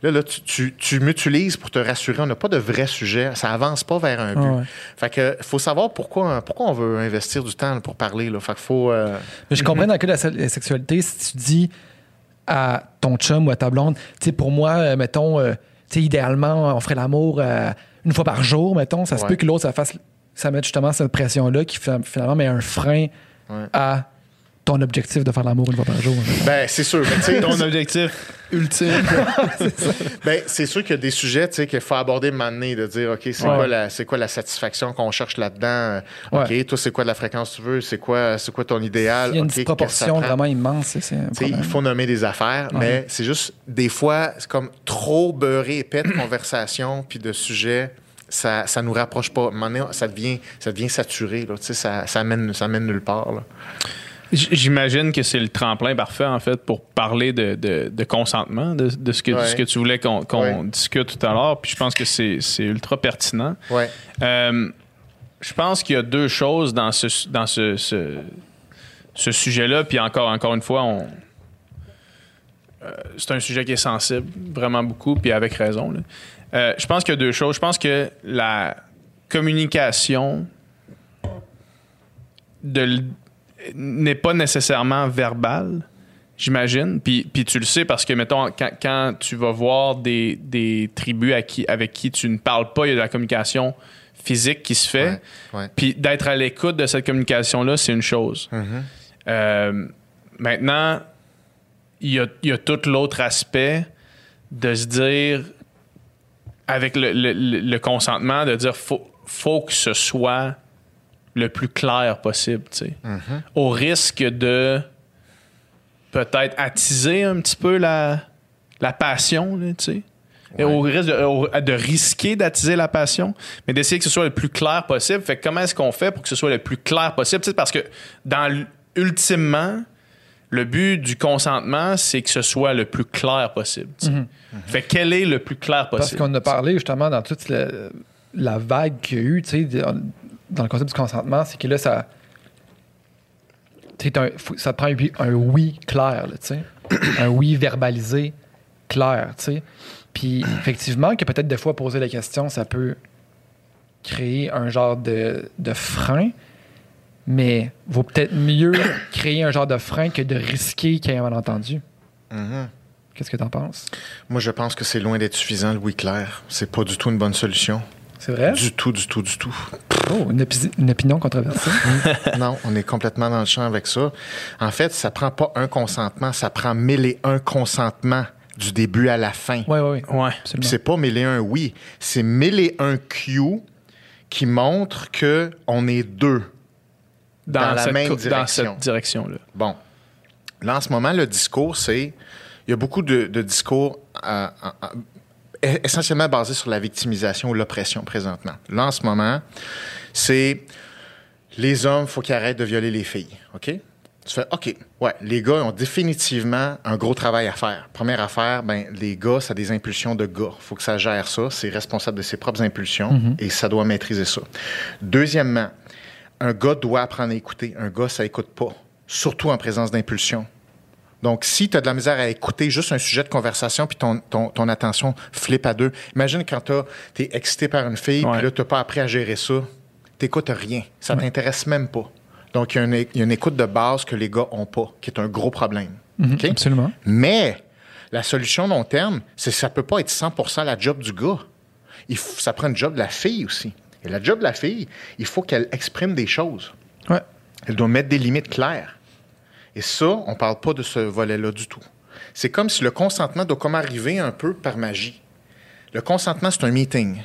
Speaker 3: là, là tu, tu, tu m'utilises pour te rassurer. On n'a pas de vrai sujet. Ça avance pas vers un but.
Speaker 2: Ouais.
Speaker 3: Fait que faut savoir pourquoi, pourquoi on veut investir du temps pour parler. Là. Fait qu'il faut... euh,
Speaker 2: Mais je comprends dans le cas de la, la sexualité, si tu dis à ton chum ou à ta blonde, tu sais, pour moi, euh, mettons, euh, tu sais, idéalement, on ferait l'amour euh, une fois par jour, mettons, ça se
Speaker 3: Ouais.
Speaker 2: peut que l'autre, ça fasse, ça mette justement cette pression-là qui fi- finalement met un frein
Speaker 3: Ouais.
Speaker 2: à ton objectif de faire l'amour une fois par jour.
Speaker 3: Ben, c'est sûr. mais
Speaker 1: Ton objectif ultime.
Speaker 3: Ben, c'est sûr qu'il y a des sujets qu'il faut aborder maintenant, de dire, OK, c'est
Speaker 2: Ouais.
Speaker 3: quoi, la, c'est quoi la satisfaction qu'on cherche là-dedans? OK,
Speaker 2: Ouais.
Speaker 3: toi, c'est quoi la fréquence que tu veux? C'est quoi, c'est quoi ton idéal?
Speaker 2: Il y a une proportion vraiment immense. c'est-
Speaker 3: il faut nommer des affaires,
Speaker 2: Ouais.
Speaker 3: mais c'est juste, des fois, c'est comme trop beurré épais de conversation puis de sujets. Ça, ça nous rapproche pas. Ça devient, ça devient saturé. Là, tu sais, ça, ça, mène, ça mène nulle part. Là.
Speaker 1: J'imagine que c'est le tremplin parfait, en fait, pour parler de, de- de consentement, de, de ce, que, de ce que tu voulais qu'on
Speaker 3: Ouais.
Speaker 1: discute tout à l'heure. Puis je pense que c'est ultra pertinent.
Speaker 3: Ouais.
Speaker 1: Euh, je pense qu'il y a deux choses dans ce, dans ce, ce, ce sujet-là. Puis encore, encore une fois, on, euh, c'est un sujet qui est sensible, vraiment beaucoup, puis avec raison. là. Euh, je pense qu'il y a deux choses. Je pense que la communication de n'est pas nécessairement verbale, j'imagine. Puis, puis tu le sais parce que, mettons, quand, quand tu vas voir des, des tribus à qui, avec qui tu ne parles pas, il y a de la communication physique qui se fait.
Speaker 3: Ouais, ouais.
Speaker 1: Puis d'être à l'écoute de cette communication-là, c'est une chose.
Speaker 3: Mhm.
Speaker 1: Euh, maintenant, il y a, il y a tout l'autre aspect de se dire, avec le, le- le- le consentement, de dire faut, faut que ce soit le plus clair possible, tu sais. Au risque de peut-être attiser un petit peu la, la passion, tu sais. Et Au risque de, au- de risquer d'attiser la passion, mais d'essayer que ce soit le plus clair possible. Fait que comment est-ce qu'on fait pour que ce soit le plus clair possible? Parce que dans ultimement, le but du consentement, c'est que ce soit le plus clair possible. tu sais. Fait que quel est le plus clair
Speaker 2: Parce
Speaker 1: possible?
Speaker 2: qu'on a parlé justement dans toute le- la vague qu'il y a eu, tu sais, de- dans le concept du consentement, c'est que là, ça. tu un- ça te prend un, oui- un oui clair, tu sais. un oui verbalisé clair, tu sais. Puis effectivement, que peut-être des fois poser la question, ça peut créer un genre de, de frein, mais vaut peut-être mieux créer un genre de frein que de risquer qu'il y ait un malentendu.
Speaker 3: Mhm.
Speaker 2: Qu'est-ce que t'en penses?
Speaker 3: Moi, je pense que c'est loin d'être suffisant, le oui clair. C'est pas du tout une bonne solution.
Speaker 2: C'est vrai?
Speaker 3: Du tout, du tout, du tout.
Speaker 2: Oh, une, opi- une opinion controversée.
Speaker 3: non, on est complètement dans le champ avec ça. En fait, ça prend pas un consentement, ça prend mille et un consentements du début à la fin.
Speaker 2: Oui, oui, oui.
Speaker 1: Ouais.
Speaker 3: C'est pas mille et un oui, c'est mille et un Q qui montrent que on est deux. dans la même
Speaker 1: co-
Speaker 3: direction.
Speaker 1: Dans cette direction-là.
Speaker 3: Bon. Là, en ce moment, le discours, c'est. Il y a beaucoup de, de discours euh, essentiellement basés sur la victimisation ou l'oppression présentement. Là, en ce moment, c'est les hommes, il faut qu'ils arrêtent de violer les filles. OK? Tu fais OK, ouais, les gars ont définitivement un gros travail à faire. Première affaire, ben, les gars, ça a des impulsions de gars. faut que ça gère ça. C'est responsable de ses propres impulsions et ça doit maîtriser ça. Deuxièmement, un gars doit apprendre à écouter. Un gars, ça écoute pas, surtout en présence d'impulsion. Donc, si tu as de la misère à écouter juste un sujet de conversation puis ton, ton, ton attention flippe à deux, imagine quand tu es excité par une fille
Speaker 1: Ouais.
Speaker 3: puis là, tu pas appris à gérer ça, t'écoutes rien. Ça t'intéresse même pas. Donc, il y, a une, il y a une écoute de base que les gars ont pas, qui est un gros problème. OK?
Speaker 2: Absolument.
Speaker 3: Mais la solution long terme, c'est que ça peut pas être 100% la job du gars. Il faut- ça prend une job de la fille aussi. Et la job de la fille, il faut qu'elle exprime des choses.
Speaker 2: Ouais.
Speaker 3: Elle doit mettre des limites claires. Et ça, on ne parle pas de ce volet-là du tout. C'est comme si le consentement doit comme arriver un peu par magie. Le consentement, c'est un meeting.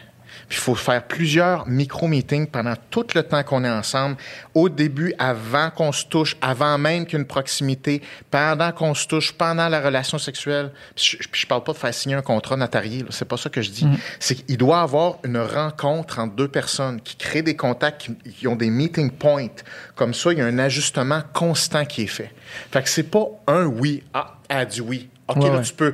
Speaker 3: Puis il faut faire plusieurs micro-meetings pendant tout le temps qu'on est ensemble. Au début, avant qu'on se touche, avant même qu'une proximité, pendant qu'on se touche, pendant la relation sexuelle. Puis je, puis je parle pas de faire signer un contrat notarié, là. c'est pas ça que je dis. C'est qu'il doit y avoir une rencontre entre deux personnes qui créent des contacts, qui, qui ont des meeting points. Comme ça, il y a un ajustement constant qui est fait. Fait que c'est pas un oui, ah, elle dit oui. OK,
Speaker 2: Ouais,
Speaker 3: là, tu peux.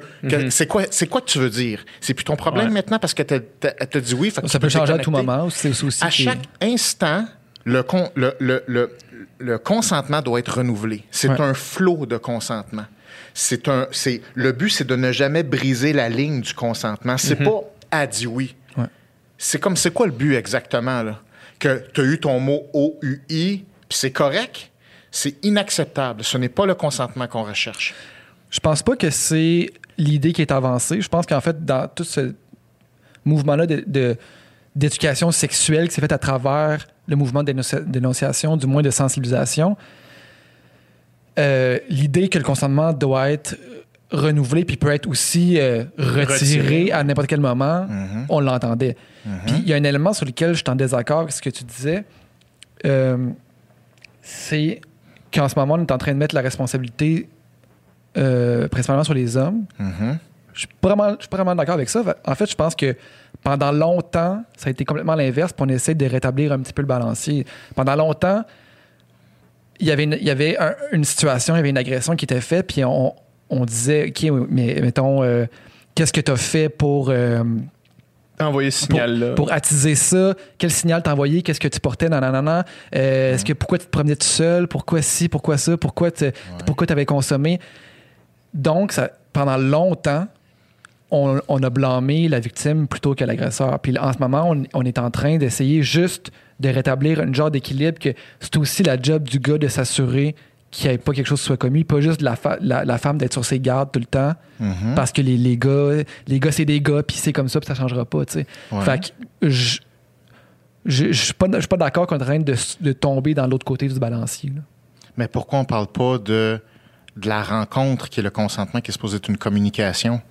Speaker 3: C'est quoi, c'est quoi que tu veux dire? C'est plus ton problème
Speaker 1: Ouais.
Speaker 3: maintenant parce qu'elle t'a dit oui. fait que
Speaker 2: Ça peut changer à tout moment. C'est aussi
Speaker 3: À chaque instant, le, con- le, le, le, consentement doit être renouvelé. C'est
Speaker 2: Ouais.
Speaker 3: un flot de consentement. C'est un, c'est, le but, c'est de ne jamais briser la ligne du consentement. C'est pas a dit oui. C'est comme, c'est quoi le but exactement, là? Que tu as eu ton mot OUI, puis c'est correct? C'est inacceptable. Ce n'est pas le consentement qu'on recherche.
Speaker 2: Je pense pas que c'est l'idée qui est avancée. Je pense qu'en fait, dans tout ce mouvement-là de- de- d'éducation sexuelle qui s'est fait à travers le mouvement de dénonci- dénonciation, du moins de sensibilisation, euh, l'idée que le consentement doit être renouvelé puis peut être aussi euh, retiré,
Speaker 1: Retiré.
Speaker 2: à n'importe quel moment,
Speaker 3: Mm-hmm.
Speaker 2: on l'entendait. Puis il y a un élément sur lequel je suis en désaccord avec ce que tu disais. Euh, c'est qu'en ce moment, on est en train de mettre la responsabilité euh, principalement sur les hommes. Je suis pas vraiment, je suis pas vraiment d'accord avec ça. En fait, je pense que pendant longtemps, ça a été complètement l'inverse, puis on essaie de rétablir un petit peu le balancier. Pendant longtemps, il y avait une, il y avait un- une situation, il y avait une agression qui était faite, puis on, on disait, OK, mais mettons, euh, qu'est-ce que tu as fait pour, euh,
Speaker 1: Envoyer ce signal-là.
Speaker 2: pour attiser ça? Quel signal t'as envoyé? Qu'est-ce que tu portais? Nanana. Euh, Est-ce que pourquoi tu te promenais tout seul? Pourquoi ci? Pourquoi ça? Pourquoi tu pourquoi avais consommé? Donc, ça, pendant longtemps, on, on a blâmé la victime plutôt que l'agresseur. Puis en ce moment, on, on est en train d'essayer juste de rétablir un genre d'équilibre que c'est aussi la job du gars de s'assurer qu'il n'y ait pas quelque chose qui soit commis, pas juste la, fa- la, la femme d'être sur ses gardes tout le temps,
Speaker 3: Mhm.
Speaker 2: parce que les, les gars, les gars c'est des gars, puis c'est comme ça, puis ça changera pas, tu sais.
Speaker 3: Ouais.
Speaker 2: Fait que je je suis pas, d'accord qu'on est en train de, de tomber dans l'autre côté du balancier. là.
Speaker 3: Mais pourquoi on ne parle pas de, de la rencontre qui est le consentement qui est supposé être une communication?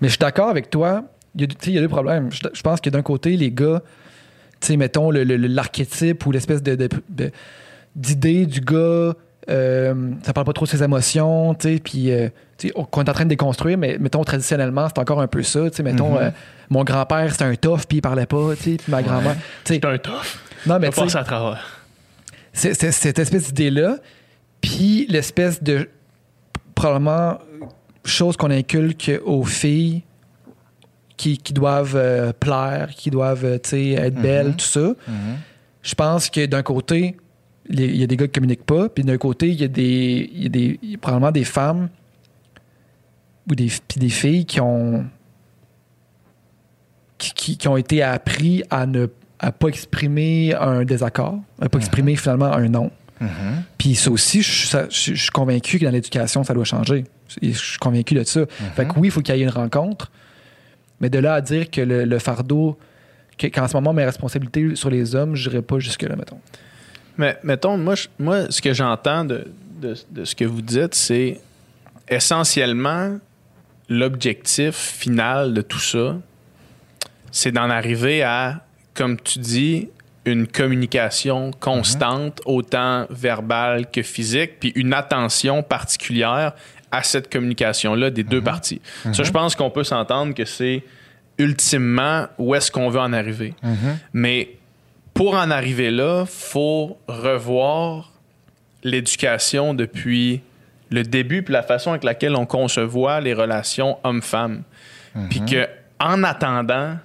Speaker 2: Mais je suis d'accord avec toi. Il y a, tu sais, il y a deux problèmes. Je, je pense que d'un côté, les gars, tu sais, mettons le- le- le- l'archétype ou l'espèce de, de- de- d'idée du gars euh, ça parle pas trop de ses émotions, tu sais, puis euh, tu sais, on- qu'on est en train de déconstruire, mais mettons traditionnellement, c'est encore un peu ça, tu sais, mettons,
Speaker 3: Mhm.
Speaker 2: euh, mon grand-père, c'était un tough, puis il parlait pas, tu sais, puis ma grand-mère,
Speaker 1: C'est un tough.
Speaker 2: non, mais tu
Speaker 1: à travers.
Speaker 2: c'est- c'est- cette espèce d'idée-là, puis l'espèce de probablement chose qu'on inculque aux filles qui, qui doivent euh, plaire, qui doivent euh, être belles, tout ça. Je pense que d'un côté, il y a des gars qui communiquent pas, puis d'un côté, il y a des, il y a des y a probablement des femmes ou des, des filles qui ont qui, qui- qui ont été appris à ne à pas exprimer un désaccord, à pas exprimer finalement un non. Puis ça aussi, je, suis- ça- je- je suis convaincu que dans l'éducation, ça doit changer. Je je suis convaincu de ça. Fait que oui, il faut qu'il y ait une rencontre, mais de là à dire que le, le fardeau, que- qu'en ce moment, mes responsabilités sur les hommes, je n'irais pas jusque-là, mettons.
Speaker 1: Mais mettons, moi, je- moi ce que j'entends de, de- de ce que vous dites, c'est essentiellement l'objectif final de tout ça, c'est d'en arriver à, comme tu dis, une communication constante, autant verbale que physique, puis une attention particulière à cette communication-là des deux parties. Ça, je pense qu'on peut s'entendre que c'est ultimement où est-ce qu'on veut en arriver. Mais pour en arriver là, faut revoir l'éducation depuis le début puis la façon avec laquelle on concevoit les relations hommes-femmes. Puis que en attendant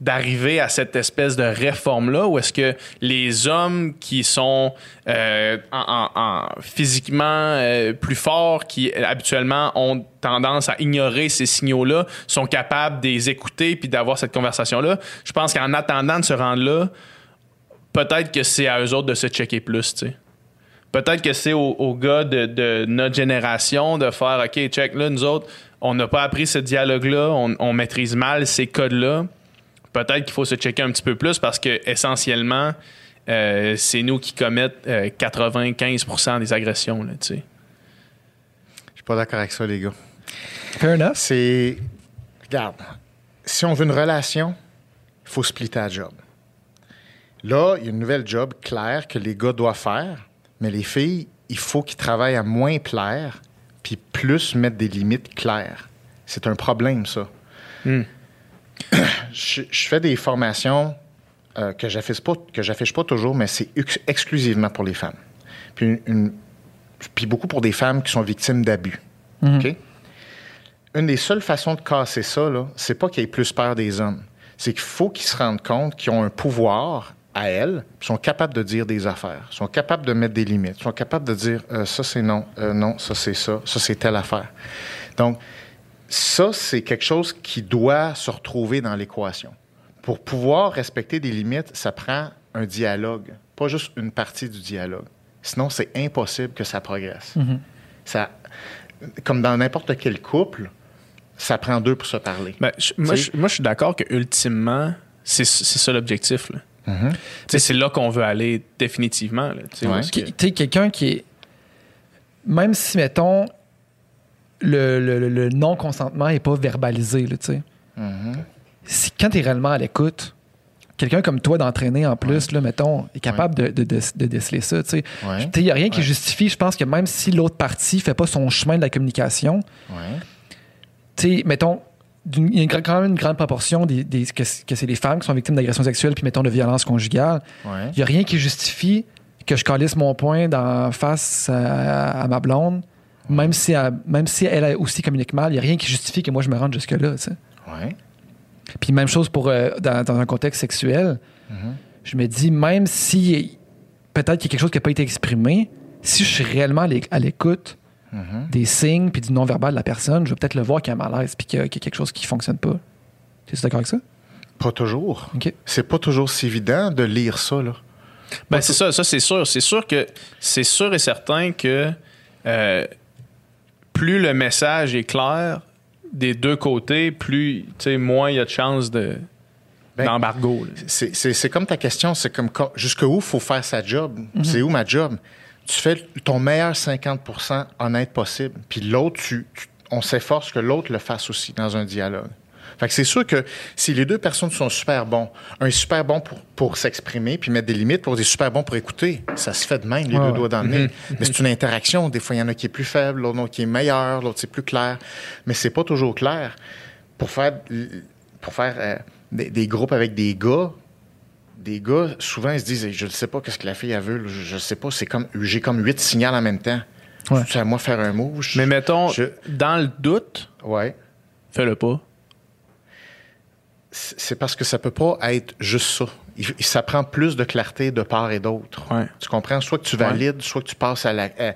Speaker 1: d'arriver à cette espèce de réforme-là, où est-ce que les hommes qui sont euh, en- en- en- physiquement euh, plus forts, qui euh, habituellement ont tendance à ignorer ces signaux-là, sont capables de les écouter puis d'avoir cette conversation-là, je pense qu'en attendant de se rendre là, peut-être que c'est à eux autres de se checker plus. Peut-être que c'est aux, gars de, notre génération de faire OK, check, là, nous autres, on n'a pas appris ce dialogue-là, on maîtrise mal ces codes-là. Peut-être qu'il faut se checker un petit peu plus parce que essentiellement, euh, c'est nous qui commettent euh, 95% des agressions, là, tu sais.
Speaker 3: Je suis pas d'accord avec ça, les gars.
Speaker 2: Fair enough.
Speaker 3: C'est. Regarde, si on veut une relation, il faut splitter la job. Là, il y a une nouvelle job claire que les gars doivent faire, mais les filles, il faut qu'ils travaillent à moins plaire, puis plus mettre des limites claires. C'est un problème, ça.
Speaker 1: Hmm.
Speaker 3: Je, je fais des formations euh, que j'affiche pas, que j'affiche pas toujours, mais c'est ex- exclusivement pour les femmes. Puis, une- une- puis beaucoup pour des femmes qui sont victimes d'abus. OK? Une des seules façons de casser ça, c'est pas qu'ils aient plus peur des hommes. C'est qu'il faut qu'ils se rendent compte qu'ils ont un pouvoir à elles, sont capables de dire des affaires, sont capables de mettre des limites, sont capables de dire euh, ça c'est non, euh, non, ça c'est ça, ça c'est telle affaire. Donc, ça, c'est quelque chose qui doit se retrouver dans l'équation. Pour pouvoir respecter des limites, ça prend un dialogue, pas juste une partie du dialogue. Sinon, c'est impossible que ça progresse. Ça, comme dans n'importe quel couple, ça prend deux pour se parler.
Speaker 1: Ben, je- moi, je, moi, je suis d'accord que ultimement, c'est c'est ça l'objectif. sais, C'est là qu'on veut aller définitivement.
Speaker 3: Ouais.
Speaker 1: que-
Speaker 2: quelqu'un qui est. Même si, mettons, le, le- le- le non-consentement n'est pas verbalisé, là. Si, quand tu es réellement à l'écoute, quelqu'un comme toi d'entraîner en plus, là, mettons, est capable de, de, de- de déceler ça.
Speaker 3: Ouais.
Speaker 2: Il n'y a rien qui justifie, je pense que même si l'autre partie fait pas son chemin de la communication, sais, mettons, il y a quand même une grande proportion des, des- que, c'est les femmes qui sont victimes d'agressions sexuelles puis, mettons, de violences conjugales. Il n'y a rien qui justifie que je calisse mon poing dans face à, à ma blonde, même, si elle, même si elle a aussi communique mal. Il n'y a rien qui justifie que moi, je me rende jusque-là. tu sais.
Speaker 3: Ouais.
Speaker 2: Puis même chose pour euh, dans, dans un contexte sexuel. Je me dis, même si peut-être qu'il y a quelque chose qui n'a pas été exprimé, si je suis réellement à l'é- à l'écoute des signes puis du non-verbal de la personne, je vais peut-être le voir qu'il y a un malaise puis qu'il y, a qu'il y a quelque chose qui ne fonctionne pas. Tu es d'accord avec ça?
Speaker 3: Pas toujours.
Speaker 2: OK.
Speaker 3: C'est pas toujours si évident de lire ça, là.
Speaker 1: Ben, c'est ça, ça c'est sûr. C'est sûr que c'est sûr et certain que euh, plus le message est clair des deux côtés, plus tu sais, moins il y a de chances de,
Speaker 3: Ben,
Speaker 1: d'embargo.
Speaker 3: C'est- comme ta question, c'est comme jusqu'où faut faire sa job? C'est où ma job? Tu fais ton meilleur 50% honnête possible, puis l'autre, tu, tu- on s'efforce que l'autre le fasse aussi dans un dialogue. Fait que c'est sûr que si les deux personnes sont super bons, un est super bon pour, pour s'exprimer puis mettre des limites, l'autre est super bon pour écouter, ça se fait de même, les
Speaker 2: Ouais,
Speaker 3: deux doigts dans le nez. Mais c'est une interaction. Des fois, il y en a qui est plus faible, l'autre qui est meilleur, l'autre c'est plus clair. Mais c'est pas toujours clair. Pour faire, pour faire euh, des, des groupes avec des gars, des gars, souvent, ils se disent Je ne sais pas qu'est-ce que la fille a veut, je ne sais pas, c'est comme j'ai comme huit signaux en même temps.
Speaker 2: Ouais.
Speaker 3: C'est à moi de faire un move. Je-
Speaker 1: Mais mettons,
Speaker 3: je-
Speaker 1: dans le doute,
Speaker 3: Ouais.
Speaker 1: fais-le pas.
Speaker 3: C'est parce que ça peut pas être juste ça. Il- ça prend plus de clarté de part et d'autre.
Speaker 1: Ouais.
Speaker 3: Tu comprends? Soit que tu valides, soit que tu passes à la. euh,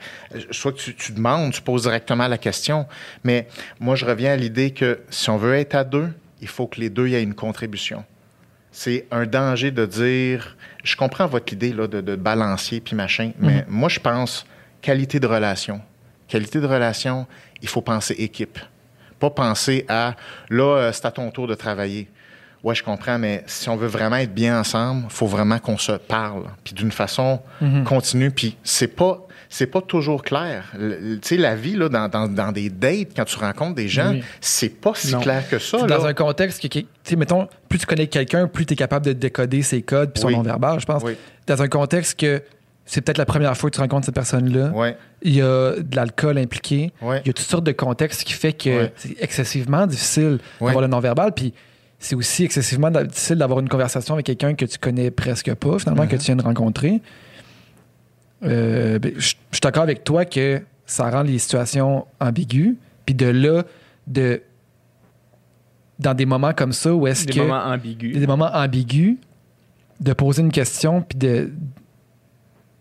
Speaker 3: soit que tu, tu demandes, tu poses directement la question. Mais moi, je reviens à l'idée que si on veut être à deux, il faut que les deux y aient une contribution. C'est un danger de dire. Je comprends votre idée là, de, de balancier puis machin, mais moi, je pense qualité de relation. Qualité de relation, il faut penser équipe. Pas penser à là, euh, c'est à ton tour de travailler. Ouais, je comprends, mais si on veut vraiment être bien ensemble, faut vraiment qu'on se parle, puis d'une façon continue. Puis c'est pas, c'est pas toujours clair. Tu sais, la vie là, dans, dans, dans des dates, quand tu rencontres des gens,
Speaker 2: Oui.
Speaker 3: c'est pas si
Speaker 1: Non.
Speaker 3: clair que ça. Là.
Speaker 2: dans un contexte que, que- tu sais, mettons, plus tu connais quelqu'un, plus tu es capable de décoder ses codes puis son
Speaker 3: Oui.
Speaker 2: non-verbal, je pense.
Speaker 3: Oui.
Speaker 2: Dans un contexte que c'est peut-être la première fois que tu rencontres cette personne-là.
Speaker 3: Ouais.
Speaker 2: Il y a de l'alcool impliqué.
Speaker 3: Ouais.
Speaker 2: Il y a toutes sortes de contextes qui fait que
Speaker 3: Ouais.
Speaker 2: c'est excessivement difficile d'avoir le non-verbal. Puis c'est aussi excessivement difficile d'avoir une conversation avec quelqu'un que tu connais presque pas, finalement, que tu viens de rencontrer. Euh, ben, je suis d'accord avec toi que ça rend les situations ambiguës. Puis de là, de dans des moments comme ça, où est-ce
Speaker 1: Des
Speaker 2: que
Speaker 1: moments ambigus.
Speaker 2: des moments ambigus, de poser une question puis de,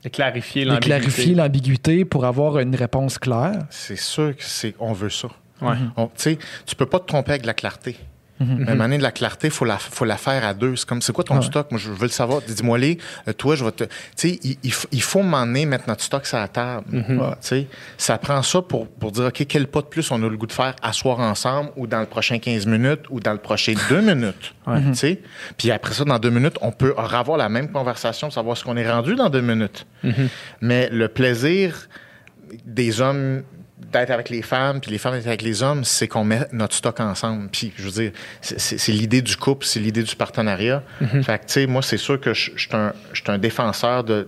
Speaker 1: De clarifier l'ambiguïté.
Speaker 2: clarifier l'ambiguïté pour avoir une réponse claire.
Speaker 3: C'est sûr que c'est, on veut ça.
Speaker 1: Ouais.
Speaker 3: On- Tu sais, tu peux pas te tromper avec la clarté.
Speaker 2: Mhm.
Speaker 3: Mais à un moment donné, de la clarté, il faut la, faut la faire à deux. C'est comme, c'est quoi ton
Speaker 2: Ouais.
Speaker 3: stock? Moi, je veux le savoir. Dis-moi les. Euh, toi, je vais te. Tu sais, il, il il faut m'emmener mettre notre stock sur la table.
Speaker 2: Mhm.
Speaker 3: Ouais. Tu sais, ça prend ça pour, pour dire, OK, quel pas de plus on a le goût de faire asseoir ensemble ou dans le prochain 15 minutes ou dans le prochain deux minutes. Tu sais? Puis après ça, dans deux minutes, on peut avoir la même conversation, savoir ce qu'on est rendu dans deux minutes. Mais le plaisir des hommes d'être avec les femmes, puis les femmes d'être avec les hommes, c'est qu'on met notre stock ensemble. Puis, je veux dire, c'est- l'idée du couple, c'est l'idée du partenariat. Fait que, tu sais, moi, c'est sûr que je suis un, je suis un défenseur de,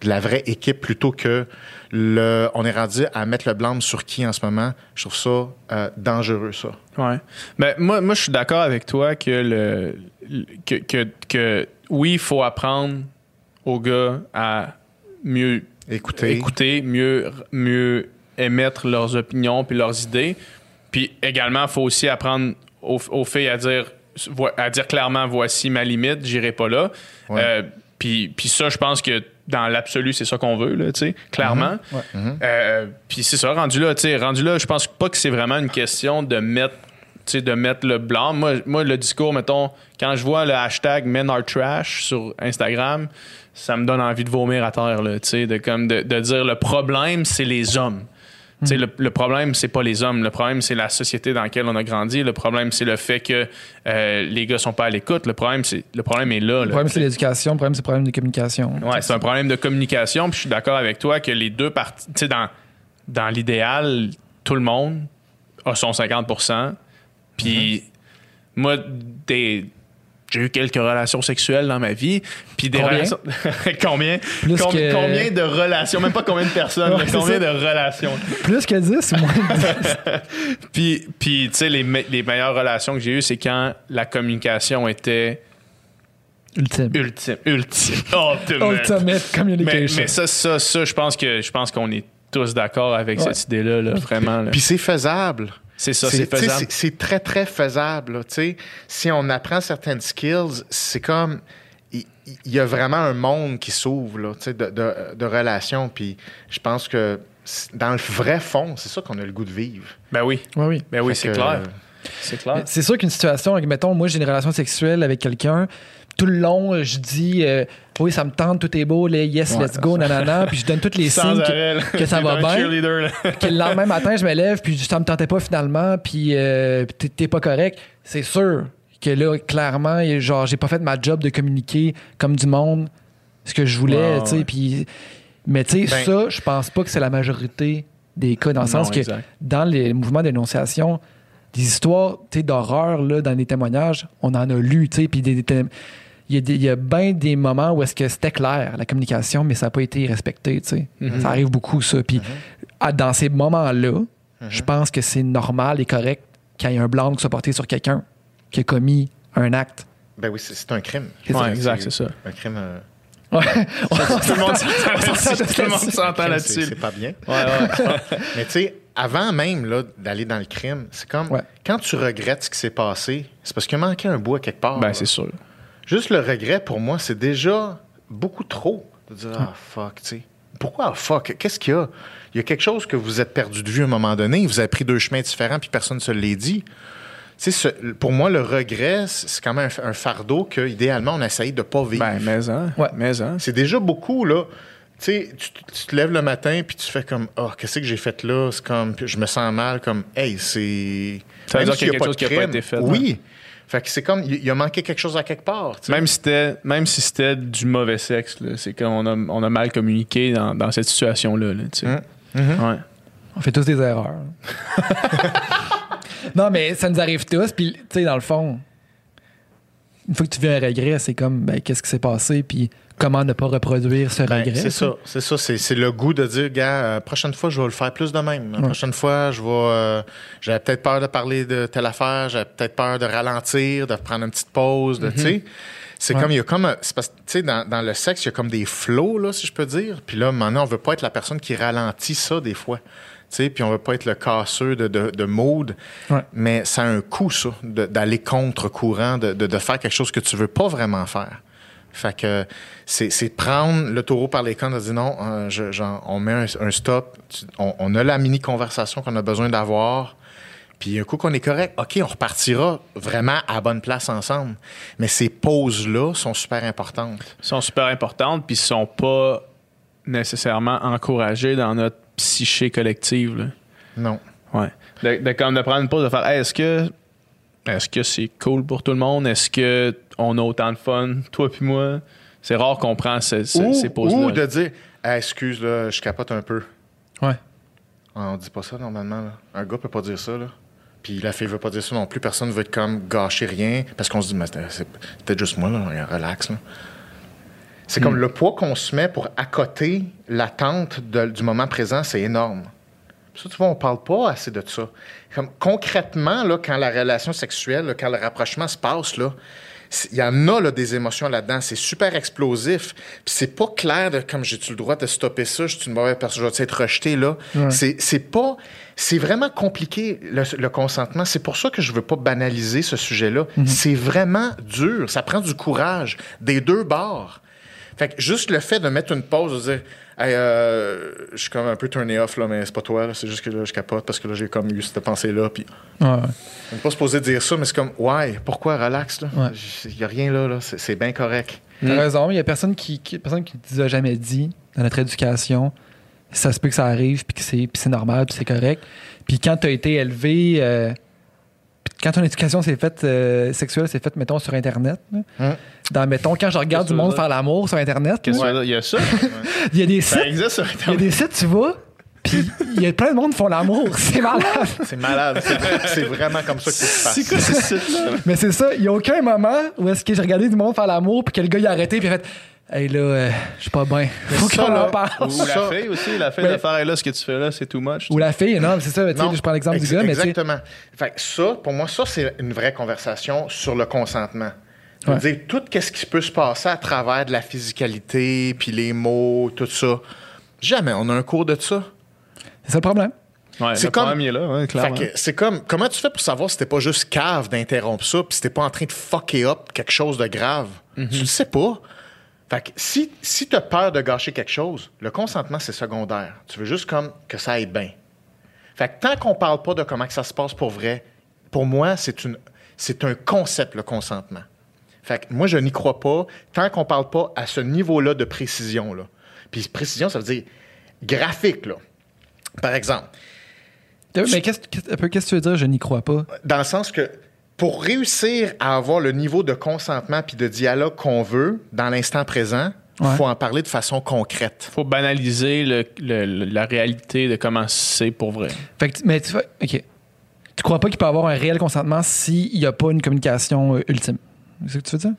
Speaker 3: de la vraie équipe plutôt que le... On est rendu à mettre le blâme sur qui en ce moment. Je trouve ça euh, dangereux, ça.
Speaker 1: Ouais. Ben, moi, moi, je suis d'accord avec toi que, le, que, que, que oui, il faut apprendre aux gars à mieux
Speaker 3: Écoutez.
Speaker 1: écouter, mieux, mieux émettre leurs opinions puis leurs idées. Puis également, il faut aussi apprendre aux, aux filles à dire, à dire clairement voici ma limite, j'irai pas là.
Speaker 3: Ouais.
Speaker 1: Euh, puis, puis ça, je pense que dans l'absolu, c'est ça qu'on veut, là, tu sais, clairement. Euh, puis c'est ça, rendu là, tu sais, rendu là, je pense pas que c'est vraiment une question de mettre tu sais, de mettre le blanc. Moi, moi, le discours, mettons, quand je vois le hashtag Men Are Trash sur Instagram, ça me donne envie de vomir à terre, là, tu sais, de, comme de, de dire le problème, c'est les hommes. Sais, Le, le problème, c'est pas les hommes. Le problème, c'est la société dans laquelle on a grandi. Le problème, c'est le fait que euh, les gars sont pas à l'écoute. Le problème, c'est le problème est là.
Speaker 2: Le problème, c'est l'éducation. Le problème, c'est le problème de communication.
Speaker 1: Ouais, c'est un problème de communication. Puis je suis d'accord avec toi que les deux parties, tu sais, dans, dans l'idéal, tout le monde a son 50% Puis moi, des- j'ai eu quelques relations sexuelles dans ma vie. Puis des
Speaker 2: Combien?
Speaker 1: relations. combien?
Speaker 2: Plus
Speaker 1: combien,
Speaker 2: que-
Speaker 1: combien de relations? Même pas combien de personnes,
Speaker 2: Ouais,
Speaker 1: mais combien
Speaker 2: ça.
Speaker 1: de relations?
Speaker 2: Plus que 10 ou moins de 10?
Speaker 1: Puis, puis tu sais, les, me- les meilleures relations que j'ai eues, c'est quand la communication était
Speaker 2: Ultime.
Speaker 1: ultime. Ultime. Ultimate.
Speaker 2: Ultimate
Speaker 1: Mais,
Speaker 2: communication.
Speaker 1: mais ça, ça, ça, je pense que je pense qu'on est tous d'accord avec
Speaker 2: Ouais.
Speaker 1: cette idée-là, là, vraiment. là.
Speaker 3: Puis c'est faisable.
Speaker 1: C'est ça, c'est faisable.
Speaker 3: c'est- très, très faisable. là, tu sais. Si on apprend certaines skills, c'est comme. Il y, a vraiment un monde qui s'ouvre là, tu sais, de, de, de relations. Puis je pense que dans le vrai fond, c'est ça qu'on a le goût de vivre.
Speaker 1: Ben oui,
Speaker 2: Oui, oui.
Speaker 1: ben oui, c'est clair.
Speaker 3: euh,
Speaker 1: C'est clair.
Speaker 2: C'est sûr qu'une situation, mettons, moi j'ai une relation sexuelle avec quelqu'un, tout le long, je dis euh, oui, ça me tente, tout est beau, les yes,
Speaker 3: Ouais,
Speaker 2: let's go, nanana, puis je donne tous les signes que, ça va bien. que le lendemain matin, je me lève, puis ça me tentait pas finalement, puis euh, t'es- pas correct. C'est sûr que là, clairement, genre, j'ai pas fait ma job de communiquer comme du monde ce que je voulais, tu sais, puis. Mais tu sais,
Speaker 3: Ben-
Speaker 2: ça, je pense pas que c'est la majorité des cas, dans le
Speaker 1: Non,
Speaker 2: sens que
Speaker 1: exact.
Speaker 2: dans les mouvements d'énonciation, des histoires d'horreur là, dans les témoignages, on en a lu, tu sais, puis des, des il y a, bien des moments où est-ce que c'était clair, la communication, mais ça n'a pas été respecté, tu sais. Ça arrive beaucoup, ça. Puis à- dans ces moments-là, je pense que c'est normal et correct qu'il y ait un blanc qui soit porté sur quelqu'un qui a commis un acte.
Speaker 3: Ben oui, c'est c'est un crime.
Speaker 2: C'est ça.
Speaker 1: Ouais, exact, c'est ça.
Speaker 3: Un crime. euh,
Speaker 2: Ouais.
Speaker 1: Tout le monde s'entend
Speaker 2: On
Speaker 1: là-dessus. Tout le monde
Speaker 2: là-dessus.
Speaker 1: s'entend
Speaker 3: crime, c'est
Speaker 1: là-dessus.
Speaker 3: c'est pas bien.
Speaker 1: Ouais, ouais.
Speaker 3: Mais tu sais, avant même là, d'aller dans le crime, c'est comme
Speaker 2: Ouais.
Speaker 3: quand tu regrettes ce qui s'est passé, c'est parce qu'il manquait un bout à quelque part.
Speaker 1: Ben,
Speaker 3: là.
Speaker 1: c'est sûr.
Speaker 3: Juste le regret, pour moi, c'est déjà beaucoup trop de dire Ah, fuck, tu sais. Pourquoi ah, fuck? Qu'est-ce qu'il y a? Il y a quelque chose que vous êtes perdu de vue à un moment donné, vous avez pris deux chemins différents, puis personne ne se l'est dit. Tu sais, ce- pour moi, le regret, c'est quand même un, un fardeau que, idéalement, on essaye de pas vivre.
Speaker 1: Ben, mais hein.
Speaker 2: Ouais.
Speaker 1: Mais hein.
Speaker 3: C'est déjà beaucoup, là. Tu sais, tu, tu te lèves le matin, puis tu fais comme, oh, qu'est-ce que j'ai fait là? C'est comme, je me sens mal, comme, hey, c'est.
Speaker 1: Ça veut dire qu'il y a quelque chose qui a pas été fait,
Speaker 3: Oui. Fait que c'est comme, il il a manqué quelque chose à quelque part.
Speaker 1: Même si c'était même si c'était du mauvais sexe, c'est comme on a, on a mal communiqué dans, dans cette situation-là. là, tu sais.
Speaker 3: Mhm.
Speaker 1: Ouais.
Speaker 2: On fait tous des erreurs. non, mais ça nous arrive tous. Puis, tu sais, dans le fond, une fois que tu vis un regret, c'est comme, ben, qu'est-ce qui s'est passé? Puis, comment ne pas reproduire ce
Speaker 3: Ben,
Speaker 2: regret?
Speaker 3: c'est ça, c'est ça, c'est, le goût de dire, gars, euh, prochaine fois, je vais le faire plus de même. La
Speaker 2: Ouais.
Speaker 3: prochaine fois, je vais, euh, j'avais peut-être peur de parler de telle affaire, j'avais peut-être peur de ralentir, de prendre une petite pause, de, tu sais. C'est
Speaker 2: Ouais.
Speaker 3: comme, il y a comme, un- c'est parce que, tu sais, dans, dans le sexe, il y a comme des flots, là, si je peux dire. Puis là, maintenant, on veut pas être la personne qui ralentit ça, des fois. Tu sais, puis on veut pas être le casseux de, de, de mood.
Speaker 2: Ouais.
Speaker 3: Mais ça a un coût, ça, d'aller contre courant, de, de, de faire quelque chose que tu veux pas vraiment faire. Fait que c'est prendre le taureau par les cornes dire non, euh, je- genre, on met un, un stop, tu- on, on a la mini conversation qu'on a besoin d'avoir. Puis un coup qu'on est correct, OK, on repartira vraiment à la bonne place ensemble. Mais ces pauses-là sont super importantes.
Speaker 1: sont super importantes puis sont pas nécessairement encouragées dans notre psyché collective. là.
Speaker 3: Non.
Speaker 1: Ouais. De, de, comme de prendre une pause, de faire Hey, est-ce que est-ce que c'est cool pour tout le monde? Est-ce que on a autant de fun, toi puis moi? C'est rare qu'on prend ce- ce-
Speaker 3: ou,
Speaker 1: ces pauses-là.
Speaker 3: ou de dire, Ah, excuse, là, je capote un peu.
Speaker 2: Ouais.
Speaker 3: On dit pas ça normalement. là. Un gars peut pas dire ça. Là. Puis la fille veut pas dire ça non plus. Personne veut être comme gâcher rien. Parce qu'on se dit, mais c'est peut-être juste moi, là. relax. Là. C'est comme le poids qu'on se met pour accoter l'attente du moment présent, c'est énorme. Ça, tu vois, on parle pas assez de ça. Comme, concrètement, là, quand la relation sexuelle, là, quand le rapprochement se passe, là, il y en a là, des émotions là-dedans. C'est super explosif. Puis c'est pas clair de comme j'ai-tu le droit de stopper ça, je suis une mauvaise personne, je vais être rejeté là?
Speaker 2: Ouais.
Speaker 3: C'est pas. C'est vraiment compliqué le, le consentement. C'est pour ça que je veux pas banaliser ce sujet-là. C'est vraiment dur. Ça prend du courage des deux bords. Fait que juste le fait de mettre une pause, de dire Hey, euh, je suis comme un peu turné off, là, mais c'est pas toi, c'est juste que là, je capote parce que là, j'ai comme eu cette pensée-là. Puis,
Speaker 2: Ouais,
Speaker 3: on n'est pas supposé dire ça, mais c'est comme, ouais, pourquoi, relax, là?
Speaker 2: Ouais.
Speaker 3: Il n'y a rien là, là. C'est, bien correct.
Speaker 2: T'as
Speaker 1: Mm.
Speaker 2: raison, il y a personne qui, qui, personne qui a jamais dit dans notre éducation. Ça se peut que ça arrive, puis que c'est, normal, puis c'est correct. Puis quand tu as été élevé, euh, quand ton éducation s'est faite euh, sexuelle, s'est faite, mettons, sur Internet.
Speaker 3: Hum.
Speaker 2: Dans, mettons, quand je regarde du monde faire l'amour sur Internet,
Speaker 1: Qu'est-ce il y a ça?
Speaker 2: il y a des
Speaker 1: ça
Speaker 2: sites,
Speaker 1: existe sur
Speaker 2: il y a
Speaker 1: Internet.
Speaker 2: des sites, tu vois, puis il y a plein de monde qui font l'amour. C'est malade.
Speaker 3: C'est malade. c'est, c'est vraiment comme ça que
Speaker 1: C'est quoi ce site-là?
Speaker 2: Mais c'est ça, il n'y a aucun moment où est-ce que j'ai regardé du monde faire l'amour, puis que le gars il a arrêté, puis il a fait Hey là, euh, je suis pas bien. Faut qu'on en parle.
Speaker 1: Ou la fille aussi, la fille
Speaker 2: Ouais.
Speaker 1: de faire Hey, là, ce que tu fais là, c'est too much.
Speaker 2: Ou la fille, non, c'est ça,
Speaker 3: Non,
Speaker 2: je prends l'exemple du gars, mais.
Speaker 3: Exactement. Fait que ça, pour moi, ça, c'est une vraie conversation sur le consentement.
Speaker 2: Ouais.
Speaker 3: dire, tout ce qui peut se passer à travers de la physicalité, puis les mots, tout ça. Jamais on a un cours de ça.
Speaker 2: C'est ça le problème.
Speaker 1: Ouais,
Speaker 3: C'est comme-
Speaker 1: problème, il est là, ouais,
Speaker 3: Fait
Speaker 1: clairement.
Speaker 3: que c'est comme, comment tu fais pour savoir si t'es pas juste cave d'interrompre ça, puis si t'es pas en train de fucker up quelque chose de grave?
Speaker 1: Mhm.
Speaker 3: Tu le sais pas. Fait que si, si t'as peur de gâcher quelque chose, le consentement, c'est secondaire. Tu veux juste comme que ça aille bien. Fait que tant qu'on parle pas de comment que ça se passe pour vrai, pour moi, c'est une, c'est un concept, le consentement. Fait que moi, je n'y crois pas tant qu'on parle pas à ce niveau-là de précision, là. Puis précision, ça veut dire graphique, là. Par exemple,
Speaker 2: Mais qu'est-ce qu'est-ce que tu veux dire, je n'y crois pas?
Speaker 3: dans le sens que pour réussir à avoir le niveau de consentement puis de dialogue qu'on veut dans l'instant présent, il
Speaker 2: Ouais.
Speaker 3: faut en parler de façon concrète.
Speaker 1: faut banaliser le- le- le- la réalité de comment c'est pour vrai.
Speaker 2: Fait que, tu- mais tu vois, OK. tu crois pas qu'il peut avoir un réel consentement s'il n'y a pas une communication euh, ultime? C'est ce que tu veux dire?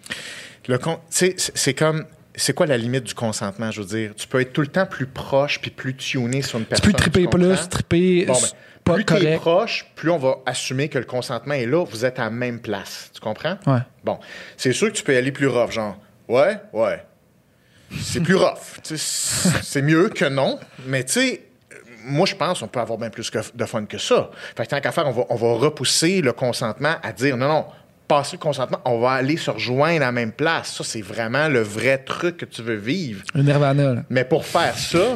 Speaker 3: Le con- tu c'est comme. C'est quoi la limite du consentement? Je veux dire, tu peux être tout le temps plus proche puis plus tuné sur une
Speaker 2: Tu
Speaker 3: personne.
Speaker 2: peux triper plus, triper
Speaker 3: Bon, ben,
Speaker 2: pas
Speaker 3: plus t'es
Speaker 2: correct.
Speaker 3: proche, plus on va assumer que le consentement est là. Vous êtes à la même place. Tu comprends?
Speaker 2: Ouais.
Speaker 3: Bon, c'est sûr que tu peux y aller plus rough, genre, ouais, ouais. C'est plus rough. C'est mieux que non, mais tu sais, moi, je pense qu'on peut avoir bien plus que- de fun que ça. Fait que tant qu'à faire, on va, on va repousser le consentement à dire non, non, passer le consentement, on va aller se rejoindre à la même place. Ça, c'est vraiment le vrai truc que tu veux vivre.
Speaker 2: Le nirvana, là.
Speaker 3: Mais pour faire ça,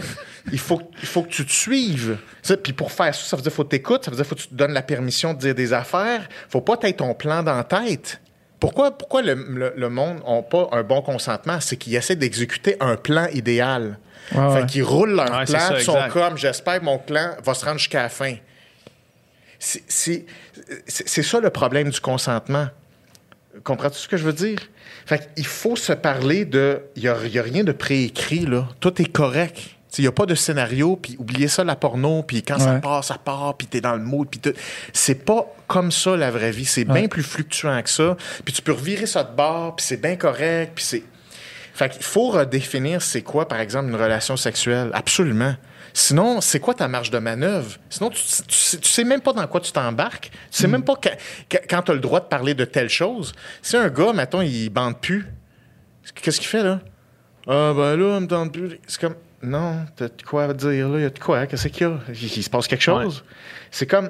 Speaker 3: il faut, il faut que tu te suives. Puis pour faire ça, ça veut dire qu'il faut que tu écoutes, ça veut dire qu'il faut que tu te donnes la permission de dire des affaires. faut pas t'être ton plan dans la tête. Pourquoi, pourquoi le, le- le monde n'a pas un bon consentement? C'est qu'ils essaient d'exécuter un plan idéal.
Speaker 2: Ouais,
Speaker 3: fait
Speaker 2: ouais.
Speaker 3: qu'ils roulent leur
Speaker 1: Ouais,
Speaker 3: plan,
Speaker 1: ça,
Speaker 3: ils sont
Speaker 1: exact.
Speaker 3: comme, j'espère que mon plan va se rendre jusqu'à la fin. C'est- C'est c'est- c'est ça le problème du consentement. Comprends-tu ce que je veux dire? Fait qu'il faut se parler de. Il n'y a rien de préécrit, là. Tout est correct. Il n'y a pas de scénario, puis oubliez ça, la porno, puis quand ça part, ça part, puis t'es dans le mood, puis tout. C'est pas comme ça, la vraie vie. C'est
Speaker 2: Ouais.
Speaker 3: bien plus fluctuant que ça. Puis tu peux revirer ça de bord, puis c'est bien correct, puis c'est... Fait qu'il faut redéfinir c'est quoi, par exemple, une relation sexuelle. Absolument. Sinon, c'est quoi ta marge de manœuvre? Sinon, tu, tu, sais, tu sais même pas dans quoi tu t'embarques. Tu sais même pas que- que- quand tu as le droit de parler de telle chose. Si un gars, mettons, il bande plus, qu'est-ce qu'il fait, là? Ah, ben là, il me tente plus. C'est comme, non, t'as de quoi dire, là? Il y a de quoi? Qu'est-ce qu'il y a? Il, il se passe quelque chose? C'est comme,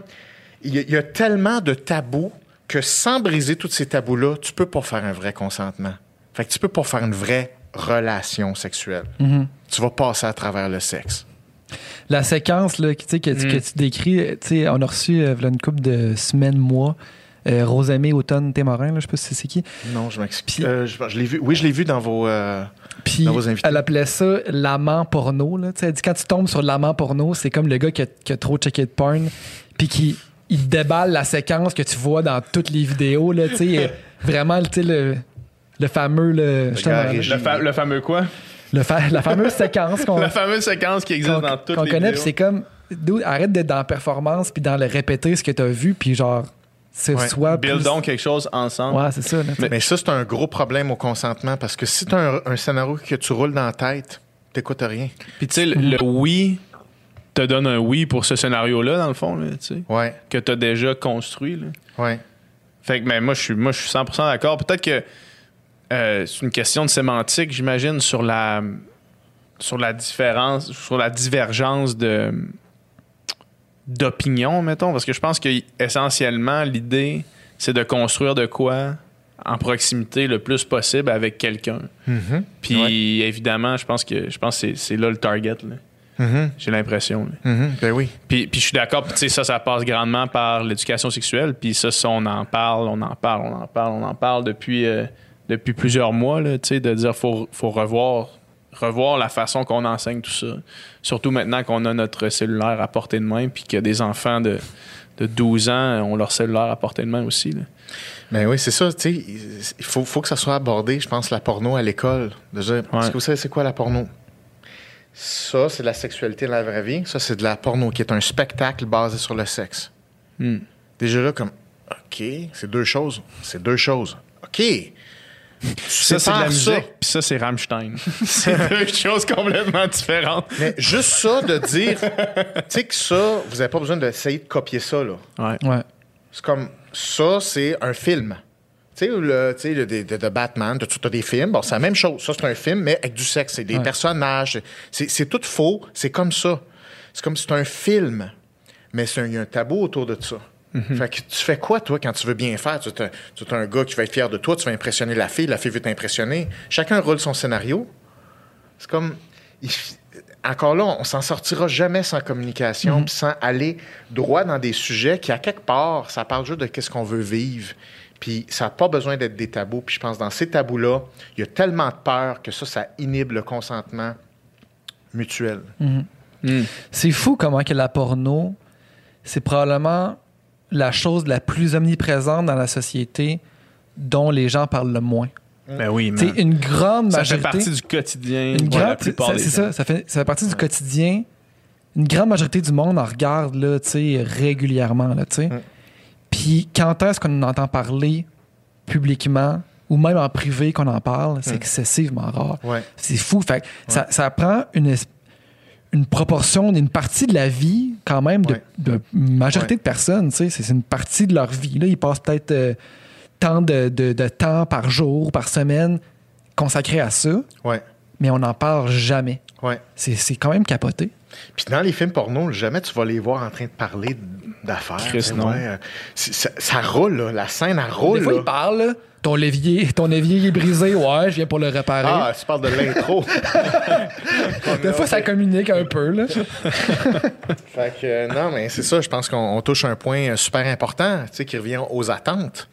Speaker 3: il y, a, il y a tellement de tabous que sans briser tous ces tabous-là, tu peux pas faire un vrai consentement. Fait que tu peux pas faire une vraie relation sexuelle. Tu vas passer à travers le sexe.
Speaker 2: La séquence là, que, que,
Speaker 1: Mm.
Speaker 2: que tu décris, tu sais, on a reçu euh, une couple de semaines, mois, euh, Rosamé Automne Témorin, là, je sais pas si c'est qui.
Speaker 3: Non, je m'explique.
Speaker 2: Puis-
Speaker 3: Euh, je, je l'ai vu. Oui, je l'ai vu dans vos. euh,
Speaker 2: Puis
Speaker 3: Dans vos invités.
Speaker 2: elle appelait ça l'amant porno. Là. Tu sais, Elle dit quand tu tombes sur l'amant porno, c'est comme le gars qui a, qui a trop checké de porn, puis qui il déballe la séquence que tu vois dans toutes les vidéos. Là, tu sais, vraiment tu sais, le, le fameux. Le,
Speaker 3: gars
Speaker 2: le-
Speaker 1: Le, fa- le fameux quoi?
Speaker 2: le fa- la fameuse séquence qu'on
Speaker 1: La fameuse séquence qui existe dans toutes
Speaker 2: qu'on
Speaker 1: les
Speaker 2: connaît, c'est comme. arrête d'être dans la performance, puis dans le répéter ce que tu as vu, puis genre, ce
Speaker 3: Ouais.
Speaker 2: soit. plus-
Speaker 1: Buildons quelque chose ensemble.
Speaker 2: Ouais, c'est ça. là.
Speaker 3: Mais ça, c'est un gros problème au consentement parce que si tu as un, un scénario que tu roules dans la tête, t'écoutes rien.
Speaker 1: Puis tu sais, le, le oui te donne un oui pour ce scénario-là, dans le fond, là, tu sais,
Speaker 3: Ouais,
Speaker 1: que tu as déjà construit. Là.
Speaker 3: ouais.
Speaker 1: Fait que mais moi, je suis, moi, je suis 100% d'accord. Peut-être que euh, c'est une question de sémantique, j'imagine, sur la, sur la différence, sur la divergence de d'opinion, mettons, parce que je pense que essentiellement l'idée, c'est de construire de quoi en proximité le plus possible avec quelqu'un.
Speaker 3: Mhm.
Speaker 1: Puis évidemment, je pense que je pense que c'est- là le target. là.
Speaker 3: Mhm.
Speaker 1: J'ai l'impression.
Speaker 3: Mhm. Ben oui.
Speaker 1: Puis, puis je suis d'accord, puis tu sais, ça, ça passe grandement par l'éducation sexuelle. Puis ça, ça, on en parle, on en parle, on en parle, on en parle depuis, euh, depuis plusieurs mois, là, tu sais, de dire faut, faut revoir, revoir la façon qu'on enseigne tout ça. Surtout maintenant qu'on a notre cellulaire à portée de main, puis qu'il y a des enfants de, de 12 ans ont leur cellulaire à portée de main aussi. là.
Speaker 3: Ben oui, c'est ça. Tu sais, il faut, faut que ça soit abordé, je pense, la porno à l'école. De est-ce que vous savez c'est quoi la porno? Ça, c'est de la sexualité dans la vraie vie. Ça, c'est de la porno qui est un spectacle basé sur le sexe.
Speaker 1: Hmm.
Speaker 3: Déjà là, comme, OK, c'est deux choses. C'est deux choses. OK.
Speaker 1: Ça, c'est de la musique,
Speaker 3: ça.
Speaker 1: puis ça, c'est Rammstein. c'est deux choses complètement différentes.
Speaker 3: Mais juste ça de dire, tu sais que ça, vous n'avez pas besoin d'essayer de copier ça, là.
Speaker 1: Ouais.
Speaker 2: Ouais.
Speaker 3: C'est comme, ça, c'est un film. Tu sais, le, de, de- de Batman, tu as des films, bon, c'est la même chose. Ça, c'est un film, mais avec du sexe. C'est des
Speaker 2: Ouais.
Speaker 3: personnages. C'est c'est tout faux. C'est comme ça. C'est comme si c'est un film, mais c'est un- il y a un tabou autour de ça. Fait que tu fais quoi, toi, quand tu veux bien faire? Tu as un gars qui va être fier de toi, tu vas impressionner la fille, la fille veut t'impressionner. Chacun roule son scénario. C'est comme. il- encore là, on s'en sortira jamais sans communication, puis sans aller droit dans des sujets qui, à quelque part, ça parle juste de qu'est-ce qu'on veut vivre. Puis ça n'a pas besoin d'être des tabous. Puis je pense dans ces tabous-là, il y a tellement de peur que ça, ça inhibe le consentement mutuel.
Speaker 2: C'est fou comment que la porno, c'est probablement la chose la plus omniprésente dans la société dont les gens parlent le moins.
Speaker 1: Ben oui, man.
Speaker 2: une grande
Speaker 1: Ça fait
Speaker 2: majorité.
Speaker 1: partie du quotidien
Speaker 2: une grande, c'est ça, ça fait, ça fait partie du quotidien. Une grande majorité du monde en regarde là, régulièrement. Là, tu sais.
Speaker 3: Mm.
Speaker 2: Puis quand est-ce qu'on en entend parler publiquement ou même en privé qu'on en parle, c'est
Speaker 3: Mm.
Speaker 2: excessivement rare.
Speaker 3: Ouais.
Speaker 2: C'est fou. Fait ça, ça prend une, es- une proportion, une partie de la vie quand même de,
Speaker 3: Ouais.
Speaker 2: de majorité
Speaker 3: Ouais.
Speaker 2: de personnes. C'est une partie de leur vie. Là, ils passent peut-être euh, tant de, de- de temps par jour, par semaine consacré à ça,
Speaker 3: Ouais.
Speaker 2: mais on n'en parle jamais. C'est quand même capoté.
Speaker 3: Puis dans les films porno, jamais tu vas les voir en train de parler d'affaires. Ouais, euh, ça, ça roule, là. La scène, elle roule.
Speaker 2: Des fois,
Speaker 3: là.
Speaker 2: ils parlent. Ton évier, ton évier est brisé. Ouais, je viens pour le réparer.
Speaker 3: Ah, tu parles de l'intro.
Speaker 2: Des fois, ça communique un peu. Là.
Speaker 3: Fait que, euh, non, mais c'est ça, je pense qu'on on touche un point euh, super important, tu sais, qui revient aux attentes.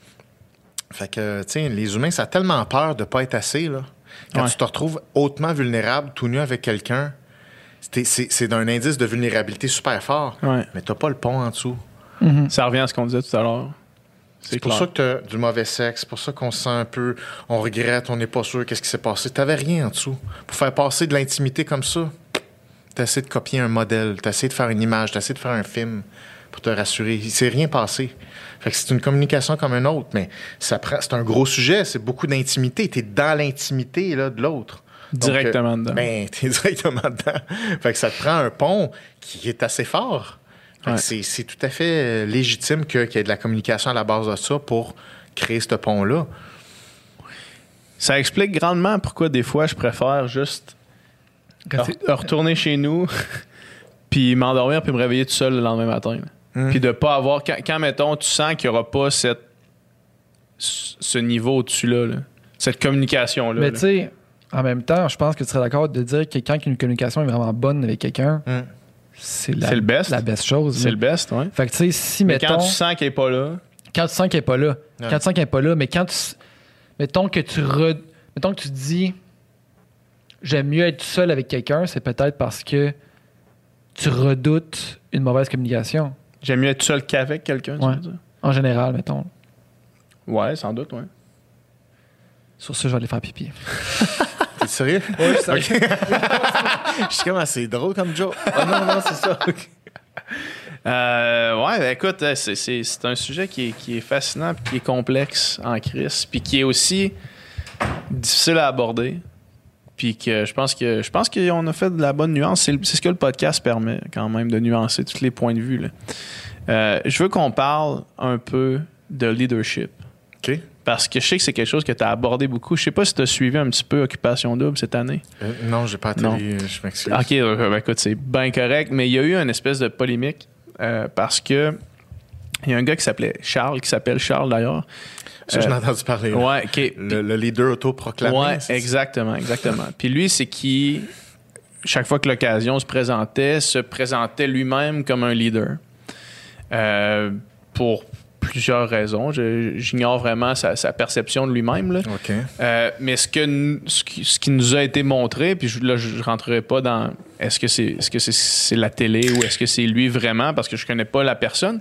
Speaker 3: Fait que, tu sais, les humains, ça a tellement peur de pas être assez, là. Quand
Speaker 1: Ouais.
Speaker 3: tu te retrouves hautement vulnérable, tout nu avec quelqu'un, c'est- c'est c'est d'un indice de vulnérabilité super fort.
Speaker 1: Ouais.
Speaker 3: Mais t'as pas le pont en dessous.
Speaker 1: Ça revient à ce qu'on disait tout à l'heure.
Speaker 3: C'est pour ça que t'as du mauvais sexe, c'est pour ça qu'on se sent un peu, on regrette, on n'est pas sûr, qu'est-ce qui s'est passé. T'avais rien en dessous. Pour faire passer de l'intimité comme ça, t'as essayé de copier un modèle, t'as essayé de faire une image, t'as essayé de faire un film pour te rassurer. Il s'est rien passé. Fait que c'est une communication comme une autre, mais ça prend, c'est un gros sujet, c'est beaucoup d'intimité. T'es dans l'intimité là, de l'autre.
Speaker 1: Directement
Speaker 3: euh,
Speaker 1: dedans.
Speaker 3: Ben, t'es directement dedans. Fait que ça te prend un pont qui est assez fort. Fait que
Speaker 1: Ouais.
Speaker 3: c'est, c'est tout à fait euh, légitime qu'il y ait de la communication à la base de ça pour créer ce pont-là.
Speaker 1: Ça explique grandement pourquoi des fois je préfère juste re- retourner chez nous, puis m'endormir, puis me réveiller tout seul le lendemain matin. là.
Speaker 3: Mm.
Speaker 1: Puis de pas avoir. Quand, quand, mettons, tu sens qu'il n'y aura pas cette, ce niveau au-dessus là, là, cette communication-là.
Speaker 2: Mais
Speaker 1: là.
Speaker 2: tu sais, en même temps, je pense que tu serais d'accord de dire que quand une communication est vraiment bonne avec quelqu'un,
Speaker 3: Mm.
Speaker 2: c'est la,
Speaker 1: le best.
Speaker 2: la best chose.
Speaker 1: C'est le best, ouais.
Speaker 2: Fait que tu sais, si
Speaker 1: Mais
Speaker 2: mettons.
Speaker 1: quand tu sens qu'il n'est pas là,
Speaker 2: quand tu sens qu'elle n'est pas là,
Speaker 3: Ouais.
Speaker 2: quand tu sens qu'elle n'est pas là, mais quand tu. Mettons que tu re- mettons que tu te dis j'aime mieux être seul avec quelqu'un, c'est peut-être parce que tu redoutes une mauvaise communication.
Speaker 1: j'aime mieux être seul qu'avec quelqu'un, tu
Speaker 2: Ouais.
Speaker 1: veux dire?
Speaker 2: En général, mettons.
Speaker 1: Ouais, sans doute, ouais.
Speaker 2: Sur ce, je vais aller faire pipi.
Speaker 3: Sérieux?
Speaker 2: Je
Speaker 3: Ok. Je suis comme assez drôle comme Joe. Ah non, non, c'est ça.
Speaker 1: Euh, ouais, ben, écoute, euh, c'est, c'est- c'est un sujet qui est, qui est fascinant, puis qui est complexe en crise, puis qui est aussi difficile à aborder. Puis que je pense que je pense qu'on a fait de la bonne nuance. C'est, c'est ce que le podcast permet quand même de nuancer tous les points de vue. là. Euh, je veux qu'on parle un peu de leadership.
Speaker 3: OK.
Speaker 1: Parce que je sais que c'est quelque chose que tu as abordé beaucoup. Je sais pas si tu as suivi un petit peu Occupation Double cette année.
Speaker 3: Euh, non, j'ai pas
Speaker 1: Non.
Speaker 3: atterri, je m'excuse.
Speaker 1: Ok, euh, ben, écoute, c'est bien correct, mais il y a eu une espèce de polémique euh, parce que il y a un gars qui s'appelait Charles, qui s'appelle Charles d'ailleurs.
Speaker 3: Ça, j'en ai
Speaker 1: Euh,
Speaker 3: entendu parler.
Speaker 1: Ouais,
Speaker 3: Le, le leader autoproclamé.
Speaker 1: ouais, exactement, exactement. Puis lui, c'est qui, chaque fois que l'occasion se présentait, se présentait lui-même comme un leader. Euh, pour plusieurs raisons. J'ignore vraiment sa, sa perception de lui-même. là.
Speaker 3: OK.
Speaker 1: Euh, mais ce, que, ce, qui, ce qui nous a été montré, puis je, là, je ne rentrerai pas dans est-ce que c'est est-ce que c'est la télé ou est-ce que c'est lui vraiment, parce que je connais pas la personne.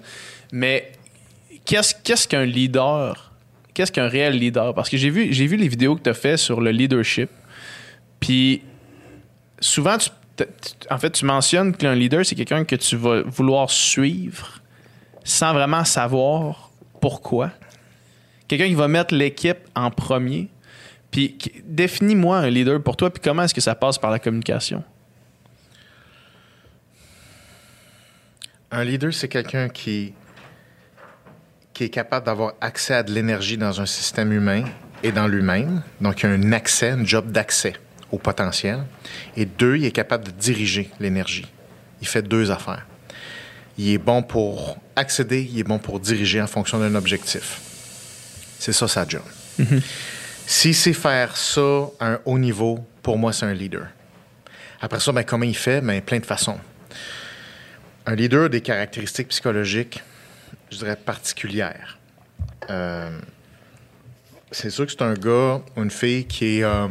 Speaker 1: Mais qu'est-ce qu'un leader? Qu'est-ce qu'un réel leader? Parce que j'ai vu, vu les vidéos que tu as fait sur le leadership. Puis souvent, tu- en fait, tu mentionnes qu'un leader, c'est quelqu'un que tu vas vouloir suivre sans vraiment savoir pourquoi. Quelqu'un qui va mettre l'équipe en premier. Puis définis-moi un leader pour toi, puis comment est-ce que ça passe par la communication?
Speaker 3: Un leader, c'est quelqu'un qui, qui est capable d'avoir accès à de l'énergie dans un système humain et dans lui-même. Donc, il a un accès, un job d'accès au potentiel. Et deux, il est capable de diriger l'énergie. Il fait deux affaires. Il est bon pour accéder, il est bon pour diriger en fonction d'un objectif. C'est ça sa job. S'il sait faire ça à un haut niveau, pour moi, c'est un leader. Après ça, ben, comment il fait? Ben, plein de façons. Un leader a des caractéristiques psychologiques, je dirais, particulières. Euh, c'est sûr que c'est un gars ou une fille qui est, euh,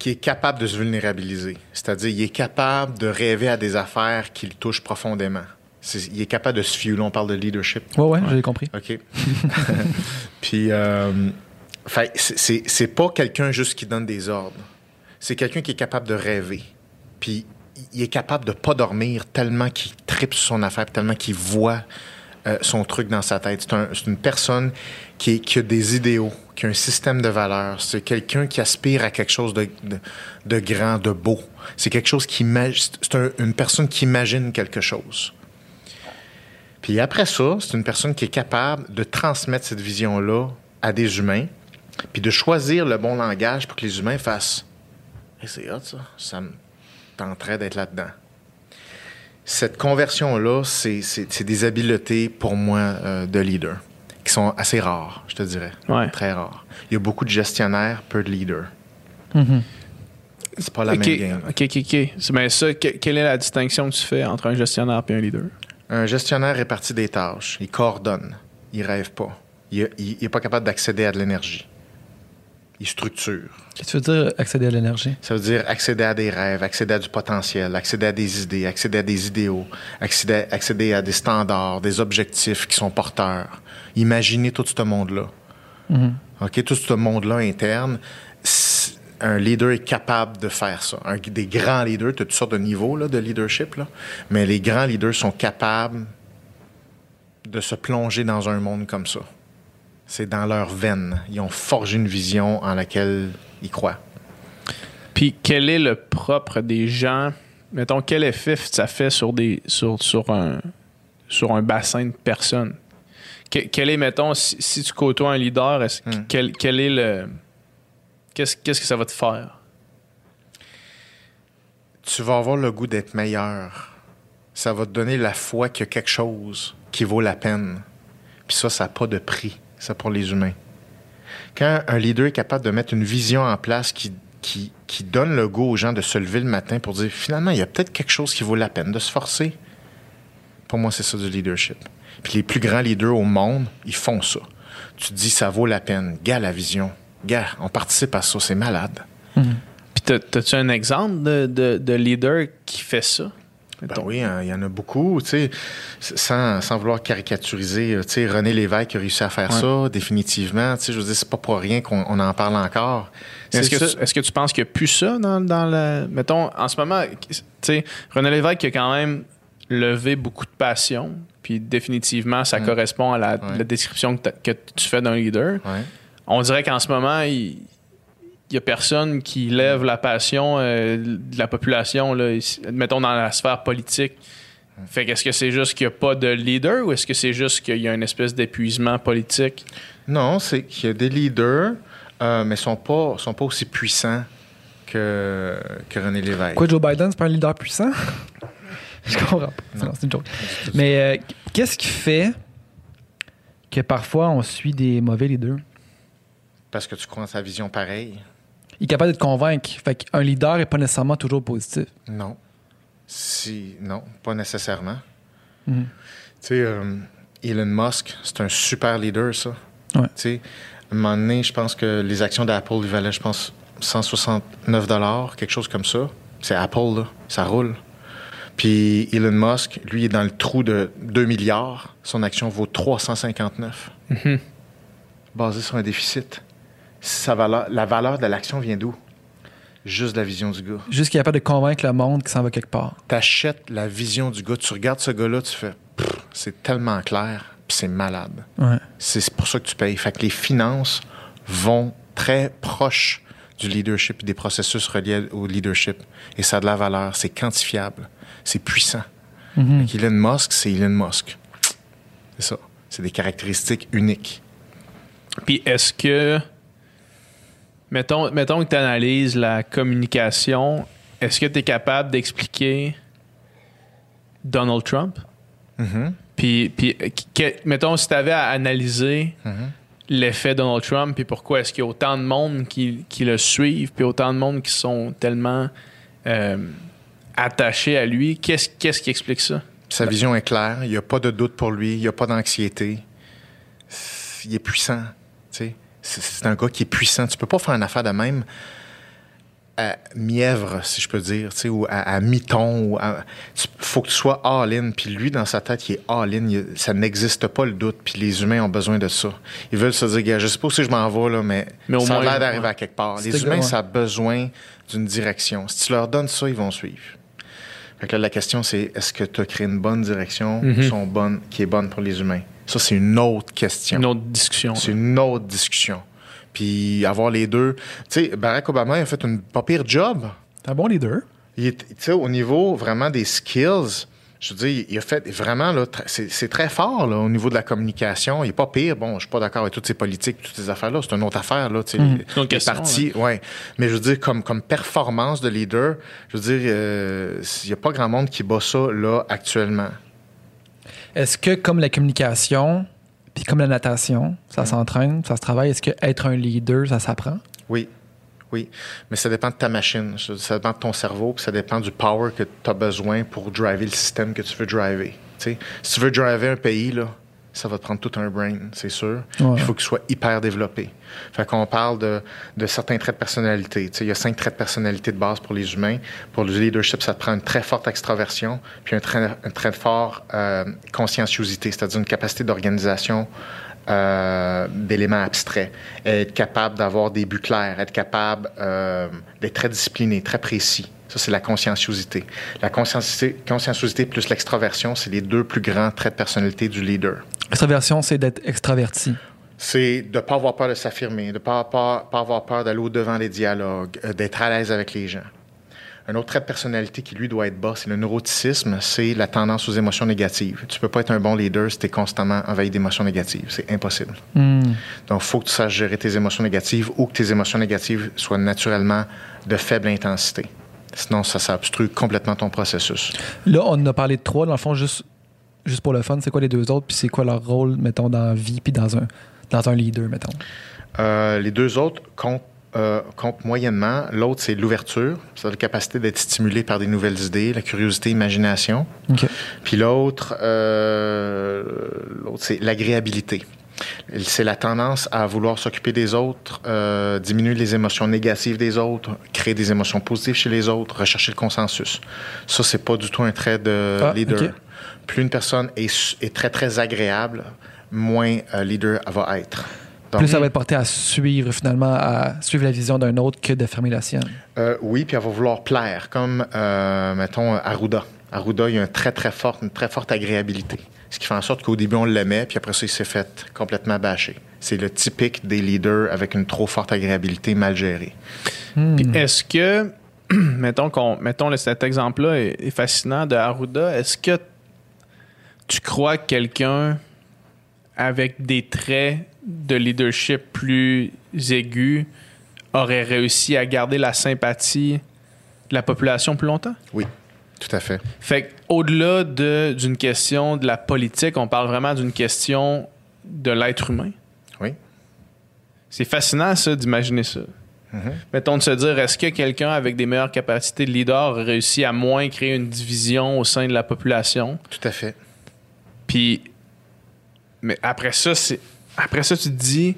Speaker 3: qui est capable de se vulnérabiliser. C'est-à-dire, il est capable de rêver à des affaires qui le touchent profondément. Il est capable de se fueler. On parle de leadership.
Speaker 2: Ouais, ouais, j'ai compris.
Speaker 3: OK. Puis, euh, c'est- pas quelqu'un juste qui donne des ordres. C'est quelqu'un qui est capable de rêver. Puis, il est capable de pas dormir tellement qu'il tripe son affaire, tellement qu'il voit euh, son truc dans sa tête. C'est un- c'est une personne qui a des idéaux, un système de valeurs. C'est quelqu'un qui aspire à quelque chose de, grand, de beau. C'est quelque chose qui. C'est un- une personne qui imagine quelque chose. Puis après ça, c'est une personne qui est capable de transmettre cette vision-là à des humains, puis de choisir le bon langage pour que les humains fassent Hey, c'est hot, ça. Ça me tenterait d'être là-dedans. Cette conversion-là, c'est des habiletés, pour moi, euh, de leader, qui sont assez rares, je te dirais.
Speaker 1: Ouais.
Speaker 3: Très rares. Il y a beaucoup de gestionnaires, peu de leaders.
Speaker 2: Mhm.
Speaker 3: C'est pas la même game.
Speaker 1: OK, OK, OK. Ça. Que- quelle est la distinction que tu fais entre un gestionnaire et un leader?
Speaker 3: Un gestionnaire répartit des tâches. Il coordonne. Il rêve pas. Il n'est pas capable d'accéder à de l'énergie. Il structure.
Speaker 2: Qu'est-ce que tu veux dire accéder à l'énergie?
Speaker 3: Ça veut dire accéder à des rêves, accéder à du potentiel, accéder à des idées, accéder à des idéaux, accéder, accéder à des standards, des objectifs qui sont porteurs. Imaginez tout ce monde-là.
Speaker 2: Mhm.
Speaker 3: OK? Tout ce monde-là interne, un leader est capable de faire ça. Un- des grands leaders, tu as toutes sortes de niveaux là, de leadership, là, mais les grands leaders sont capables de se plonger dans un monde comme ça. C'est dans leur veine. Ils ont forgé une vision en laquelle ils croient.
Speaker 1: Puis quel est le propre des gens? Mettons, quel effet ça fait sur, des, sur, sur, un, sur un bassin de personnes? Que- quel est, mettons, si, si tu côtoies un leader,
Speaker 3: Hmm.
Speaker 1: quel, quel est le. Qu'est-ce, qu'est-ce que ça va te faire?
Speaker 3: tu vas avoir le goût d'être meilleur. Ça va te donner la foi qu'il y a quelque chose qui vaut la peine. Puis ça, ça n'a pas de prix. Ça pour les humains. Quand un leader est capable de mettre une vision en place qui, qui, qui donne le goût aux gens de se lever le matin pour dire finalement, il y a peut-être quelque chose qui vaut la peine de se forcer. Pour moi, c'est ça du leadership. Puis les plus grands leaders au monde, ils font ça. Tu te dis, ça vaut la peine. Gars, la vision. Gars, on participe à ça. C'est malade.
Speaker 1: Puis t'as- t'as-tu un exemple de, de leader qui fait ça?
Speaker 3: Ben oui, hein, il y en a beaucoup, tu sais, sans, sans vouloir caricaturiser, euh, René Lévesque a réussi à faire
Speaker 1: Ouais.
Speaker 3: ça, définitivement, je veux dire, c'est pas pour rien qu'on on en parle encore.
Speaker 1: Est-ce que, tu, que tu penses qu'il n'y a plus ça dans, dans le. Mettons, en ce moment, René Lévesque a quand même levé beaucoup de passion, puis définitivement, ça
Speaker 3: Mm.
Speaker 1: correspond à la,
Speaker 3: Ouais.
Speaker 1: la description que, tu fais d'un leader.
Speaker 3: Ouais.
Speaker 1: On dirait qu'en ce moment, il n'y a personne qui lève la passion euh, de la population, là, mettons dans la sphère politique. Fait qu'est-ce que c'est juste qu'il n'y a pas de leader ou est-ce que c'est juste qu'il y a une espèce d'épuisement politique?
Speaker 3: Non, c'est qu'il y a des leaders, euh, mais ils sont pas, sont pas aussi puissants que, que René Lévesque.
Speaker 2: Quoi, Joe Biden, c'est pas un leader puissant? Je comprends pas. Non, c'est une joke. Mais euh, qu'est-ce qui fait que parfois on suit des mauvais leaders?
Speaker 3: Parce que tu crois en sa vision pareille.
Speaker 2: Il est capable de te convaincre. Fait qu'un leader n'est pas nécessairement toujours positif.
Speaker 3: Non. Si, non, pas nécessairement.
Speaker 2: Mhm.
Speaker 3: Tu sais, euh, Elon Musk, c'est un super leader, ça.
Speaker 2: Ouais.
Speaker 3: Tu sais, à un moment donné, je pense que les actions d'Apple, ils valaient, je pense, 169 quelque chose comme ça. C'est Apple, là. Ça roule. Puis Elon Musk, lui, est dans le trou de 2 milliards. Son action vaut 359. Basé sur un déficit. Sa valeur, la valeur de l'action vient d'où? Juste de la vision du gars.
Speaker 2: Juste qu'il est capable de convaincre le monde qu'il s'en va quelque part.
Speaker 3: T'achètes la vision du gars, tu regardes ce gars-là, tu fais c'est tellement clair, puis c'est malade.
Speaker 2: Ouais.
Speaker 3: C'est pour ça que tu payes. Fait que les finances vont très proches du leadership et des processus reliés au leadership. Et ça a de la valeur, c'est quantifiable, c'est puissant.
Speaker 2: Mhm.
Speaker 3: Fait Elon Musk, c'est Elon Musk. C'est ça. C'est des caractéristiques uniques.
Speaker 1: Puis est-ce que, mettons, mettons que tu analyses la communication, est-ce que tu es capable d'expliquer Donald Trump?
Speaker 3: Mhm.
Speaker 1: Puis, puis que- mettons, si tu avais à analyser
Speaker 3: Mhm.
Speaker 1: l'effet Donald Trump, puis pourquoi est-ce qu'il y a autant de monde qui, qui le suivent, puis autant de monde qui sont tellement euh, attachés à lui, qu'est-ce, qu'est-ce qui explique ça?
Speaker 3: Sa vision est claire, il n'y a pas de doute pour lui, il n'y a pas d'anxiété. Il est puissant. tu sais. C'est un gars qui est puissant. Tu peux pas faire une affaire de même à mièvre, si je peux dire, tu sais, ou à, à mi-ton. tu- faut que tu sois all-in. Puis lui, dans sa tête, il est all-in. Il- Ça n'existe pas le doute. Puis les humains ont besoin de ça. Ils veulent se dire, je sais pas que je m'en vais, là, mais,
Speaker 1: Mais au
Speaker 3: ça a l'air d'arriver
Speaker 1: ouais.
Speaker 3: à quelque part. Les humains, ça a besoin d'une direction. Si tu leur donnes ça, ils vont suivre. Fait que là, la question, c'est est-ce que tu as créé une bonne direction
Speaker 1: Mhm.
Speaker 3: qui, sont bonnes, qui est bonne pour les humains? Ça, c'est une autre question.
Speaker 1: Une autre discussion.
Speaker 3: C'est une autre discussion. Puis avoir les deux. Tu sais, Barack Obama il a fait une pas pire job.
Speaker 2: C'est un bon leader.
Speaker 3: Tu sais, au niveau vraiment des skills, je veux dire, il a fait vraiment, là, c'est c'est très fort là, au niveau de la communication. Il n'est pas pire. Bon, je suis pas d'accord avec toutes ces politiques, toutes ces affaires-là. C'est une autre affaire, là. tu sais,
Speaker 1: autre
Speaker 3: les
Speaker 1: question,
Speaker 3: partis, ouais. Mais je veux dire, comme, comme performance de leader, je veux dire, euh, il n'y a pas grand monde qui bat ça, là, actuellement.
Speaker 2: Est-ce que, comme la communication, puis comme la natation, ça s'entraîne, ça se travaille, est-ce que être un leader, ça s'apprend?
Speaker 3: Oui. Oui, mais ça dépend de ta machine, ça dépend de ton cerveau, puis ça dépend du power que tu as besoin pour driver le système que tu veux driver. Si tu veux driver un pays, là, ça va te prendre tout un brain, c'est sûr.
Speaker 2: Ouais.
Speaker 3: Il faut qu'il soit hyper développé. Fait qu'on parle de, de certains traits de personnalité. Tu sais, il y a cinq traits de personnalité de base pour les humains. Pour le leadership, ça te prend une très forte extraversion, puis un très, un très fort euh, conscienciosité, c'est-à-dire une capacité d'organisation euh, d'éléments abstraits, être capable d'avoir des buts clairs, être capable euh, d'être très discipliné, très précis. Ça, c'est la conscienciosité. La conscienciosité, conscienciosité plus l'extraversion, c'est les deux plus grands traits de personnalité du leader.
Speaker 2: Extraversion, c'est d'être extraverti.
Speaker 3: C'est de ne pas avoir peur de s'affirmer, de ne pas, pas, pas avoir peur d'aller au-devant des dialogues, euh, d'être à l'aise avec les gens. Un autre trait de personnalité qui, lui, doit être bas, c'est le neuroticisme, c'est la tendance aux émotions négatives. Tu peux pas être un bon leader si tu es constamment envahi d'émotions négatives. C'est impossible.
Speaker 2: Hmm.
Speaker 3: Donc, il faut que tu saches gérer tes émotions négatives ou que tes émotions négatives soient naturellement de faible intensité. Sinon, ça, ça obstrue complètement ton processus.
Speaker 2: Là, on a parlé de trois, dans le fond, juste, juste pour le fun. C'est quoi les deux autres, puis c'est quoi leur rôle, mettons, dans la vie, puis dans un, dans un leader, mettons?
Speaker 3: Euh, les deux autres comptent, euh, comptent moyennement. L'autre, c'est l'ouverture, c'est la capacité d'être stimulé par des nouvelles idées, la curiosité, l'imagination.
Speaker 2: OK.
Speaker 3: Puis l'autre, euh, l'autre, c'est l'agréabilité. C'est la tendance à vouloir s'occuper des autres, euh, diminuer les émotions négatives des autres, créer des émotions positives chez les autres, rechercher le consensus. Ça, c'est pas du tout un trait de
Speaker 2: Ah,
Speaker 3: leader.
Speaker 2: ok.
Speaker 3: Plus une personne est, est très, très agréable, moins euh, leader elle va être. Donc,
Speaker 2: Plus ça va être porté à suivre, finalement, à suivre la vision d'un autre que de fermer la sienne.
Speaker 3: Euh, oui, puis elle va vouloir plaire, comme, euh, mettons, Arruda. Arruda, il y a une très, très forte, une très forte agréabilité. Ce qui fait en sorte qu'au début, on l'aimait, puis après ça, il s'est fait complètement bâcher. C'est le typique des leaders avec une trop forte agréabilité mal gérée.
Speaker 1: Puis est-ce que, mettons, qu'on, mettons cet exemple-là est, est fascinant de Arruda, est-ce que tu crois que quelqu'un avec des traits de leadership plus aigus aurait réussi à garder la sympathie de la population plus longtemps?
Speaker 3: Oui, tout à fait.
Speaker 1: Fait au-delà de, d'une question de la politique, on parle vraiment d'une question de l'être humain.
Speaker 3: Oui.
Speaker 1: C'est fascinant, ça, d'imaginer ça.
Speaker 3: Mhm.
Speaker 1: Mettons de se dire, est-ce que quelqu'un avec des meilleures capacités de leader a réussi à moins créer une division au sein de la population?
Speaker 3: Tout à fait.
Speaker 1: Puis, mais après ça, c'est après ça, tu te dis,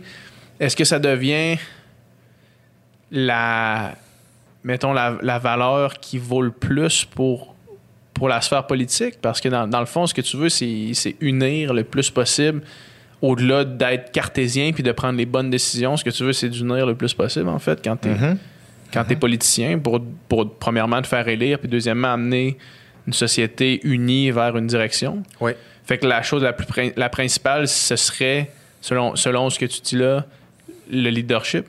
Speaker 1: est-ce que ça devient la, mettons, la, la valeur qui vaut le plus pour, pour la sphère politique? Parce que dans, dans le fond, ce que tu veux, c'est unir le plus possible au-delà d'être cartésien puis de prendre les bonnes décisions. Ce que tu veux, c'est d'unir le plus possible, en fait, quand tu es,
Speaker 3: Mhm.
Speaker 1: quand t'es politicien, pour, pour premièrement te faire élire, puis deuxièmement amener une société unie vers une direction.
Speaker 3: Oui.
Speaker 1: Fait que la chose la plus la principale, ce serait, selon, selon ce que tu dis là, le leadership?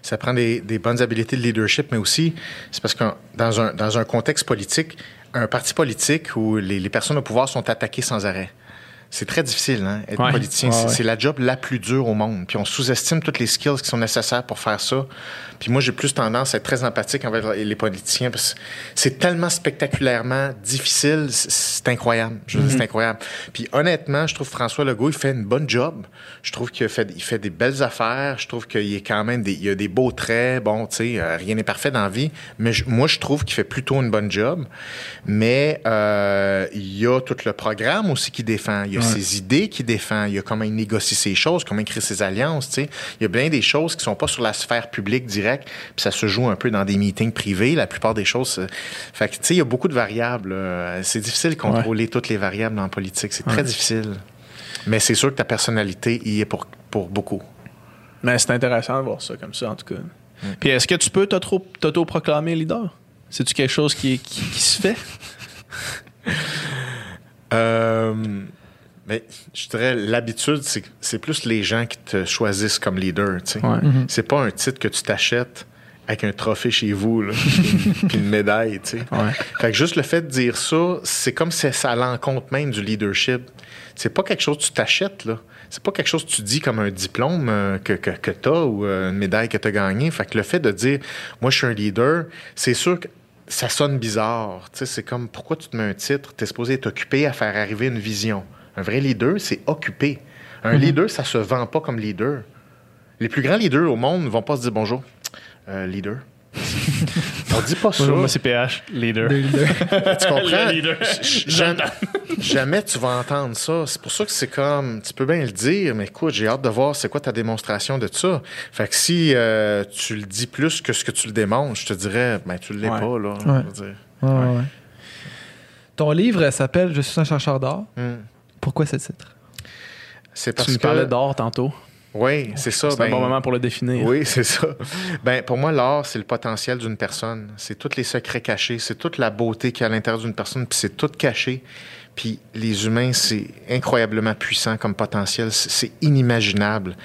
Speaker 3: Ça prend des, des bonnes habiletés de leadership, mais aussi, c'est parce que dans un, dans un contexte politique, un parti politique où les, les personnes au pouvoir sont attaquées sans arrêt. C'est très difficile, hein, être
Speaker 1: Ouais.
Speaker 3: politicien.
Speaker 2: Ouais,
Speaker 3: C'est-
Speaker 2: ouais.
Speaker 3: C'est la job la plus dure au monde. Puis on sous-estime toutes les skills qui sont nécessaires pour faire ça. Puis moi, j'ai plus tendance à être très empathique envers les politiciens parce que c'est tellement spectaculairement difficile. C'est- incroyable. Je veux dire, C'est incroyable. Puis honnêtement, je trouve François Legault, il fait une bonne job. Je trouve qu'il fait, il fait des belles affaires. Je trouve qu'il est quand même des, il a des beaux traits. Bon, tu sais, euh, rien n'est parfait dans la vie. Mais je- moi, je trouve qu'il fait plutôt une bonne job. Mais euh, il y a tout le programme aussi qui défend. Il y a ses idées qui défend. Il y a comment il négocie ses choses, comment il crée ses alliances. Tu sais. Il y a bien des choses qui sont pas sur la sphère publique directe. Puis ça se joue un peu dans des meetings privés. La plupart des choses. euh, Fait que, tu sais, il y a beaucoup de variables. euh, C'est difficile de contrôler toutes les variables en politique. C'est très difficile. Mais c'est sûr que ta personnalité y est pour, pour beaucoup.
Speaker 1: Mais c'est intéressant de voir ça comme ça, en tout cas. Puis est-ce que tu peux t'auto- t'auto-proclamer leader? C'est-tu quelque chose qui, qui, qui se fait?
Speaker 3: Euh, mais je dirais, l'habitude, c'est, c'est plus les gens qui te choisissent comme leader. tu sais.
Speaker 1: Ouais.
Speaker 3: C'est pas un titre que tu t'achètes avec un trophée chez vous, là, puis, une- médaille. tu sais.
Speaker 1: Ouais.
Speaker 3: Fait que juste le fait de dire ça, c'est comme si c'est à l'encontre même du leadership. C'est pas quelque chose que tu t'achètes, là. C'est pas quelque chose que tu dis comme un diplôme euh, que, que, que tu as ou euh, une médaille que tu as gagnée. Fait que le fait de dire, moi, je suis un leader, c'est sûr que ça sonne bizarre. Tu sais, c'est comme, pourquoi tu te mets un titre? Tu es supposé être occupé à faire arriver une vision. Un vrai leader, c'est occupé. Un leader, ça se vend pas comme leader. Les plus grands leaders au monde ne vont pas se dire bonjour. Euh, leader. On dit pas ça.
Speaker 1: Moi, moi, c'est PH, leader.
Speaker 2: De- de-
Speaker 3: Tu comprends?
Speaker 1: Le leader.
Speaker 3: Jamais, jamais tu vas entendre ça. C'est pour ça que c'est comme, tu peux bien le dire, mais écoute, j'ai hâte de voir c'est quoi ta démonstration de ça. Fait que si euh, tu le dis plus que ce que tu le démontres, je te dirais, ben tu l'es
Speaker 1: Ouais.
Speaker 3: pas, là.
Speaker 2: Ouais.
Speaker 3: je veux dire.
Speaker 2: Ouais, ouais, ouais. Ton livre s'appelle Je suis un chercheur d'or. Pourquoi ce titre?
Speaker 3: C'est
Speaker 1: Tu
Speaker 3: parce que...
Speaker 1: parlais d'or tantôt.
Speaker 3: Oui, c'est ça.
Speaker 1: C'est un
Speaker 3: ben-
Speaker 1: bon moment pour le définir.
Speaker 3: Oui, c'est ça. Ben, pour moi, l'art, c'est le potentiel d'une personne. C'est tous les secrets cachés. C'est toute la beauté qu'il y a à l'intérieur d'une personne. Puis c'est tout caché. Puis les humains, c'est incroyablement puissant comme potentiel. C'est c'est inimaginable.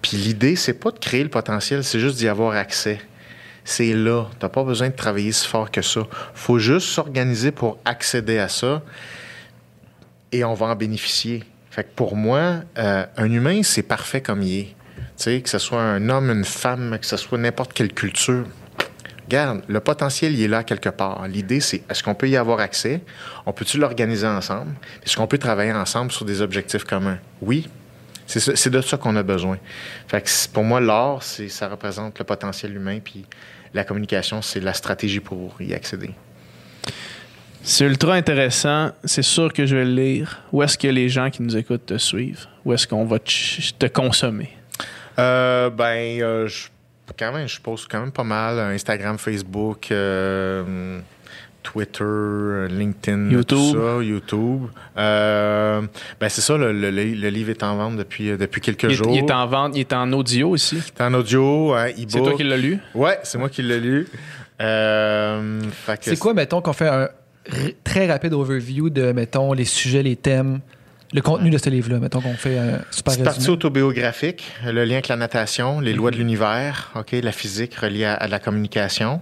Speaker 3: Puis l'idée, c'est pas de créer le potentiel, c'est juste d'y avoir accès. C'est là. T'as pas besoin de travailler si fort que ça. Faut juste s'organiser pour accéder à ça et on va en bénéficier. Pour moi, euh, un humain, c'est parfait comme il est. Tu sais, que ce soit un homme, une femme, que ce soit n'importe quelle culture. Regarde, le potentiel, il est là quelque part. L'idée, c'est est-ce qu'on peut y avoir accès? On peut-tu l'organiser ensemble? Est-ce qu'on peut travailler ensemble sur des objectifs communs? Oui. C'est de ça qu'on a besoin. Pour moi, l'art, ça représente le potentiel humain, puis la communication, c'est la stratégie pour y accéder.
Speaker 1: C'est ultra intéressant. C'est sûr que je vais le lire. Où est-ce que les gens qui nous écoutent te suivent? Où est-ce qu'on va te, consommer?
Speaker 3: Euh, ben, euh, je, quand même, je poste quand même pas mal. Instagram, Facebook, euh, Twitter, LinkedIn,
Speaker 1: YouTube.
Speaker 3: tout ça, YouTube. Euh, ben, c'est ça, le, le- le- le livre est en vente depuis, euh, depuis quelques
Speaker 1: Il est,
Speaker 3: jours.
Speaker 1: il est en vente, il est en audio aussi.
Speaker 3: C'est en audio, hein, e-book.
Speaker 1: C'est toi qui l'as lu?
Speaker 3: Ouais, c'est moi qui l'ai lu. Euh,
Speaker 2: C'est quoi, mettons, qu'on fait un très rapide overview de, mettons, les sujets, les thèmes, le contenu de ce livre-là? Mettons qu'on fait un super
Speaker 3: C'est partie autobiographique, le lien avec la natation, les lois de l'univers, ok, la physique reliée à, à la communication.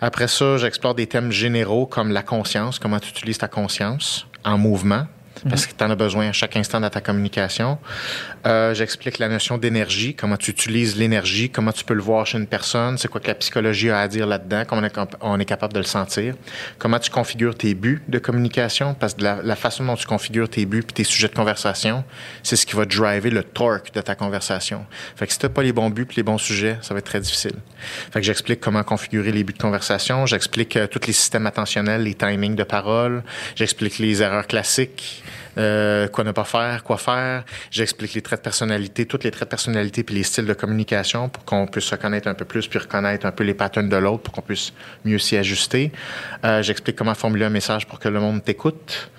Speaker 3: Après ça, j'explore des thèmes généraux comme la conscience, comment tu utilises ta conscience en mouvement, parce que tu en as besoin à chaque instant dans ta communication. Euh, J'explique la notion d'énergie, comment tu utilises l'énergie, comment tu peux le voir chez une personne, c'est quoi que la psychologie a à dire là-dedans, comment on est, capable de le sentir, comment tu configures tes buts de communication, parce que la, la façon dont tu configures tes buts puis tes sujets de conversation, c'est ce qui va driver le torque de ta conversation. Fait que si tu pas les bons buts puis les bons sujets, ça va être très difficile. Fait que j'explique comment configurer les buts de conversation, j'explique euh, tous les systèmes attentionnels, les timings de parole, j'explique les erreurs classiques, euh, quoi ne pas faire, quoi faire. J'explique les traits de personnalité, tous les traits de personnalité puis les styles de communication pour qu'on puisse se connaître un peu plus puis reconnaître un peu les patterns de l'autre pour qu'on puisse mieux s'y ajuster. Euh, J'explique comment formuler un message pour que le monde t'écoute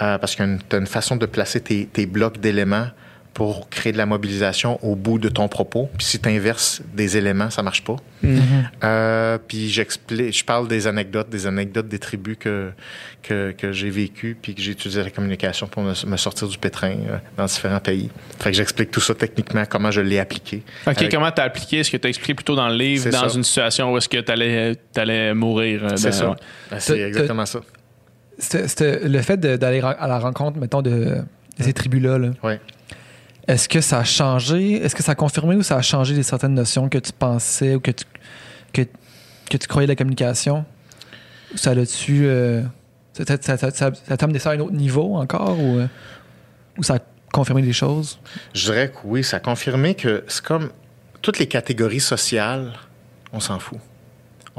Speaker 3: euh, parce qu'il y a une, t'as une façon de placer tes, tes blocs d'éléments pour créer de la mobilisation au bout de ton propos. Puis si tu inverses des éléments, ça marche pas. Euh, puis j'explique, je parle des anecdotes, des anecdotes des tribus que, que, que j'ai vécues, puis que j'ai utilisé la communication pour me, me sortir du pétrin euh, dans différents pays. Fait que j'explique tout ça techniquement, comment je l'ai appliqué.
Speaker 1: OK,
Speaker 3: Avec-
Speaker 1: comment t'as appliqué? Est-ce que t'as expliqué plutôt dans le livre,
Speaker 3: C'est
Speaker 1: dans
Speaker 3: ça.
Speaker 1: une situation où est-ce que t'allais allais mourir? euh,
Speaker 3: C'est
Speaker 1: dans-
Speaker 3: ça. Ben, c'est exactement ça.
Speaker 2: C'était- c'était le fait de- d'aller à la rencontre, mettons, de, de ces tribus-là, là,
Speaker 3: Ouais.
Speaker 2: Est-ce que ça a changé? Est-ce que ça a confirmé ou ça a changé des certaines notions que tu pensais ou que tu, que, que tu croyais de la communication? Ou ça l'a-tu. euh, ça ça- ça- ça- ça- ça t'a amené ça à un autre niveau encore ou, euh, ou ça a confirmé des choses?
Speaker 3: Je dirais que oui, ça a confirmé que c'est comme toutes les catégories sociales, on s'en fout.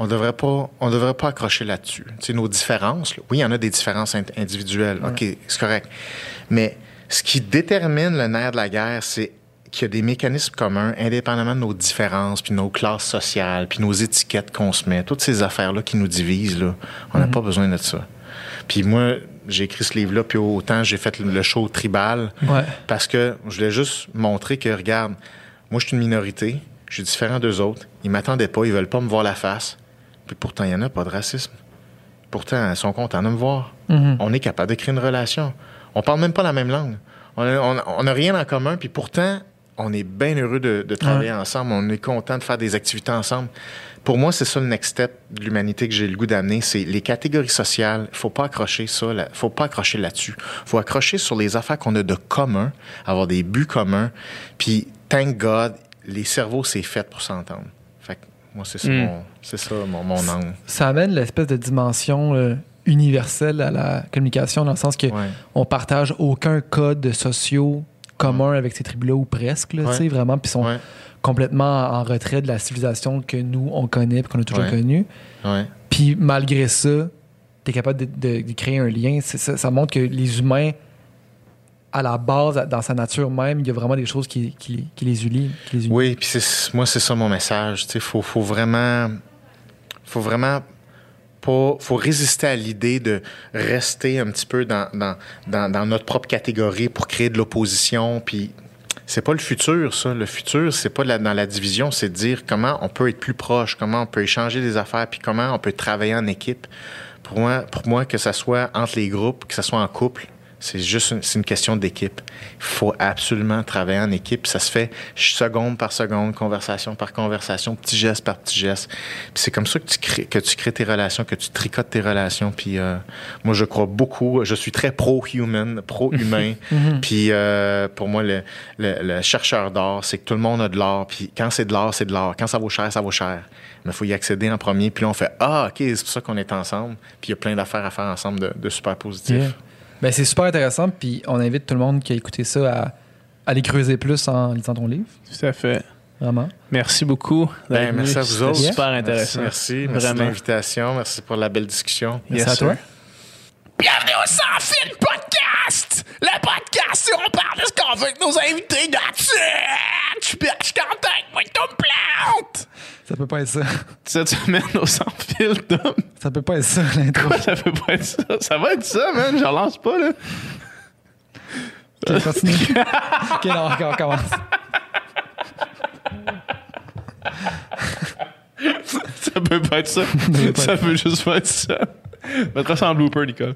Speaker 3: On devrait pas, on devrait pas accrocher là-dessus. Tu sais, nos différences, là, oui, il y en a des différences individuelles. OK, c'est correct. Mais ce qui détermine le nerf de la guerre, c'est qu'il y a des mécanismes communs, indépendamment de nos différences, puis nos classes sociales, puis nos étiquettes qu'on se met, toutes ces affaires-là qui nous divisent, là, on n'a pas besoin de ça. Puis moi, j'ai écrit ce livre-là, puis autant j'ai fait le show tribal,
Speaker 2: Ouais.
Speaker 3: parce que je voulais juste montrer que, regarde, moi, je suis une minorité, je suis différent d'eux autres. Ils m'attendaient pas, ils veulent pas me voir la face. Puis pourtant, il n'y en a pas de racisme. Pourtant, ils sont contents de me voir.
Speaker 2: Mhm.
Speaker 3: On est capable de créer une relation. On parle même pas la même langue. On n'a on, on a rien en commun, puis pourtant, on est bien heureux de, de travailler ensemble. On est content de faire des activités ensemble. Pour moi, c'est ça le next step de l'humanité que j'ai le goût d'amener. C'est les catégories sociales. faut pas accrocher ça. là- faut pas accrocher là-dessus. faut accrocher sur les affaires qu'on a de commun, avoir des buts communs. Puis, thank God, les cerveaux, c'est fait pour s'entendre. Fait que moi, c'est ça,
Speaker 1: Mm.
Speaker 3: mon, c'est ça mon, mon angle.
Speaker 2: Ça amène l'espèce de dimension euh, universelle à la communication, dans le sens que
Speaker 3: Ouais.
Speaker 2: on partage aucun code sociaux commun avec ces tribus-là, ou presque, là,
Speaker 3: Ouais.
Speaker 2: vraiment, puis sont
Speaker 3: Ouais.
Speaker 2: complètement en retrait de la civilisation que nous, on connaît, puis qu'on a toujours connue. Puis malgré ça, tu es capable de, de- de créer un lien. Ça, ça montre que les humains, à la base, dans sa nature même, il y a vraiment des choses qui, qui- qui les unissent.
Speaker 3: Oui, puis moi, c'est ça mon message. Il faut, faut vraiment. faut vraiment pas. faut résister à l'idée de rester un petit peu dans, notre propre catégorie pour créer de l'opposition. Puis c'est pas le futur, ça. Le futur, c'est pas dans la division, c'est de dire comment on peut être plus proche, comment on peut échanger des affaires, puis comment on peut travailler en équipe. Pour moi, pour moi que ça soit entre les groupes, que ça soit en couple, c'est juste une, une question d'équipe. Il faut absolument travailler en équipe. Ça se fait seconde par seconde, conversation par conversation, petit geste par petit geste. C'est comme ça que tu crées, que tu crées tes relations, que tu tricotes tes relations. Puis euh, moi, je crois beaucoup. Je suis très pro-human, pro-humain. Puis euh, pour moi, le, le- le chercheur d'or, c'est que tout le monde a de l'or. Puis quand c'est de l'or, c'est de l'or. Quand ça vaut cher, ça vaut cher. Mais il faut y accéder en premier. Puis là, on fait Ah, OK, c'est pour ça qu'on est ensemble. Puis il y a plein d'affaires à faire ensemble de, de super positifs.
Speaker 2: Yeah. Ben, c'est super intéressant, puis on invite tout le monde qui a écouté ça à, à aller creuser plus en lisant ton livre,
Speaker 1: Tout à fait.
Speaker 2: vraiment.
Speaker 1: Merci beaucoup.
Speaker 3: Ben, merci à vous autres.
Speaker 1: Super
Speaker 3: Merci,
Speaker 1: intéressant.
Speaker 3: Merci, merci, de l'invitation. Merci pour la belle discussion.
Speaker 2: Merci
Speaker 1: Yes,
Speaker 2: à toi.
Speaker 1: Bienvenue au Sans Fil Podcast! Le podcast où on parle de ce qu'on veut avec nos invités là-dessus! Je suis bien- je suis content avec moi, Tom Plante!
Speaker 2: Ça peut pas être ça.
Speaker 1: Cette semaine au Sans Fil, Tom.
Speaker 2: Ça peut pas être ça, l'intro.
Speaker 1: Quoi, ça peut pas être ça? Ça va être ça, man. Je relance pas, là.
Speaker 2: Ok, continue. ok, non, encore, commence.
Speaker 1: Ça peut pas être ça. ça peut juste pas être ça. Mettra ça en blooper, Nicole.